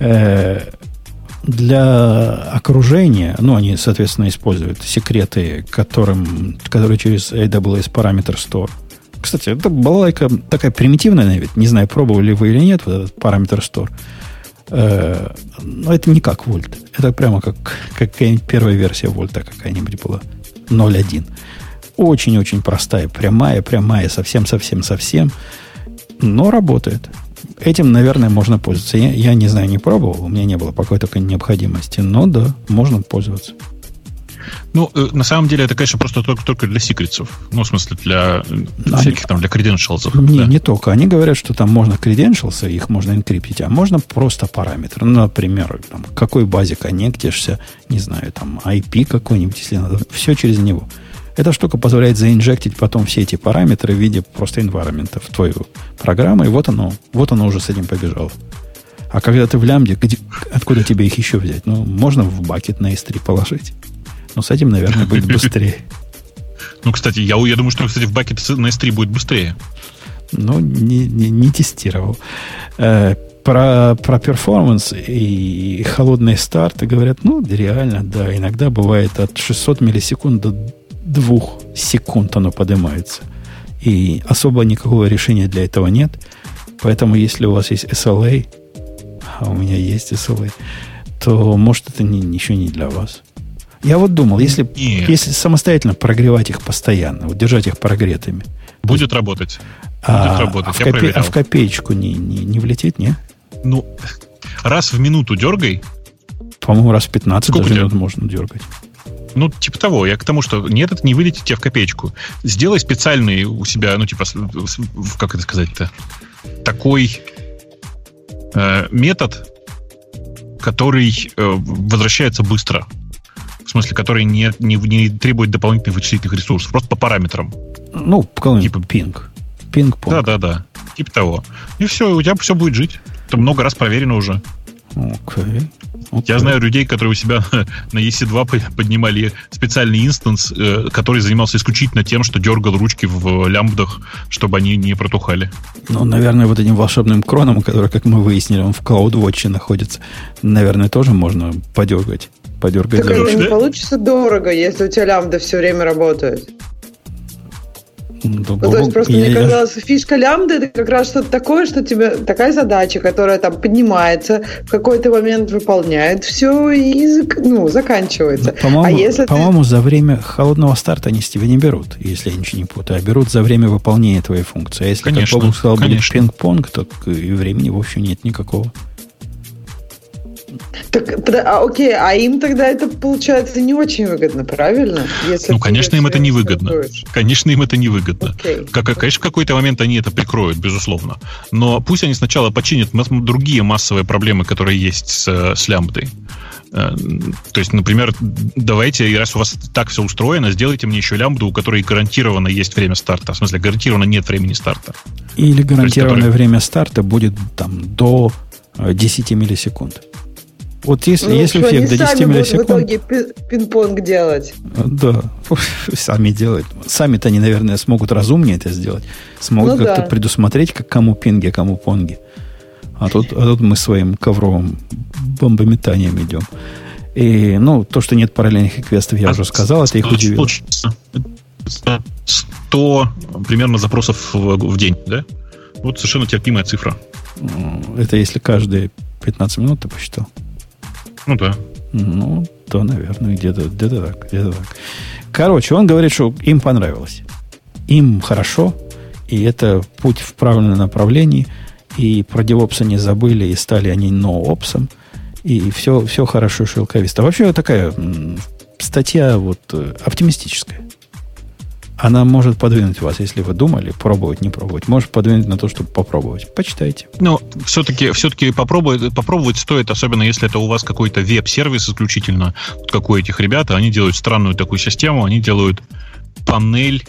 Э, для окружения, ну, они, соответственно, используют секреты, которым, которые через AWS Parameter Store. Кстати, это балалайка такая примитивная, наверное, не знаю, пробовали вы или нет, вот этот Parameter Store. Э, но это не как Volt. Это прямо как, как первая версия Вольта какая-нибудь была. 0.1 очень-очень простая, прямая, прямая, совсем-совсем-совсем, но работает. Этим, наверное, можно пользоваться. Я, я не знаю, не пробовал, у меня не было пока такой необходимости, но да, можно пользоваться. Ну, э, на самом деле, это, конечно, просто только, только для секретов. Ну, в смысле, для Они... всяких там, для credentials. Не, да. не только. Они говорят, что там можно credentials, их можно инкриптить, а можно просто параметры. Ну, например, там, к какой базе коннектишься, не знаю, там, IP какой-нибудь, если надо. Все через него. Эта штука позволяет заинжектить потом все эти параметры в виде просто environment в твою программу, и вот оно, вот оно уже с этим побежало. А когда ты в лямбде, где, откуда тебе их еще взять? Ну, можно в бакет на S3 положить. Но с этим, наверное, будет быстрее. Ну, кстати, я, я думаю, что, кстати, в бакет на S3 будет быстрее. Ну, не, не, не тестировал. Э, про, про перформанс и холодные старты говорят, ну, реально, да, иногда бывает от 600 миллисекунд до двух секунд оно поднимается. И особо никакого решения для этого нет. Поэтому, если у вас есть SLA, а у меня есть SLA, то может это не, еще не для вас. Я вот думал, если, если самостоятельно прогревать их постоянно, вот держать их прогретыми. Будет работать. А, Будет работать. А, в, копе, а в копеечку не, не, не влетит, не? Ну, раз в минуту дергай. По-моему, раз в 15 Сколько даже минут можно дергать. Ну, типа того. Я к тому, что нет, это не вылетит тебе в копеечку. Сделай специальный у себя, ну, типа, как это сказать-то, такой э, метод, который э, возвращается быстро. В смысле, который не, не, не требует дополнительных вычислительных ресурсов, просто по параметрам. Ну, типа пинг. Пинг-понг. Да-да-да. Типа того. И все, у тебя все будет жить. Это много раз проверено уже. Окей. Okay. Okay. Я знаю людей, которые у себя на EC2 поднимали специальный инстанс, э, который занимался исключительно тем, что дергал ручки в лямбдах, чтобы они не протухали. Ну, наверное, вот этим волшебным кроном, который, как мы выяснили, он в CloudWatch находится, наверное, тоже можно подергать. Подергать так это не получится дорого, если у тебя лямбда все время работает. Ну, то есть просто я, мне казалось, я... фишка лямбда это как раз что-то такое, что тебе такая задача, которая там поднимается, в какой-то момент выполняет все и ну, заканчивается. по-моему, а если по-моему ты... за время холодного старта они с тебя не берут, если я ничего не путаю, а берут за время выполнения твоей функции. А если, конечно, как Бобук сказал, конечно. будет пинг-понг, то и времени, в общем, нет никакого. Так, а, окей, а им тогда это получается не очень выгодно, правильно? Если ну, конечно, им это не выгодно. Конечно, им это не выгодно. Okay. Как, конечно, в какой-то момент они это прикроют, безусловно. Но пусть они сначала починят другие массовые проблемы, которые есть с, с лямбдой. Э, то есть, например, давайте, раз у вас так все устроено, сделайте мне еще лямбду, у которой гарантированно есть время старта. В смысле, гарантированно нет времени старта. Или гарантированное есть, который... время старта будет там до 10 э, миллисекунд. Вот если, ну, если эффект до 10 миллисекунд... в итоге пинг-понг делать. Да, сами делают. Сами-то они, наверное, смогут разумнее это сделать. Смогут ну, как-то да. предусмотреть, как кому пинги, а кому понги. А тут, а тут мы своим ковровым бомбометанием идем. И, ну, то, что нет параллельных квестов, я а уже сказал, это их удивило. 100 примерно запросов в, в день, да? Вот совершенно терпимая цифра. Это если каждые 15 минут ты посчитал? Ну да. Ну, то, наверное, где-то где так, где-то так. Короче, он говорит, что им понравилось. Им хорошо, и это путь в правильном направлении, и про девопса не забыли, и стали они ноопсом, и все, все хорошо шелковисто. Вообще такая статья вот э, оптимистическая. Она может подвинуть вас, если вы думали, пробовать, не пробовать. Может подвинуть на то, чтобы попробовать. Почитайте. Но все-таки, все-таки попробовать, попробовать стоит, особенно если это у вас какой-то веб-сервис исключительно, вот как у этих ребят. Они делают странную такую систему. Они делают панель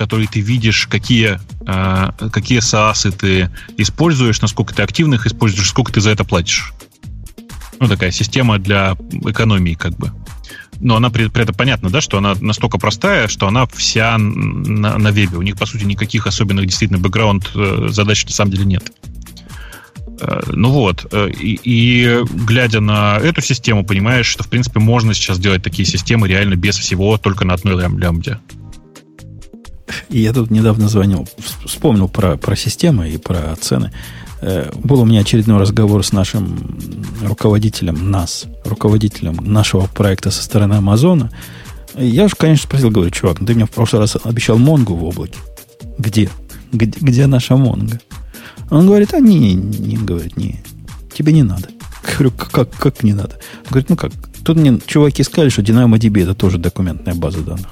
которой ты видишь, какие, э, какие SaaS ты используешь, насколько ты активно их используешь, сколько ты за это платишь. Ну, такая система для экономии, как бы но она при, при этом понятно, да, что она настолько простая, что она вся на, на вебе. У них, по сути, никаких особенных действительно бэкграунд э, задач на самом деле нет. Э, ну вот, э, и, и глядя на эту систему, понимаешь, что, в принципе, можно сейчас делать такие системы реально без всего, только на одной лям лямбде. Я тут недавно звонил, вспомнил про, про системы и про цены. Э, был у меня очередной разговор с нашим руководителем нас, руководителем нашего проекта со стороны Амазона. Я же, конечно, спросил, говорю, чувак, ты мне в прошлый раз обещал Монгу в облаке. Где? Где, где наша Монга? Он говорит, а не, не, говорит, не, тебе не надо. Говорю, как, как не надо? Он говорит, ну как, тут мне чуваки сказали, что DynamoDB это тоже документная база данных.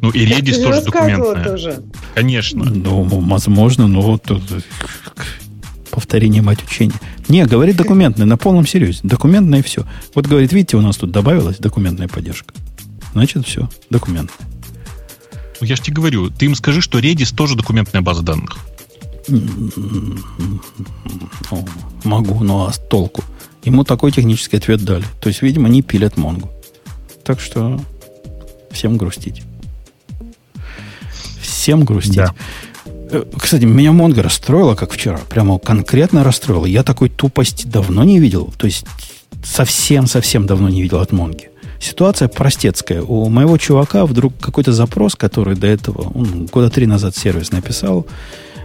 Ну, и Redis тоже документная. Тоже. Конечно. Ну, возможно, но вот повторение мать учения. Не, говорит документная, на полном серьезе. Документная и все. Вот говорит, видите, у нас тут добавилась документная поддержка. Значит, все, документная. Ну, я же тебе говорю, ты им скажи, что Redis тоже документная база данных. Ну, могу, ну а толку? Ему такой технический ответ дали. То есть, видимо, не пилят Монгу. Так что Всем грустить. Всем грустить. Да. Э, кстати, меня Монго расстроила, как вчера. Прямо конкретно расстроила. Я такой тупости давно не видел. То есть, совсем-совсем давно не видел от Монги. Ситуация простецкая. У моего чувака вдруг какой-то запрос, который до этого, он года три назад сервис написал.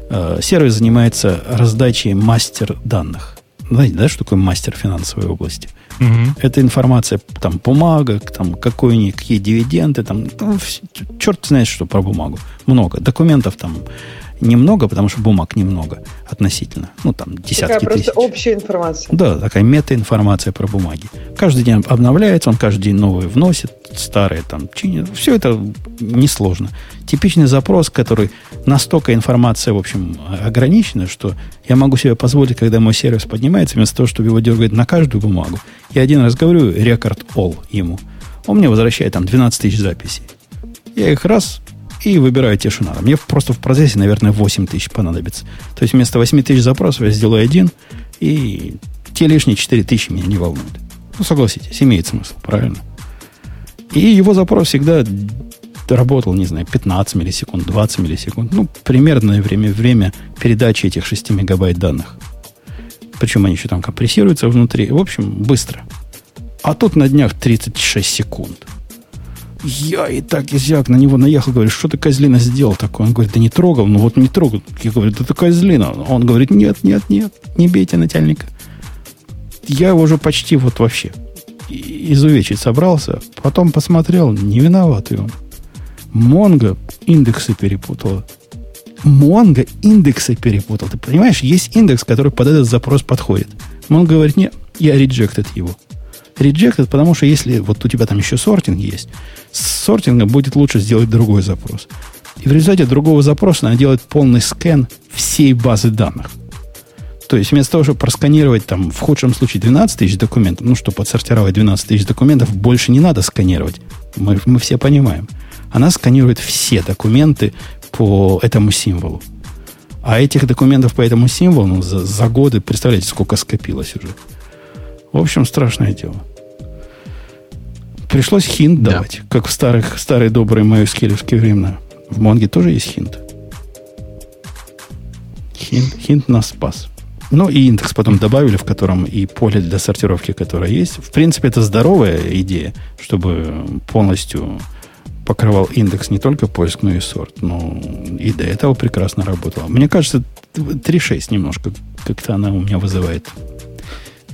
Э, сервис занимается раздачей мастер данных. Знаете, да, что такое мастер финансовой области? Угу. Это информация, там, бумага, там, какой, какие дивиденды, там, ну, черт знает, что про бумагу. Много. Документов там немного, потому что бумаг немного относительно. Ну, там, десятки такая тысяч. просто общая информация. Да, такая мета-информация про бумаги. Каждый день обновляется, он каждый день новые вносит, старые там чинит. Все это несложно. Типичный запрос, который настолько информация, в общем, ограничена, что я могу себе позволить, когда мой сервис поднимается, вместо того, чтобы его дергать на каждую бумагу, я один раз говорю рекорд all ему. Он мне возвращает там 12 тысяч записей. Я их раз и выбираю те, что надо. Мне просто в процессе, наверное, 8 тысяч понадобится. То есть вместо 8 тысяч запросов я сделаю один, и те лишние 4 тысячи меня не волнуют. Ну, согласитесь, имеет смысл, правильно? И его запрос всегда работал, не знаю, 15 миллисекунд, 20 миллисекунд. Ну, примерное время, время передачи этих 6 мегабайт данных. Причем они еще там компрессируются внутри. В общем, быстро. А тут на днях 36 секунд. Я и так и зяк на него наехал, говорю, что ты козлина сделал такое? Он говорит, да не трогал, ну вот не трогал. Я говорю, да ты козлина. Он говорит, нет, нет, нет, не бейте начальника. Я его уже почти вот вообще изувечить собрался, потом посмотрел, не виноватый он. Монго индексы перепутала. Монго индексы перепутал. Ты понимаешь, есть индекс, который под этот запрос подходит. Он говорит, нет, я rejected его. Rejected, потому что если вот у тебя там еще сортинг есть, с сортинга будет лучше сделать другой запрос. И в результате другого запроса надо делать полный скан всей базы данных. То есть вместо того, чтобы просканировать там в худшем случае 12 тысяч документов, ну, чтобы отсортировать 12 тысяч документов, больше не надо сканировать. Мы, мы все понимаем. Она сканирует все документы по этому символу. А этих документов по этому символу ну, за, за годы, представляете, сколько скопилось уже. В общем, страшное дело. Пришлось хинт да. давать, как в старых, старые добрые MySQL времена. В Монге тоже есть хинт. Хинт, хинт нас спас. Ну, и индекс потом добавили, в котором и поле для сортировки, которое есть. В принципе, это здоровая идея, чтобы полностью покрывал индекс не только поиск, но и сорт. Но и до этого прекрасно работало. Мне кажется, 3.6 немножко как-то она у меня вызывает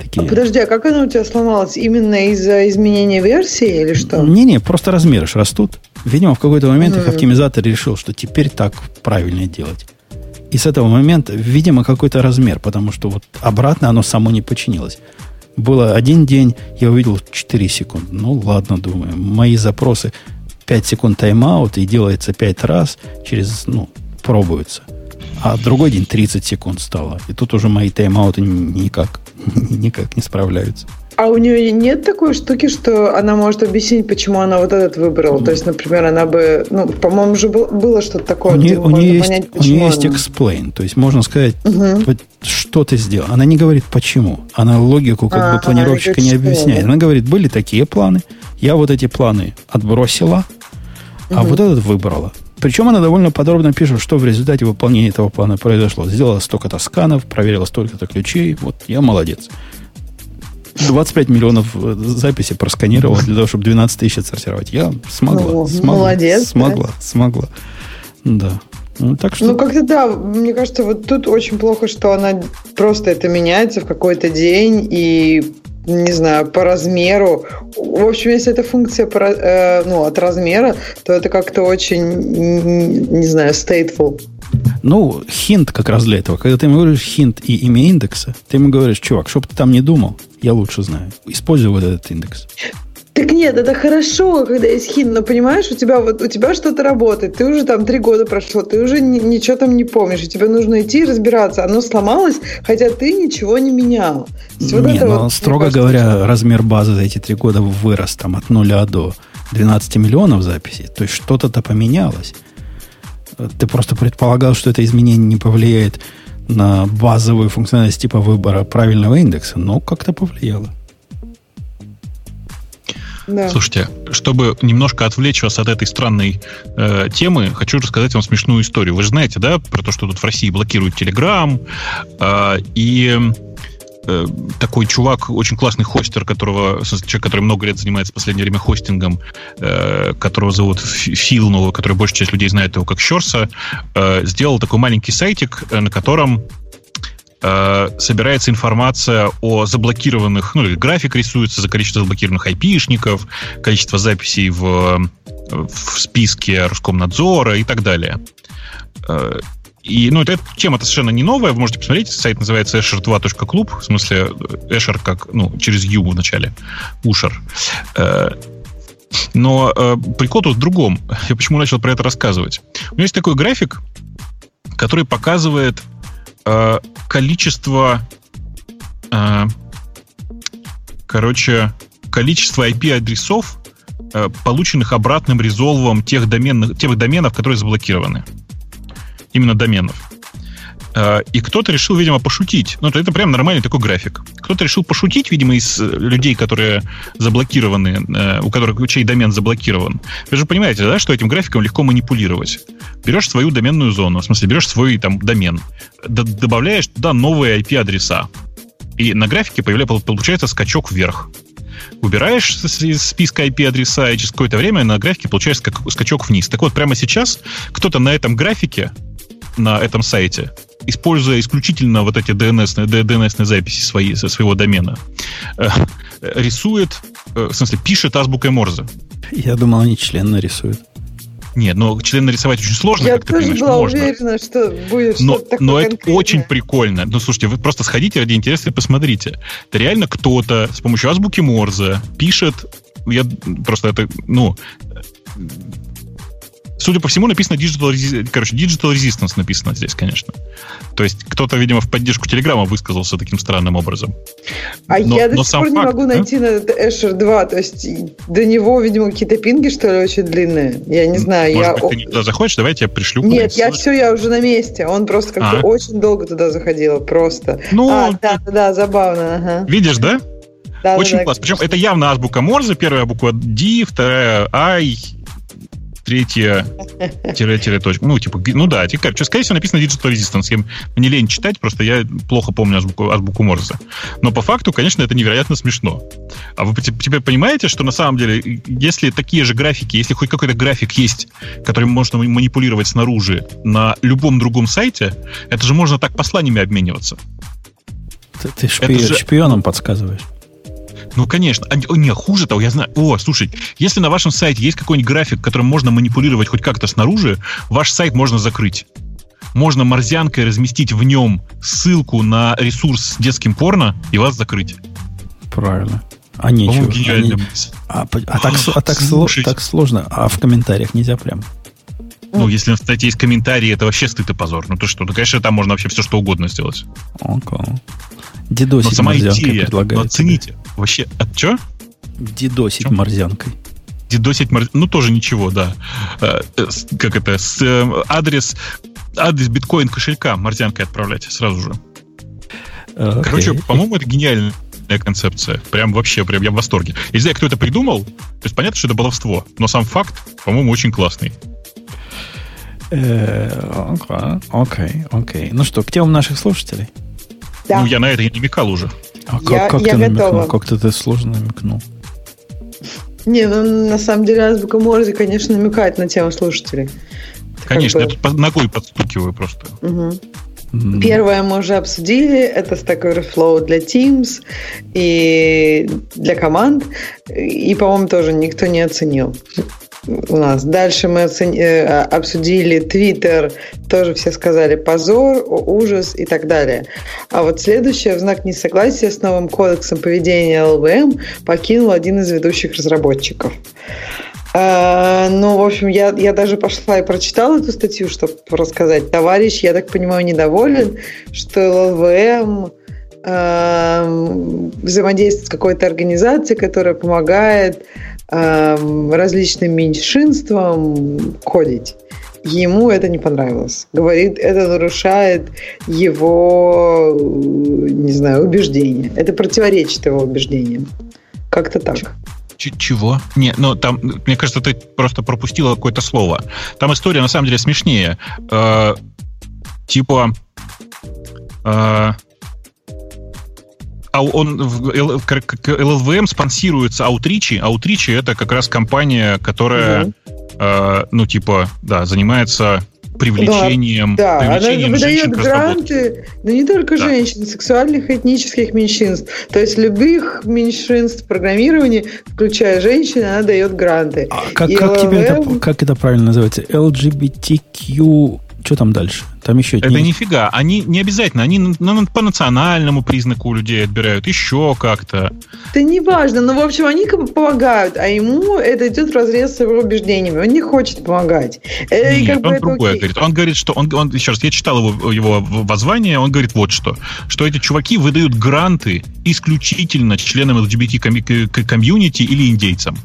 такие... А подожди, а как она у тебя сломалась? Именно из-за изменения версии или что? Не-не, просто размеры ж растут. Видимо, в какой-то момент mm-hmm. их оптимизатор решил, что теперь так правильнее делать. И с этого момента, видимо, какой-то размер, потому что вот обратно оно само не починилось. Было один день, я увидел 4 секунды. Ну, ладно, думаю. Мои запросы 5 секунд тайм-аут и делается 5 раз, через, ну, пробуется. А другой день 30 секунд стало. И тут уже мои тайм-ауты никак, никак не справляются. А у нее нет такой штуки, что она может объяснить, почему она вот этот выбрала? То есть, например, она бы, ну, по-моему, же было что-то такое. У нее, у нее есть, понять, у нее есть explain, то есть можно сказать, угу. что ты сделал. Она не говорит почему, она логику как а, бы планировщика не объясняет. Она говорит, были такие планы, я вот эти планы отбросила, а вот этот выбрала. Причем она довольно подробно пишет, что в результате выполнения этого плана произошло. Сделала столько-то сканов, проверила столько-то ключей. Вот я молодец. 25 миллионов э, записей просканировал для того, чтобы 12 тысяч отсортировать. Я смогла. Ну, смогла молодец. Смогла, да? смогла. Да. Ну, так что... ну, как-то да, мне кажется, вот тут очень плохо, что она просто это меняется в какой-то день, и не знаю, по размеру. В общем, если эта функция э, ну, от размера, то это как-то очень, не знаю, stateful. Ну, хинт как раз для этого. Когда ты ему говоришь хинт и имя индекса, ты ему говоришь, чувак, чтобы ты там не думал, я лучше знаю. Используй вот этот индекс. Так нет, это хорошо, когда есть хин, но понимаешь, у тебя вот у тебя что-то работает, ты уже там три года прошло, ты уже ни, ничего там не помнишь, и тебе нужно идти и разбираться. Оно сломалось, хотя ты ничего не менял. Вот не, но вот, строго кажется, говоря, что... размер базы за эти три года вырос там от нуля до 12 миллионов записей. То есть что-то-то поменялось. Ты просто предполагал, что это изменение не повлияет на базовую функциональность типа выбора правильного индекса, но как-то повлияло. Да. Слушайте, чтобы немножко отвлечь вас от этой странной э, темы, хочу рассказать вам смешную историю. Вы же знаете, да, про то, что тут в России блокируют Телеграм, э, и э, такой чувак, очень классный хостер, которого, человек, который много лет занимается в последнее время хостингом, э, которого зовут Фил, но который большая часть людей знает его как Щерса, э, сделал такой маленький сайтик, э, на котором Э, собирается информация о заблокированных, ну, график рисуется за количество заблокированных айпишников, количество записей в, в списке Роскомнадзора и так далее. Э, и, ну, эта тема-то совершенно не новая. Вы можете посмотреть. Сайт называется esher2.club. В смысле, Esher как, ну, через U в начале. Э, но прикол тут в другом. Я почему начал про это рассказывать? У меня есть такой график, который показывает э, количество, э, короче, количество IP-адресов, э, полученных обратным резолвом тех, доменных, тех доменов, которые заблокированы. Именно доменов. Э, и кто-то решил, видимо, пошутить. Ну, это прям нормальный такой график. Кто-то решил пошутить, видимо, из э, людей, которые заблокированы, э, у которых чей домен заблокирован. Вы же понимаете, да, что этим графиком легко манипулировать. Берешь свою доменную зону, в смысле, берешь свой там домен, добавляешь туда новые IP-адреса. И на графике появляется, получается скачок вверх. Убираешь из списка IP-адреса, и через какое-то время на графике получается скачок вниз. Так вот, прямо сейчас кто-то на этом графике, на этом сайте, используя исключительно вот эти DNS, DNS записи свои, своего домена, э, рисует, э, в смысле, пишет азбукой Морзе. Я думал, они член нарисуют. Нет, но член нарисовать очень сложно, Я как ты тоже понимаешь, была можно. уверена, что будет Но, что-то такое но это конкретное. очень прикольно. Ну, слушайте, вы просто сходите ради интереса и посмотрите. Это реально кто-то с помощью азбуки Морзе пишет... Я просто это, ну... Судя по всему, написано Digital, короче, Digital Resistance написано здесь, конечно. То есть кто-то, видимо, в поддержку Телеграма высказался таким странным образом. А Но- я до но сих пор не факт, могу да? найти на этот Эшер 2. То есть до него, видимо, какие-то пинги, что ли, очень длинные. Я не знаю. Может я... быть, ты не туда заходишь? Давай я тебя пришлю. Нет, я все, я уже на месте. Он просто как-то А. очень долго туда заходил. Просто. Ну, а, да, да, да, забавно. Ага. видишь, да? Да, Очень да, да, классно. Причем конечно. это явно азбука Морзе. Первая буква D, вторая I, третья тире, тире, точка. Ну, типа, ну да, типа, короче, скорее всего, написано Digital Resistance. Я, мне лень читать, просто я плохо помню азбуку, азбуку Морзе. Но по факту, конечно, это невероятно смешно. А вы те- теперь понимаете, что на самом деле, если такие же графики, если хоть какой-то график есть, которым можно манипулировать снаружи на любом другом сайте, это же можно так посланиями обмениваться. Ты, ты шпи- же- шпионам подсказываешь. Ну, конечно. А, не, хуже того, я знаю. О, слушай, если на вашем сайте есть какой-нибудь график, которым можно манипулировать хоть как-то снаружи, ваш сайт можно закрыть. Можно морзянкой разместить в нем ссылку на ресурс с детским порно и вас закрыть. Правильно. А нечего. Они-. А, по- а так, а так, Слушайте. так сложно. А в комментариях нельзя прям. Ну, если сайте есть комментарии, это вообще стыд и позор. Ну, то что? Ну, конечно, там можно вообще все, что угодно сделать. Окей. Но Дедосить сама морзянкой идея, ну, оцените. Вообще, от чё? тебе. Дедосить Чё? морзянкой. Дедосить мор- Ну, тоже ничего, да. Э, э, Как это? С, э, адрес, адрес биткоин кошелька морзянкой отправлять сразу же. Э, Короче, по-моему, это гениальная концепция. Прям вообще, прям я в восторге. Я не знаю, кто это придумал. То есть понятно, что это баловство. Но сам факт, по-моему, очень классный. Окей, Окей, окей. Ну что, к темам наших слушателей? Да. Ну, я на это и намекал уже. А как, Я- как я ты намекнул? готова. Как-то ты сложно намекнул. Не, ну на самом деле азбука Морзе, конечно, намекает на тему слушателей. Это как Конечно, бы- я тут под- ногой подстукиваю просто. Мгм. М, Первое мы уже обсудили, это Stack Overflow для Teams и для команд, и, по-моему, тоже никто не оценил у нас. Дальше мы оцени- э, обсудили Twitter, тоже все сказали позор, ужас и так далее. А вот следующее, в знак несогласия с новым кодексом поведения ЛВМ, покинул один из ведущих разработчиков. А, ну, в общем, я, я даже пошла и прочитала эту статью, чтобы рассказать. Товарищ, я так понимаю, недоволен, что ЛВМ эм, взаимодействует с какой-то организацией, которая помогает различным меньшинствам кодить. Ему это не понравилось. Говорит, это нарушает его, э, не знаю, убеждения. Это противоречит его убеждениям. Как-то так. Ч- чего? Не, ну там, мне кажется, ты просто пропустила какое-то слово. Там история на самом деле смешнее. Э, типа. э, он в Л- к- к- к ЛЛВМ спонсируется Аутричи. Аутричи это как раз компания, которая, Мгм. э, ну, типа, да, занимается привлечением, Да, она привлечением выдает женщин к разработке. гранты, но не только Да. женщин, сексуальных и этнических меньшинств. То есть любых меньшинств программирования, включая женщин, она дает гранты. А как, И как тебе это, LLM как это правильно называется? LGBTQ... Что там дальше? Там еще... Это не- нифига. Они не обязательно. Они на- на- по национальному признаку у людей отбирают, еще как-то. Это не важно, но, в общем, они как бы помогают, а ему это идет в разрез с его убеждениями. Он не хочет помогать. Э, и Нет, как бы он это другое окей. говорит. Он говорит, что он, он еще раз, я читал его, его воззвание, он говорит вот что, что эти чуваки выдают гранты исключительно членам LGBT-комьюнити или индейцам.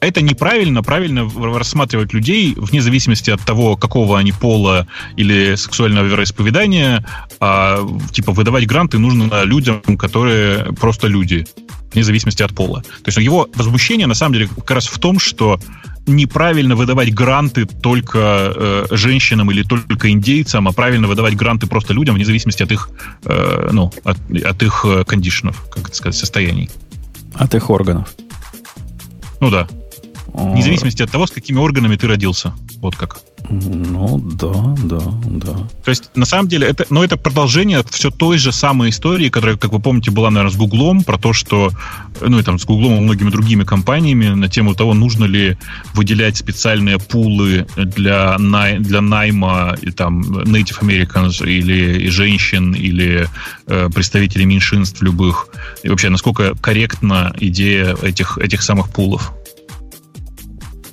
Это неправильно, правильно рассматривать людей вне зависимости от того, какого они пола или сексуального вероисповедания, а, типа выдавать гранты нужно людям, которые просто люди, вне зависимости от пола. То есть его возмущение на самом деле как раз в том, что неправильно выдавать гранты только э, женщинам или только индейцам, а правильно выдавать гранты просто людям, вне зависимости от их, э, ну, от, от их э, кондишенов, как это сказать, состояний. От их органов. Ну да. Вне зависимости от того, с какими органами ты родился. Вот как. Ну, да, да, да. То есть, на самом деле, это, но это продолжение все той же самой истории, которая, как вы помните, была, наверное, с Гуглом, про то, что, ну, и там с Гуглом и многими другими компаниями на тему того, нужно ли выделять специальные пулы для, най, для найма и, там, Native Americans или женщин, или э, представителей меньшинств любых. И вообще, насколько корректна идея этих, этих самых пулов?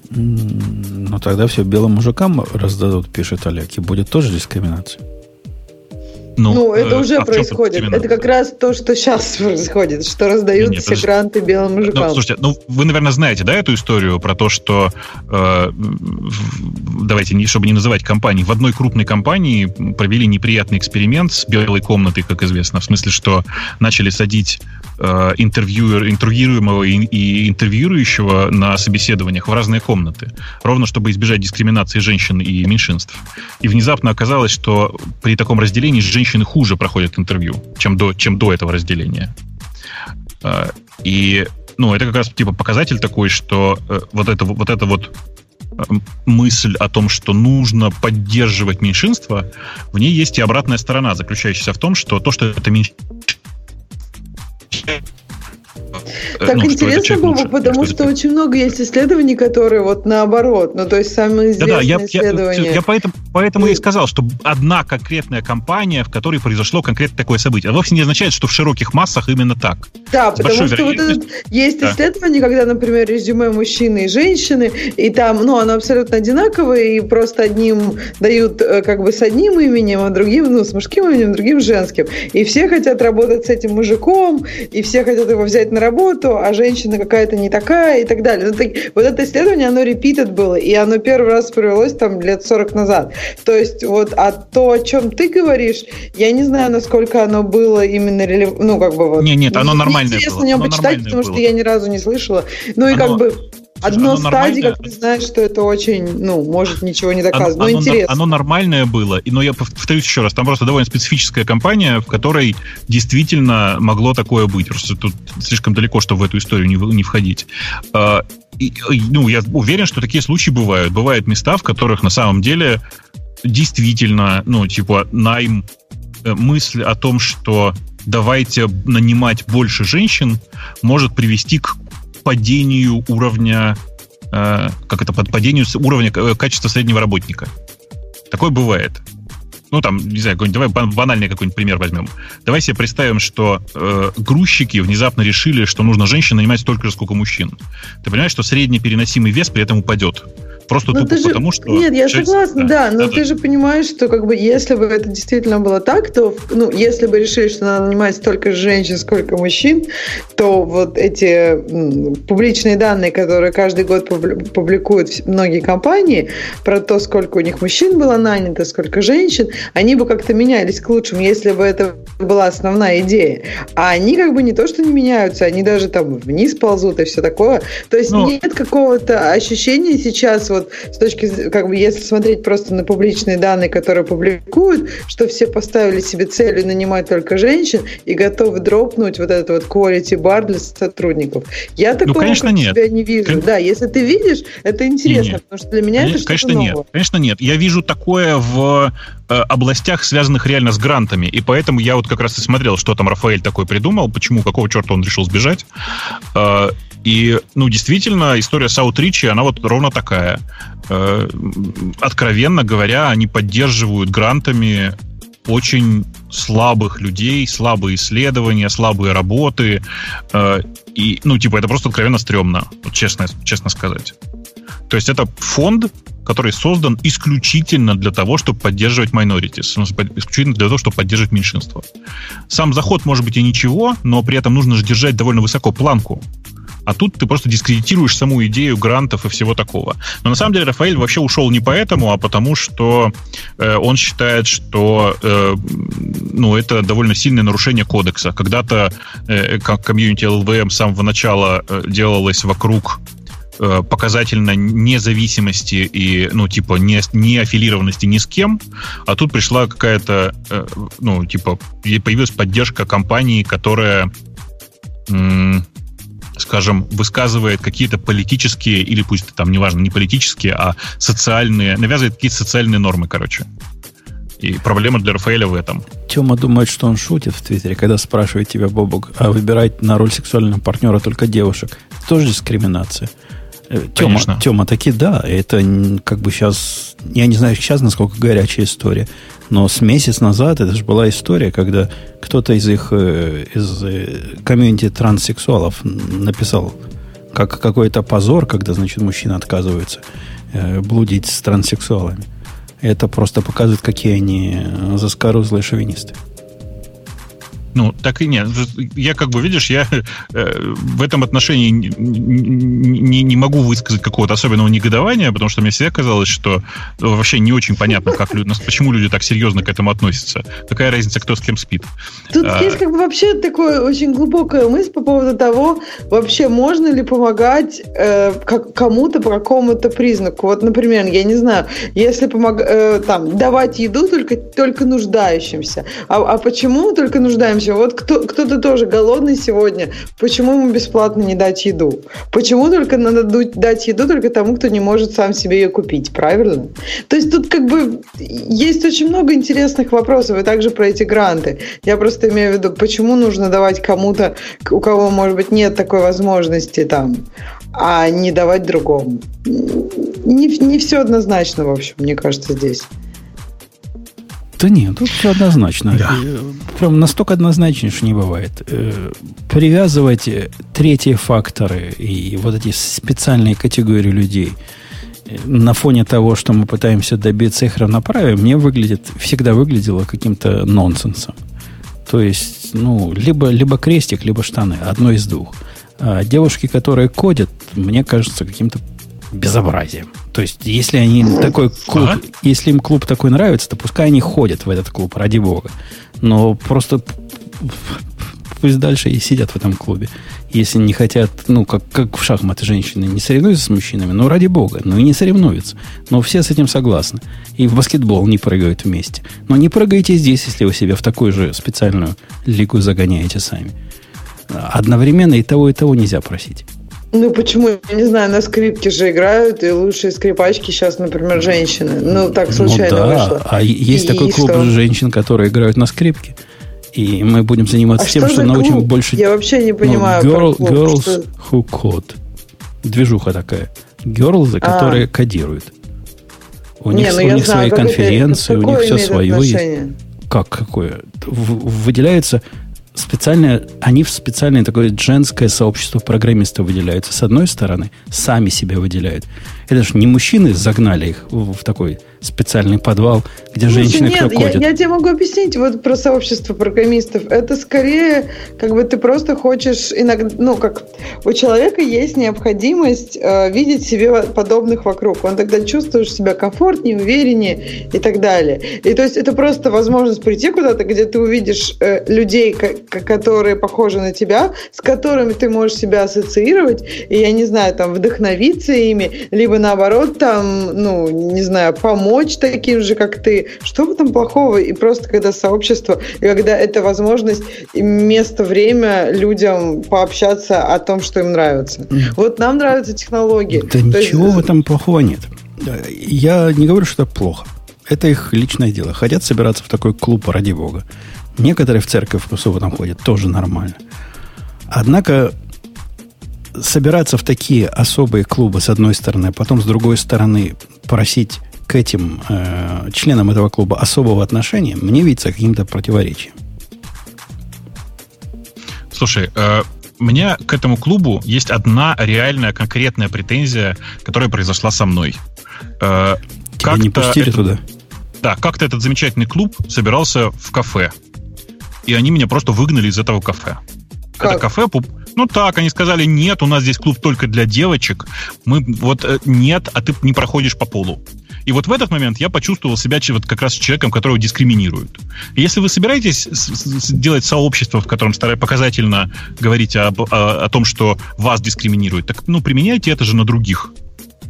Ну, тогда все белым мужикам раздадут, пишет Олег, и будет тоже дискриминация. Ну, ну это э, уже а происходит. Это как раз то, что сейчас происходит, что раздают нет, все подожди. гранты белым ну, мужикам. Ну, слушайте, ну вы, наверное, знаете, да, эту историю про то, что э, давайте, не, чтобы не называть компании, в одной крупной компании провели неприятный эксперимент с белой комнатой, как известно, в смысле, что начали садить э, интервьюер, интервьюируемого и, и интервьюирующего на собеседованиях в разные комнаты, ровно чтобы избежать дискриминации женщин и меньшинств. И внезапно оказалось, что при таком разделении женщины хуже проходят интервью, чем до, чем до этого разделения. А, и, ну, это как раз типа показатель такой, что э, вот это вот, это вот э, мысль о том, что нужно поддерживать меньшинство, в ней есть и обратная сторона, заключающаяся в том, что то, что это меньшинство Thank you. Так ну, интересно, Бобок, потому что, что очень много есть исследований, которые вот наоборот, ну то есть самые известные да, да, я, исследования. Я, я поэтому, поэтому и сказал, что одна конкретная компания, в которой произошло конкретно такое событие, вовсе не означает, что в широких массах именно так. Да, С потому что вот этот, есть да. исследования, когда, например, резюме мужчины и женщины, и там, ну, оно абсолютно одинаковое, и просто одним дают э, как бы с одним именем, а другим, ну, с мужским именем, другим женским. И все хотят работать с этим мужиком, и все хотят его взять на работу, а женщина какая-то не такая и так далее. Ну, вот это исследование, оно repeated было, и оно первый раз провелось там лет 40 назад. То есть вот, а то, о чем ты говоришь, я не знаю, насколько оно было именно, ну, как бы вот... Нет, нет, оно нормальное интересно было. о нем оно почитать, потому было. что я ни разу не слышала. Ну, и оно... как бы Одно стадии, как ты знаешь, что это очень, ну, может ничего не доказывать, но интересно. Оно нормальное было, но я повторюсь еще раз, там просто довольно специфическая компания, в которой действительно могло такое быть. Просто тут слишком далеко, чтобы в эту историю не, не входить. А, и, ну, я уверен, что такие случаи бывают. Бывают места, в которых на самом деле действительно, ну, типа, найм, э, мысль о том, что давайте нанимать больше женщин, может привести к падению уровня, э, как это, падению уровня э, качества среднего работника. Такое бывает. Ну, там, не знаю, давай банальный какой-нибудь пример возьмем. Давай себе представим, что э, грузчики внезапно решили, что нужно женщин нанимать столько же, сколько мужчин. Ты понимаешь, что средний переносимый вес при этом упадет. Просто но ну, тупо же, потому, что... Нет, я часть, согласна, да, да но да, ты да. же понимаешь, что как бы если бы это действительно было так, то, ну, если бы решили, что надо нанимать столько женщин, сколько мужчин, то вот эти публичные данные, которые каждый год публикуют многие компании про то, сколько у них мужчин было нанято, сколько женщин, они бы как-то менялись к лучшему, если бы это была основная идея. А они как бы не то, что не меняются, они даже там вниз ползут и все такое. То есть но... нет какого-то ощущения сейчас вот с точки, как бы, если смотреть просто на публичные данные, которые публикуют, что все поставили себе целью нанимать только женщин и готовы дропнуть вот этот вот quality bar для сотрудников. Я ну, такого ну, конечно, нет. себя не вижу. Кон... Да, если ты видишь, это интересно, нет. потому что для меня конечно, это что-то Конечно новое. нет. Конечно нет. Я вижу такое в областях, связанных реально с грантами, и поэтому я вот как раз и смотрел, что там Рафаэль такой придумал, почему, какого черта он решил сбежать. Э, и, ну, действительно, история Саутричи, она вот ровно такая. Э, откровенно говоря, они поддерживают грантами очень слабых людей, слабые исследования, слабые работы. Э, и, ну, типа, это просто откровенно стрёмно, вот честно, честно сказать. То есть это фонд, который создан исключительно для того, чтобы поддерживать minorities, исключительно для того, чтобы поддерживать меньшинство. Сам заход может быть и ничего, но при этом нужно же держать довольно высоко планку. А тут ты просто дискредитируешь саму идею грантов и всего такого. Но на самом деле Рафаэль вообще ушел не поэтому, а потому что э, он считает, что э, ну, это довольно сильное нарушение кодекса. Когда-то э, как комьюнити ЛВМ с самого начала э, делалось вокруг э, показательно независимости и, ну, типа, не, не аффилированности ни с кем, а тут пришла какая-то, э, ну, типа, появилась поддержка компании, которая скажем, высказывает какие-то политические, или пусть там, неважно, не политические, а социальные, навязывает какие-то социальные нормы, короче. И проблема для Рафаэля в этом. Тема думает, что он шутит в Твиттере, когда спрашивает тебя, Бобук, а выбирать на роль сексуального партнера только девушек. Тоже дискриминация. Э, Тема, Тема, таки да, это как бы сейчас, я не знаю сейчас, насколько горячая история, но с месяц назад это же была история, когда кто-то из их, э, из э, комьюнити транссексуалов написал, как какой-то позор, когда, значит, мужчины отказываются блудить с транссексуалами. Это просто показывает, какие они заскорузлые шовинисты. Ну, так и нет. Я как бы, видишь, я э, в этом отношении не, не, не могу высказать какого-то особенного негодования, потому что мне всегда казалось, что вообще не очень понятно, как люди, почему люди так серьезно к этому относятся. Какая разница, кто с кем спит. Тут а, есть как бы вообще такое очень глубокая мысль по поводу того, вообще можно ли помогать э, кому-то по какому-то признаку. Вот, например, я не знаю, если помог, э, там, давать еду только, только нуждающимся. А, а почему только нуждаемся? Еще. Вот кто, кто-то тоже голодный сегодня. Почему ему бесплатно не дать еду? Почему только надо дать еду только тому, кто не может сам себе ее купить? Правильно? То есть тут как бы есть очень много интересных вопросов. И также про эти гранты. Я просто имею в виду, почему нужно давать кому-то, у кого, может быть, нет такой возможности там, а не давать другому. Не, не все однозначно, в общем, мне кажется, здесь. Да нет, тут все однозначно. Да. Э, прям настолько однозначно, что не бывает. Э, привязывать третьи факторы и вот эти специальные категории людей э, на фоне того, что мы пытаемся добиться их равноправия, мне выглядит, всегда выглядело каким-то нонсенсом. То есть, ну, либо, либо крестик, либо штаны. Одно из двух. А девушки, которые кодят, мне кажется, каким-то безобразием. То есть, если они такой клуб, а? если им клуб такой нравится, то пускай они ходят в этот клуб, ради бога. Но просто пусть дальше и сидят в этом клубе. Если не хотят, ну, как, как в шахматы женщины не соревнуются с мужчинами, ну, ради бога, ну и не соревнуются. Но все с этим согласны. И в баскетбол не прыгают вместе. Но не прыгайте здесь, если вы себя в такую же специальную лигу загоняете сами. Одновременно и того, и того нельзя просить. Ну почему? Я не знаю, на скрипке же играют, и лучшие скрипачки сейчас, например, женщины. Ну, так случайно ну, да. вышло. А есть и, такой клуб что? женщин, которые играют на скрипке. И мы будем заниматься а тем, что, что научим клуб? больше... Я вообще не ну, понимаю. Ну, girl, клуб, girls что... who code. Движуха такая. Girls, которые а. кодируют. У не, них, ну, у них знаю, свои конференции, это, у них все свое отношение? есть. Как какое? В, выделяется специально, они в специальное такое женское сообщество программистов выделяются. С одной стороны, сами себя выделяют. Это же не мужчины загнали их в, такой специальный подвал, где Слушай, женщины нет, я, я тебе могу объяснить вот про сообщество программистов. Это скорее, как бы ты просто хочешь иногда, ну, как у человека есть необходимость э, видеть себе подобных вокруг. Он тогда чувствует себя комфортнее, увереннее и так далее. И то есть это просто возможность прийти куда-то, где ты увидишь э, людей, которые похожи на тебя, с которыми ты можешь себя ассоциировать, и, я не знаю, там, вдохновиться ими, либо наоборот, там, ну, не знаю, помочь таким же, как ты. Что в этом плохого? И просто когда сообщество, и когда это возможность, место, время людям пообщаться о том, что им нравится. Вот нам нравятся технологии. Да То ничего есть... в этом плохого нет. Я не говорю, что это плохо. Это их личное дело. Хотят собираться в такой клуб, ради бога. Некоторые в церковь по субботам ходят, тоже нормально. Однако собираться в такие особые клубы, с одной стороны, а потом, с другой стороны, просить к этим э, членам этого клуба особого отношения, мне видится каким-то противоречием. Слушай, э, у меня к этому клубу есть одна реальная конкретная претензия, которая произошла со мной. Э, Тебя не пустили это, туда? Да, как-то этот замечательный клуб собирался в кафе. И они меня просто выгнали из этого кафе. Как? Это кафе ну так, они сказали, нет, у нас здесь клуб только для девочек. Мы вот э, нет, а ты не проходишь по полу. И вот в этот момент я почувствовал себя вот как раз человеком, которого дискриминируют. И если вы собираетесь делать сообщество, в котором показательно говорить об, о, о том, что вас дискриминируют, так ну применяйте это же на других.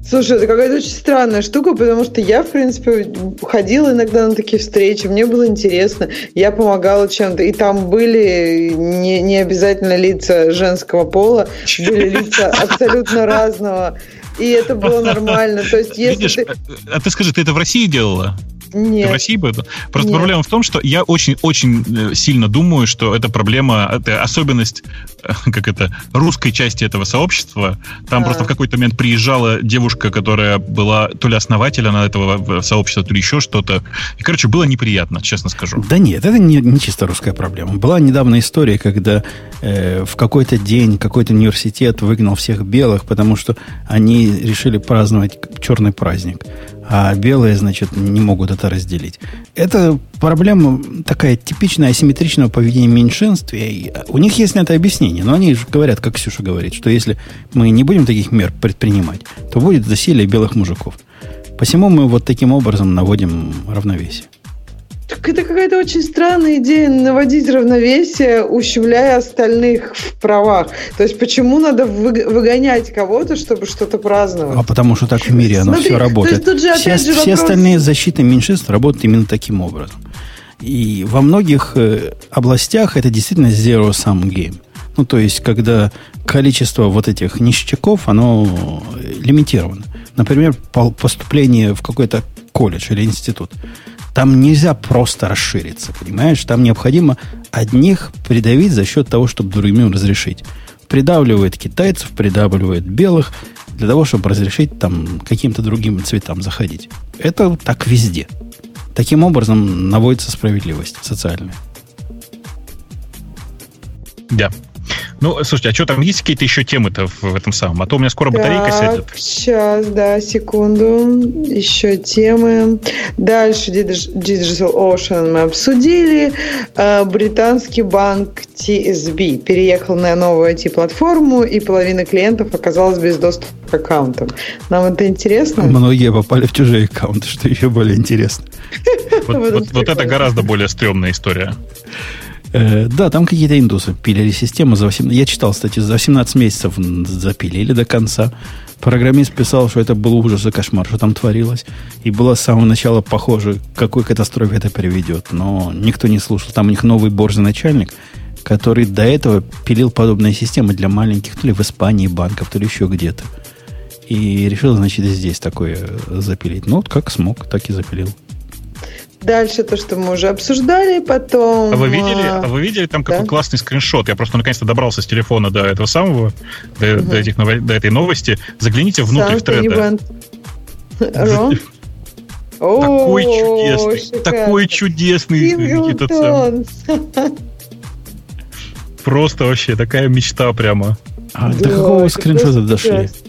Слушай, это какая-то очень странная штука, потому что я, в принципе, ходила иногда на такие встречи, мне было интересно, я помогала чем-то, и там были не, не обязательно лица женского пола, были лица абсолютно разного, и это было нормально. То есть, если Видишь, ты... а ты скажи, ты это в России делала? Нет. в России бы это? Просто Нет. проблема в том, что я очень-очень сильно думаю, что это проблема, это особенность, э, как это, русской части этого сообщества. Там А. просто в какой-то момент приезжала девушка, которая была то ли основателем этого сообщества, то ли еще что-то. И, короче, было неприятно, честно скажу. Да нет, это не, не чисто русская проблема. Была недавно история, когда э, в какой-то день какой-то университет выгнал всех белых, потому что они решили праздновать черный праздник. А белые, значит, не могут это разделить. Это проблема такая типичная асимметричного поведения меньшинств. И у них есть на это объяснение. Но они говорят, как Ксюша говорит, что если мы не будем таких мер предпринимать, то будет засилие белых мужиков. Посему мы вот таким образом наводим равновесие. Так это какая-то очень странная идея наводить равновесие, ущемляя остальных в правах. То есть почему надо вы- выгонять кого-то, чтобы что-то праздновать? А потому что так в мире оно Смотри, все работает. тут же все же все вопрос- остальные защиты меньшинств работают именно таким образом. И во многих э, областях это действительно zero-sum game. Ну, то есть, когда количество вот этих ништяков, оно э, лимитировано. Например, по- поступление в какой-то колледж или институт. Там нельзя просто расшириться, понимаешь? Там необходимо одних придавить за счет того, чтобы другим разрешить. Придавливает китайцев, придавливает белых, для того, чтобы разрешить там каким-то другим цветам заходить. Это так везде. Таким образом наводится справедливость социальная. Да. Ну, слушайте, а что там есть какие-то еще темы-то в, этом самом? А то у меня скоро батарейка сядет. сейчас, да, секунду. Еще темы. Дальше Dig- Digital Ocean мы обсудили. Э, Британский банк TSB переехал на новую IT-платформу, и половина клиентов оказалась без доступа к аккаунтам. Нам это интересно? Многие попали в чужие аккаунты, что еще более интересно. Вот, это гораздо более стрёмная история. Э, да, там какие-то индусы пилили систему за 18... Я читал, кстати, за 18 месяцев запилили до конца. Программист писал, что это был ужас и кошмар, что там творилось. И было с самого начала похоже, к какой катастрофе это приведет. Но никто не слушал. Там у них новый борзый начальник, который до этого пилил подобные системы для маленьких, то ли в Испании банков, то ли еще где-то. И решил, значит, здесь такое запилить. Ну, вот как смог, так и запилил.Дальше то, что мы уже обсуждали, потом... А вы видели, а, а вы видели там какой да. классный скриншот? Я просто наконец-то добрался с телефона до этого самого, до, до этих до этой новости. Загляните внутрь went wrong? Такой чудесный, шикарно. такой чудесный этот сам. Просто вообще такая мечта прямо. А Да, до какого скриншота дошли? ужасно.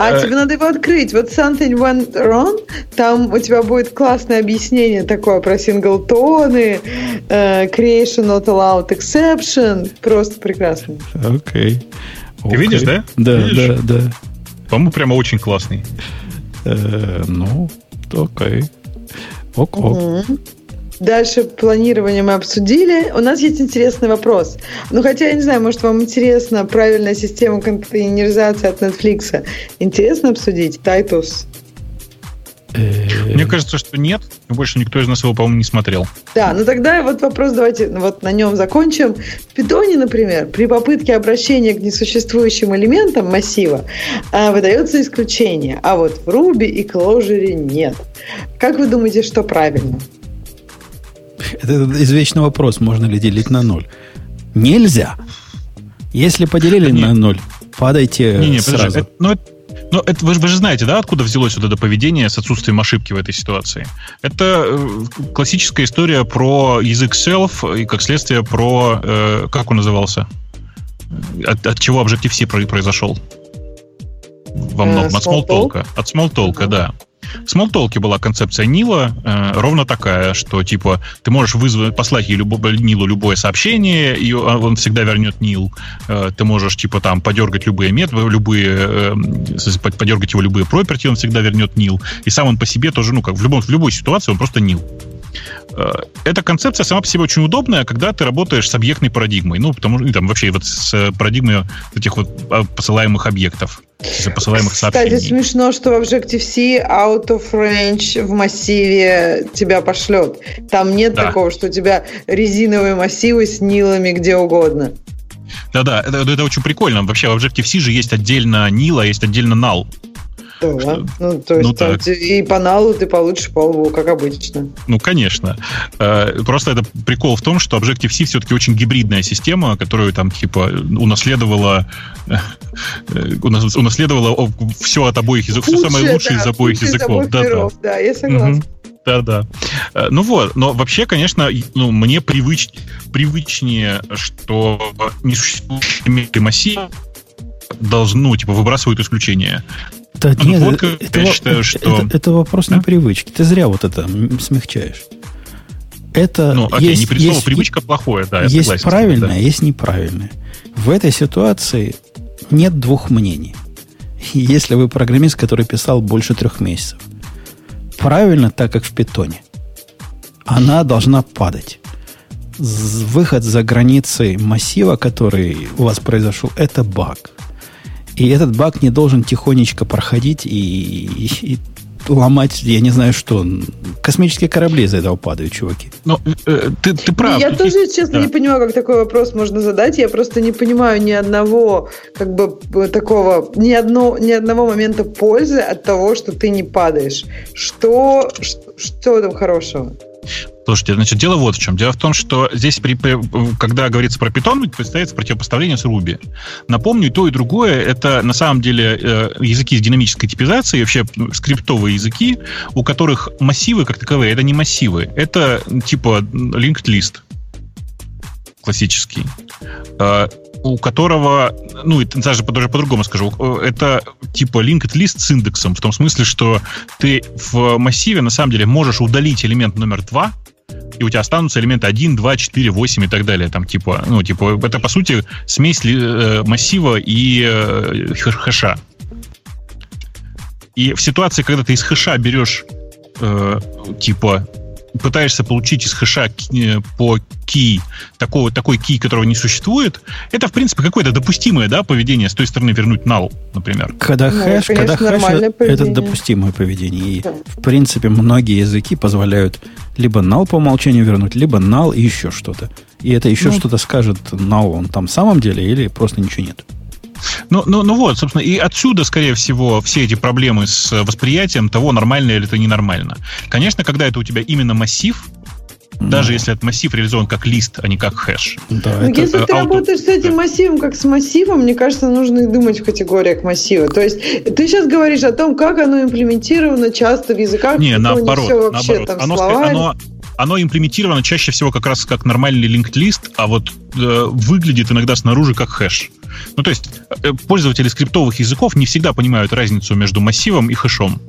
А Э, тебе надо его открыть. Вот something went wrong, там у тебя будет классное объяснение такое про синглтоны, э, creation not allowed exception. Просто прекрасно. Окей. Ты видишь, да? Да, Видишь? да, да. По-моему, прямо очень классный. Э, ну, окей. Ок, ок. Мгм. Дальше планирование мы обсудили. У нас есть интересный вопрос. Ну, хотя, я не знаю, может, вам интересна правильная система контейнеризации от Netflix. Интересно обсудить? Тайтус. Э, Мне кажется, что нет. Больше никто из нас его, по-моему, не смотрел. Да, ну тогда вот вопрос давайте вот на нем закончим. В питоне, например, при попытке обращения к несуществующим элементам массива а, выдается исключение, а вот в Ruby и Clojure нет. Как вы думаете, что правильно? Это извечный вопрос, можно ли делить на ноль. Нельзя. Если поделили Не. на ноль, падайте Не-не, подожди. сразу. Это- ну, это- ну, это вы, же- вы же знаете, да, откуда взялось вот это поведение с отсутствием ошибки в этой ситуации? Это э, классическая история про язык self и, как следствие, про... э, как он назывался? От, от чего Objective-C про- произошел? Во Э, многом. От Smalltalk? От Smalltalk, Ага. да. В Smalltalk была концепция Нила э, ровно такая, что типа ты можешь вызвать, послать ей любо- Нилу любое сообщение, и он всегда вернет Нил. Э, ты можешь типа там подергать любые методы, любые, э, подергать его любые property, он всегда вернет Нил. И сам он по себе тоже, ну как в, любом, в любой ситуации он просто Нил. Э, Эта концепция сама по себе очень удобная, когда ты работаешь с объектной парадигмой. Ну, потому что там вообще вот с э, парадигмой этих вот а, посылаемых объектов. посылаемых Кстати, сообщений. Кстати, смешно, что в Objective-C out of range в массиве тебя пошлет. Там нет да. такого, что у тебя резиновые массивы с нилами где угодно. Да-да, это, это очень прикольно. Вообще в Objective-C же есть отдельно нил, а есть отдельно null. Да, что, ну то есть ну, там, и по налу ты получишь по как обычно. Ну, конечно. Э, просто это прикол в том, что Objective-C все-таки очень гибридная система, которую там типа унаследовала э, унаследовала все от обоих языков, все самое лучшее да, из обоих языков. да, миров, да. да, я согласна. Угу. Да, да. Э, ну вот, но вообще, конечно, ну, мне привыч, привычнее, что несуществующие массивы должны, ну, типа, выбрасывают исключения. Да нет, вот, это, я считаю, что... это, это вопрос да? непривычки. Ты зря вот это смягчаешь. Это ну, окей, есть, не есть, привычка плохое, да, Есть согласен, правильное, да. есть неправильное. В этой ситуации нет двух мнений. Если вы программист, который писал больше трех месяцев, правильно, так как в питоне, она должна падать. Выход за границы массива, который у вас произошел, это баг. И этот баг не должен тихонечко проходить и, и, и ломать, я не знаю что. Космические корабли из этого падают, чуваки. Ну, э, ты, ты прав. Я тоже, есть... честно, да. не понимаю, как такой вопрос можно задать. Я просто не понимаю ни одного, как бы, такого, ни, одно, ни одного момента пользы от того, что ты не падаешь. Что, что, что там хорошего? Слушайте, значит, дело вот в чем. Дело в том, что здесь, при, при, когда говорится про Python, представляется противопоставление с Ruby. Напомню, и то, и другое — это на самом деле э, языки с динамической типизацией, вообще ну, скриптовые языки, у которых массивы, как таковые, это не массивы. Это типа linked list классический. Э, у которого, ну, даже, даже по-другому скажу, это типа linked list с индексом, в том смысле, что ты в массиве на самом деле можешь удалить элемент номер 2, и у тебя останутся элементы 1, 2, 4, 8 и так далее. Там, типа, ну, типа, это, по сути, смесь э, массива и э, хэша. И в ситуации, когда ты из хэша берешь, э, типа, пытаешься получить из хэша э, по key такого, такой key, которого не существует, это, в принципе, какое-то допустимое да, поведение с той стороны вернуть null, например. Когда ну, хэш, конечно, когда хэш это допустимое поведение. И, да. в принципе, многие языки позволяют либо null по умолчанию вернуть, либо null и еще что-то. И это еще ну, что-то скажет null, он там в самом деле или просто ничего нет. Ну, ну, ну вот, собственно, и отсюда, скорее всего, все эти проблемы с восприятием того, нормально или это ненормально. Конечно, когда это у тебя именно массив, даже если этот массив реализован как лист, а не как хэш. Да, Но это... если ты auto... работаешь с этим массивом как с массивом, мне кажется, нужно думать в категориях массива. То есть ты сейчас говоришь о том, как оно имплементировано часто в языках. Не, наоборот. Не все вообще, наоборот. Там, оно, оно, оно имплементировано чаще всего как раз как нормальный linked list, а вот э, выглядит иногда снаружи как хэш. Ну, то есть э, пользователи скриптовых языков не всегда понимают разницу между массивом и хэшом.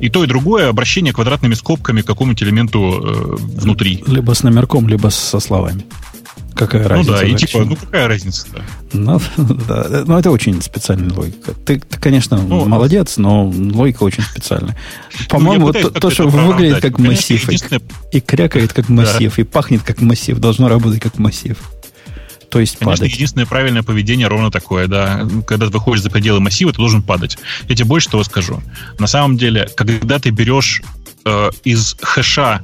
И то, и другое обращение квадратными скобками к какому-нибудь элементу э, внутри. Либо с номерком, либо со словами. Какая разница? Ну да, и типа, ну какая разница-то? Ну, да, ну, это очень специальная логика. Ты, ты конечно, ну, молодец, но логика очень специальная. Ну, По-моему, ну, то, то, что выглядит как конечно, массив, единственное... и, и крякает как массив, да. и пахнет как массив, должно работать как массив. То есть Конечно, падать. единственное правильное поведение ровно такое, да. Когда ты выходишь за пределы массива, ты должен падать. Я тебе больше того скажу. На самом деле, когда ты берешь э, из хэша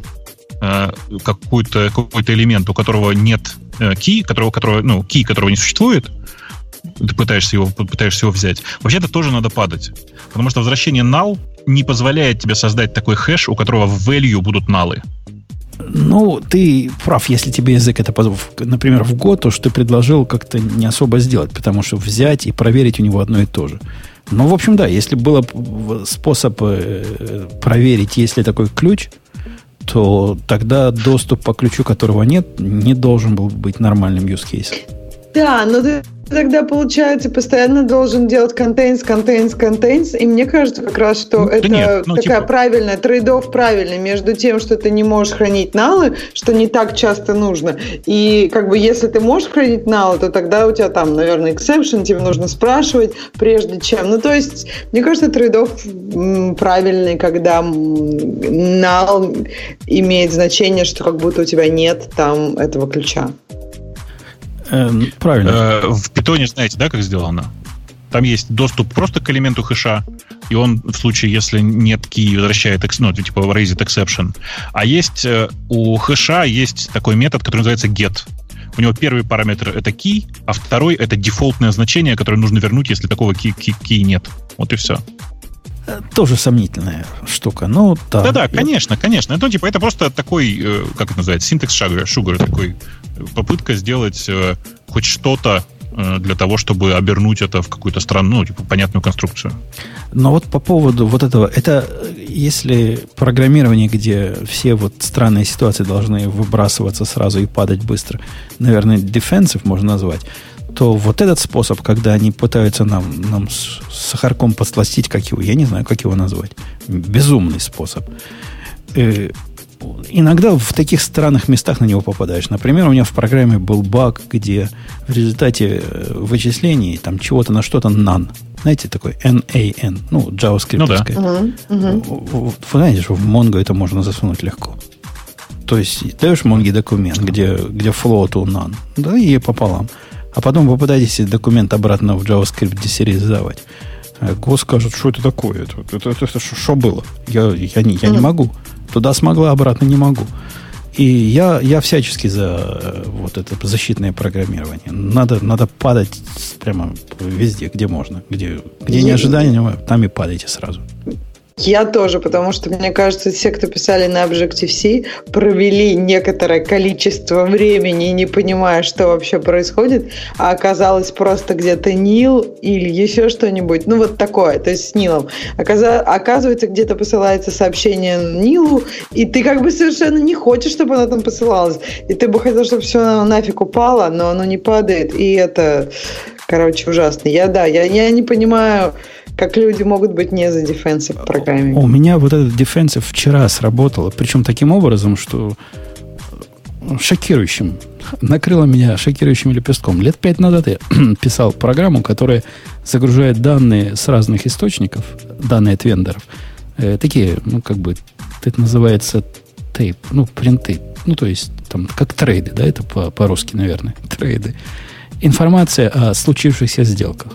э, какой-то какой элемент, у которого нет э, key, которого, которого, ну, key, которого не существует, ты пытаешься его, пытаешься его взять, вообще-то тоже надо падать. Потому что возвращение null не позволяет тебе создать такой хэш, у которого в value будут налы. Ну, ты прав, если тебе язык это, например, в год, то, что ты предложил, как-то не особо сделать, потому что взять и проверить у него одно и то же. Ну, в общем, да, если было способ э, проверить, есть ли такой ключ, то тогда доступ по ключу, которого нет, не должен был быть нормальным use case. Да, но ты тогда, получается, постоянно должен делать contains, contains, contains. И мне кажется как раз, что ну, это нет, ну, такая типа... правильная, трейдов правильный между тем, что ты не можешь хранить налы, что не так часто нужно. И как бы если ты можешь хранить налы, то тогда у тебя там, наверное, exception, тебе нужно спрашивать прежде чем. Ну, то есть, мне кажется, трейдов правильный, когда нал имеет значение, что как будто у тебя нет там этого ключа. Эм, правильно. Э, в питоне знаете, да, как сделано? Там есть доступ просто к элементу хэша, и он в случае, если нет key, возвращает, ну, типа raised exception. А есть э, у хэша есть такой метод, который называется get. У него первый параметр это key, а второй это дефолтное значение, которое нужно вернуть, если такого key, key, key нет. Вот и все. Э, тоже сомнительная штука. Ну, да. Да-да, конечно, конечно. Ну, типа, это просто такой, э, как это называется, синтекс шага, шугар, такой попытка сделать хоть что-то Э, для того, чтобы обернуть это в какую-то странную, ну, типа, понятную конструкцию. Но вот по поводу вот этого, это если программирование, где все вот странные ситуации должны выбрасываться сразу и падать быстро, наверное, defensive можно назвать, то вот этот способ, когда они пытаются нам, нам с сахарком подсластить, как его, я не знаю, как его назвать, безумный способ. Иногда в таких странных местах на него попадаешь. Например, у меня в программе был баг, где в результате э, вычислений там чего-то на что-то none. Знаете, такой NAN, ну, JavaScript. Ну, да. Uh-huh. Вы знаете, что в Mongo это можно засунуть легко. То есть даешь Mongo документ, где, где float у none, да, и пополам. А потом попытаетесь документ обратно в JavaScript десеризовать. А Го скажет, что это такое? Это, это, это, это что было? Я, я, не, я не могу. Туда смогла, обратно не могу. И я, я всячески за э, вот это защитное программирование. Надо, надо падать прямо везде, где можно. Где, где не ожидание, там и падайте сразу. Я тоже, потому что, мне кажется, все, кто писали на Objective-C, провели некоторое количество времени, не понимая, что вообще происходит, а оказалось просто где-то Нил или еще что-нибудь. Ну, вот такое, то есть с Нилом. Оказывается, где-то посылается сообщение Нилу, и ты как бы совершенно не хочешь, чтобы оно там посылалось. И ты бы хотел, чтобы все нафиг упало, но оно не падает. И это, короче, ужасно. Я, да, я, я не понимаю, как люди могут быть не за defensive программе. У меня вот этот defensive вчера сработало, причем таким образом, что шокирующим. Накрыло меня шокирующим лепестком. Лет пять назад я писал программу, которая загружает данные с разных источников, данные от вендоров. Э, такие, ну, как бы, это называется тейп, ну, принты. Ну, то есть, там, как трейды, да, это по- по-русски, наверное, трейды. Информация о случившихся сделках.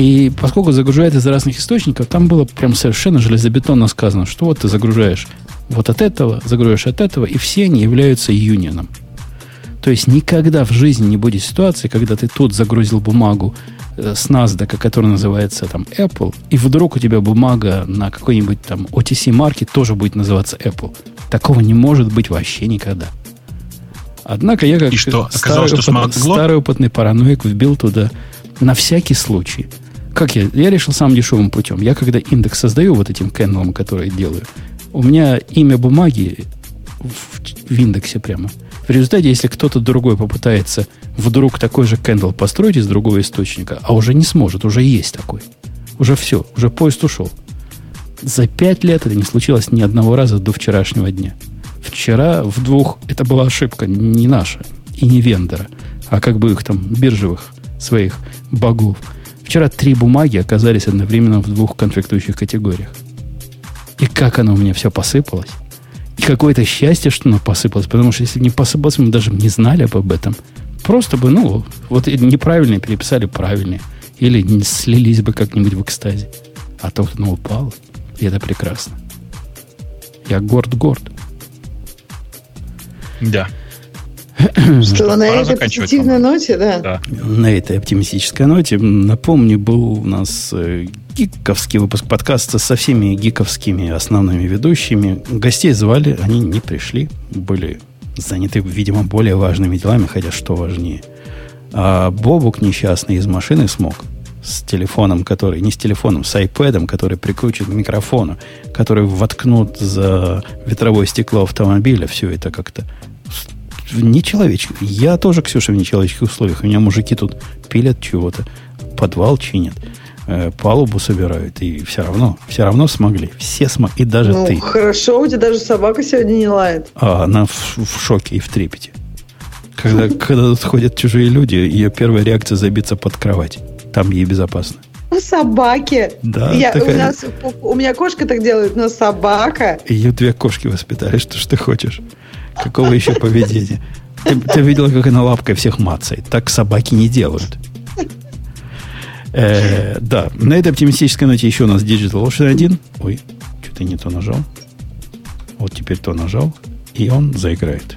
И поскольку загружает из разных источников, там было прям совершенно железобетонно сказано, что вот ты загружаешь вот от этого, загружаешь от этого, и все они являются юнионом. То есть никогда в жизни не будет ситуации, когда ты тут загрузил бумагу э, с NASDAQ, которая называется там Apple, и вдруг у тебя бумага на какой-нибудь там OTC марке тоже будет называться Apple. Такого не может быть вообще никогда. Однако я как что? Старый, что опыт, старый опытный параноик вбил туда на всякий случай. Как я? Я решил самым дешевым путем. Я когда индекс создаю вот этим кэндлом, который делаю, у меня имя бумаги в, в индексе прямо. В результате, если кто-то другой попытается вдруг такой же кэндл построить из другого источника, а уже не сможет, уже есть такой. Уже все, уже поезд ушел. За пять лет это не случилось ни одного раза до вчерашнего дня. Вчера в двух это была ошибка, не наша и не вендора, а как бы их там биржевых своих богов. Вчера три бумаги оказались одновременно в двух конфликтующих категориях. И как оно у меня все посыпалось. И какое-то счастье, что оно посыпалось, потому что если не посыпалось, мы даже не знали об этом. Просто бы, ну, вот неправильные переписали правильные. Или не слились бы как-нибудь в экстазе. А то оно упало. И это прекрасно. Я горд-горд. Да. Что на этой позитивной ноте, да. да. На этой оптимистической ноте, напомню, был у нас э, гиковский выпуск подкаста со всеми гиковскими основными ведущими. Гостей звали, они не пришли, были заняты, видимо, более важными делами, хотя что важнее. А Бобук несчастный из машины смог с телефоном, который, не с телефоном, с iPad, который прикручен к микрофону, который воткнут за ветровое стекло автомобиля, все это как-то в нечеловеческих. Я тоже, Ксюша, в нечеловеческих условиях. У меня мужики тут пилят чего-то, подвал чинят, э, палубу собирают, и все равно, все равно смогли. Все смогли, и даже ну, ты. хорошо, у тебя даже собака сегодня не лает. А, она в, в шоке и в трепете. Когда, когда тут ходят чужие люди, ее первая реакция забиться под кровать. Там ей безопасно. У собаки. Да, я, такая... у, нас, у меня кошка так делает, но собака. Ее две кошки воспитали, что ж ты хочешь. Какого еще поведения? Ты, ты видела, как она лапкой всех мацает. Так собаки не делают. Э, да, на этой оптимистической ноте еще у нас Digital Ocean 1. Ой, что-то не то нажал. Вот теперь то нажал, и он заиграет.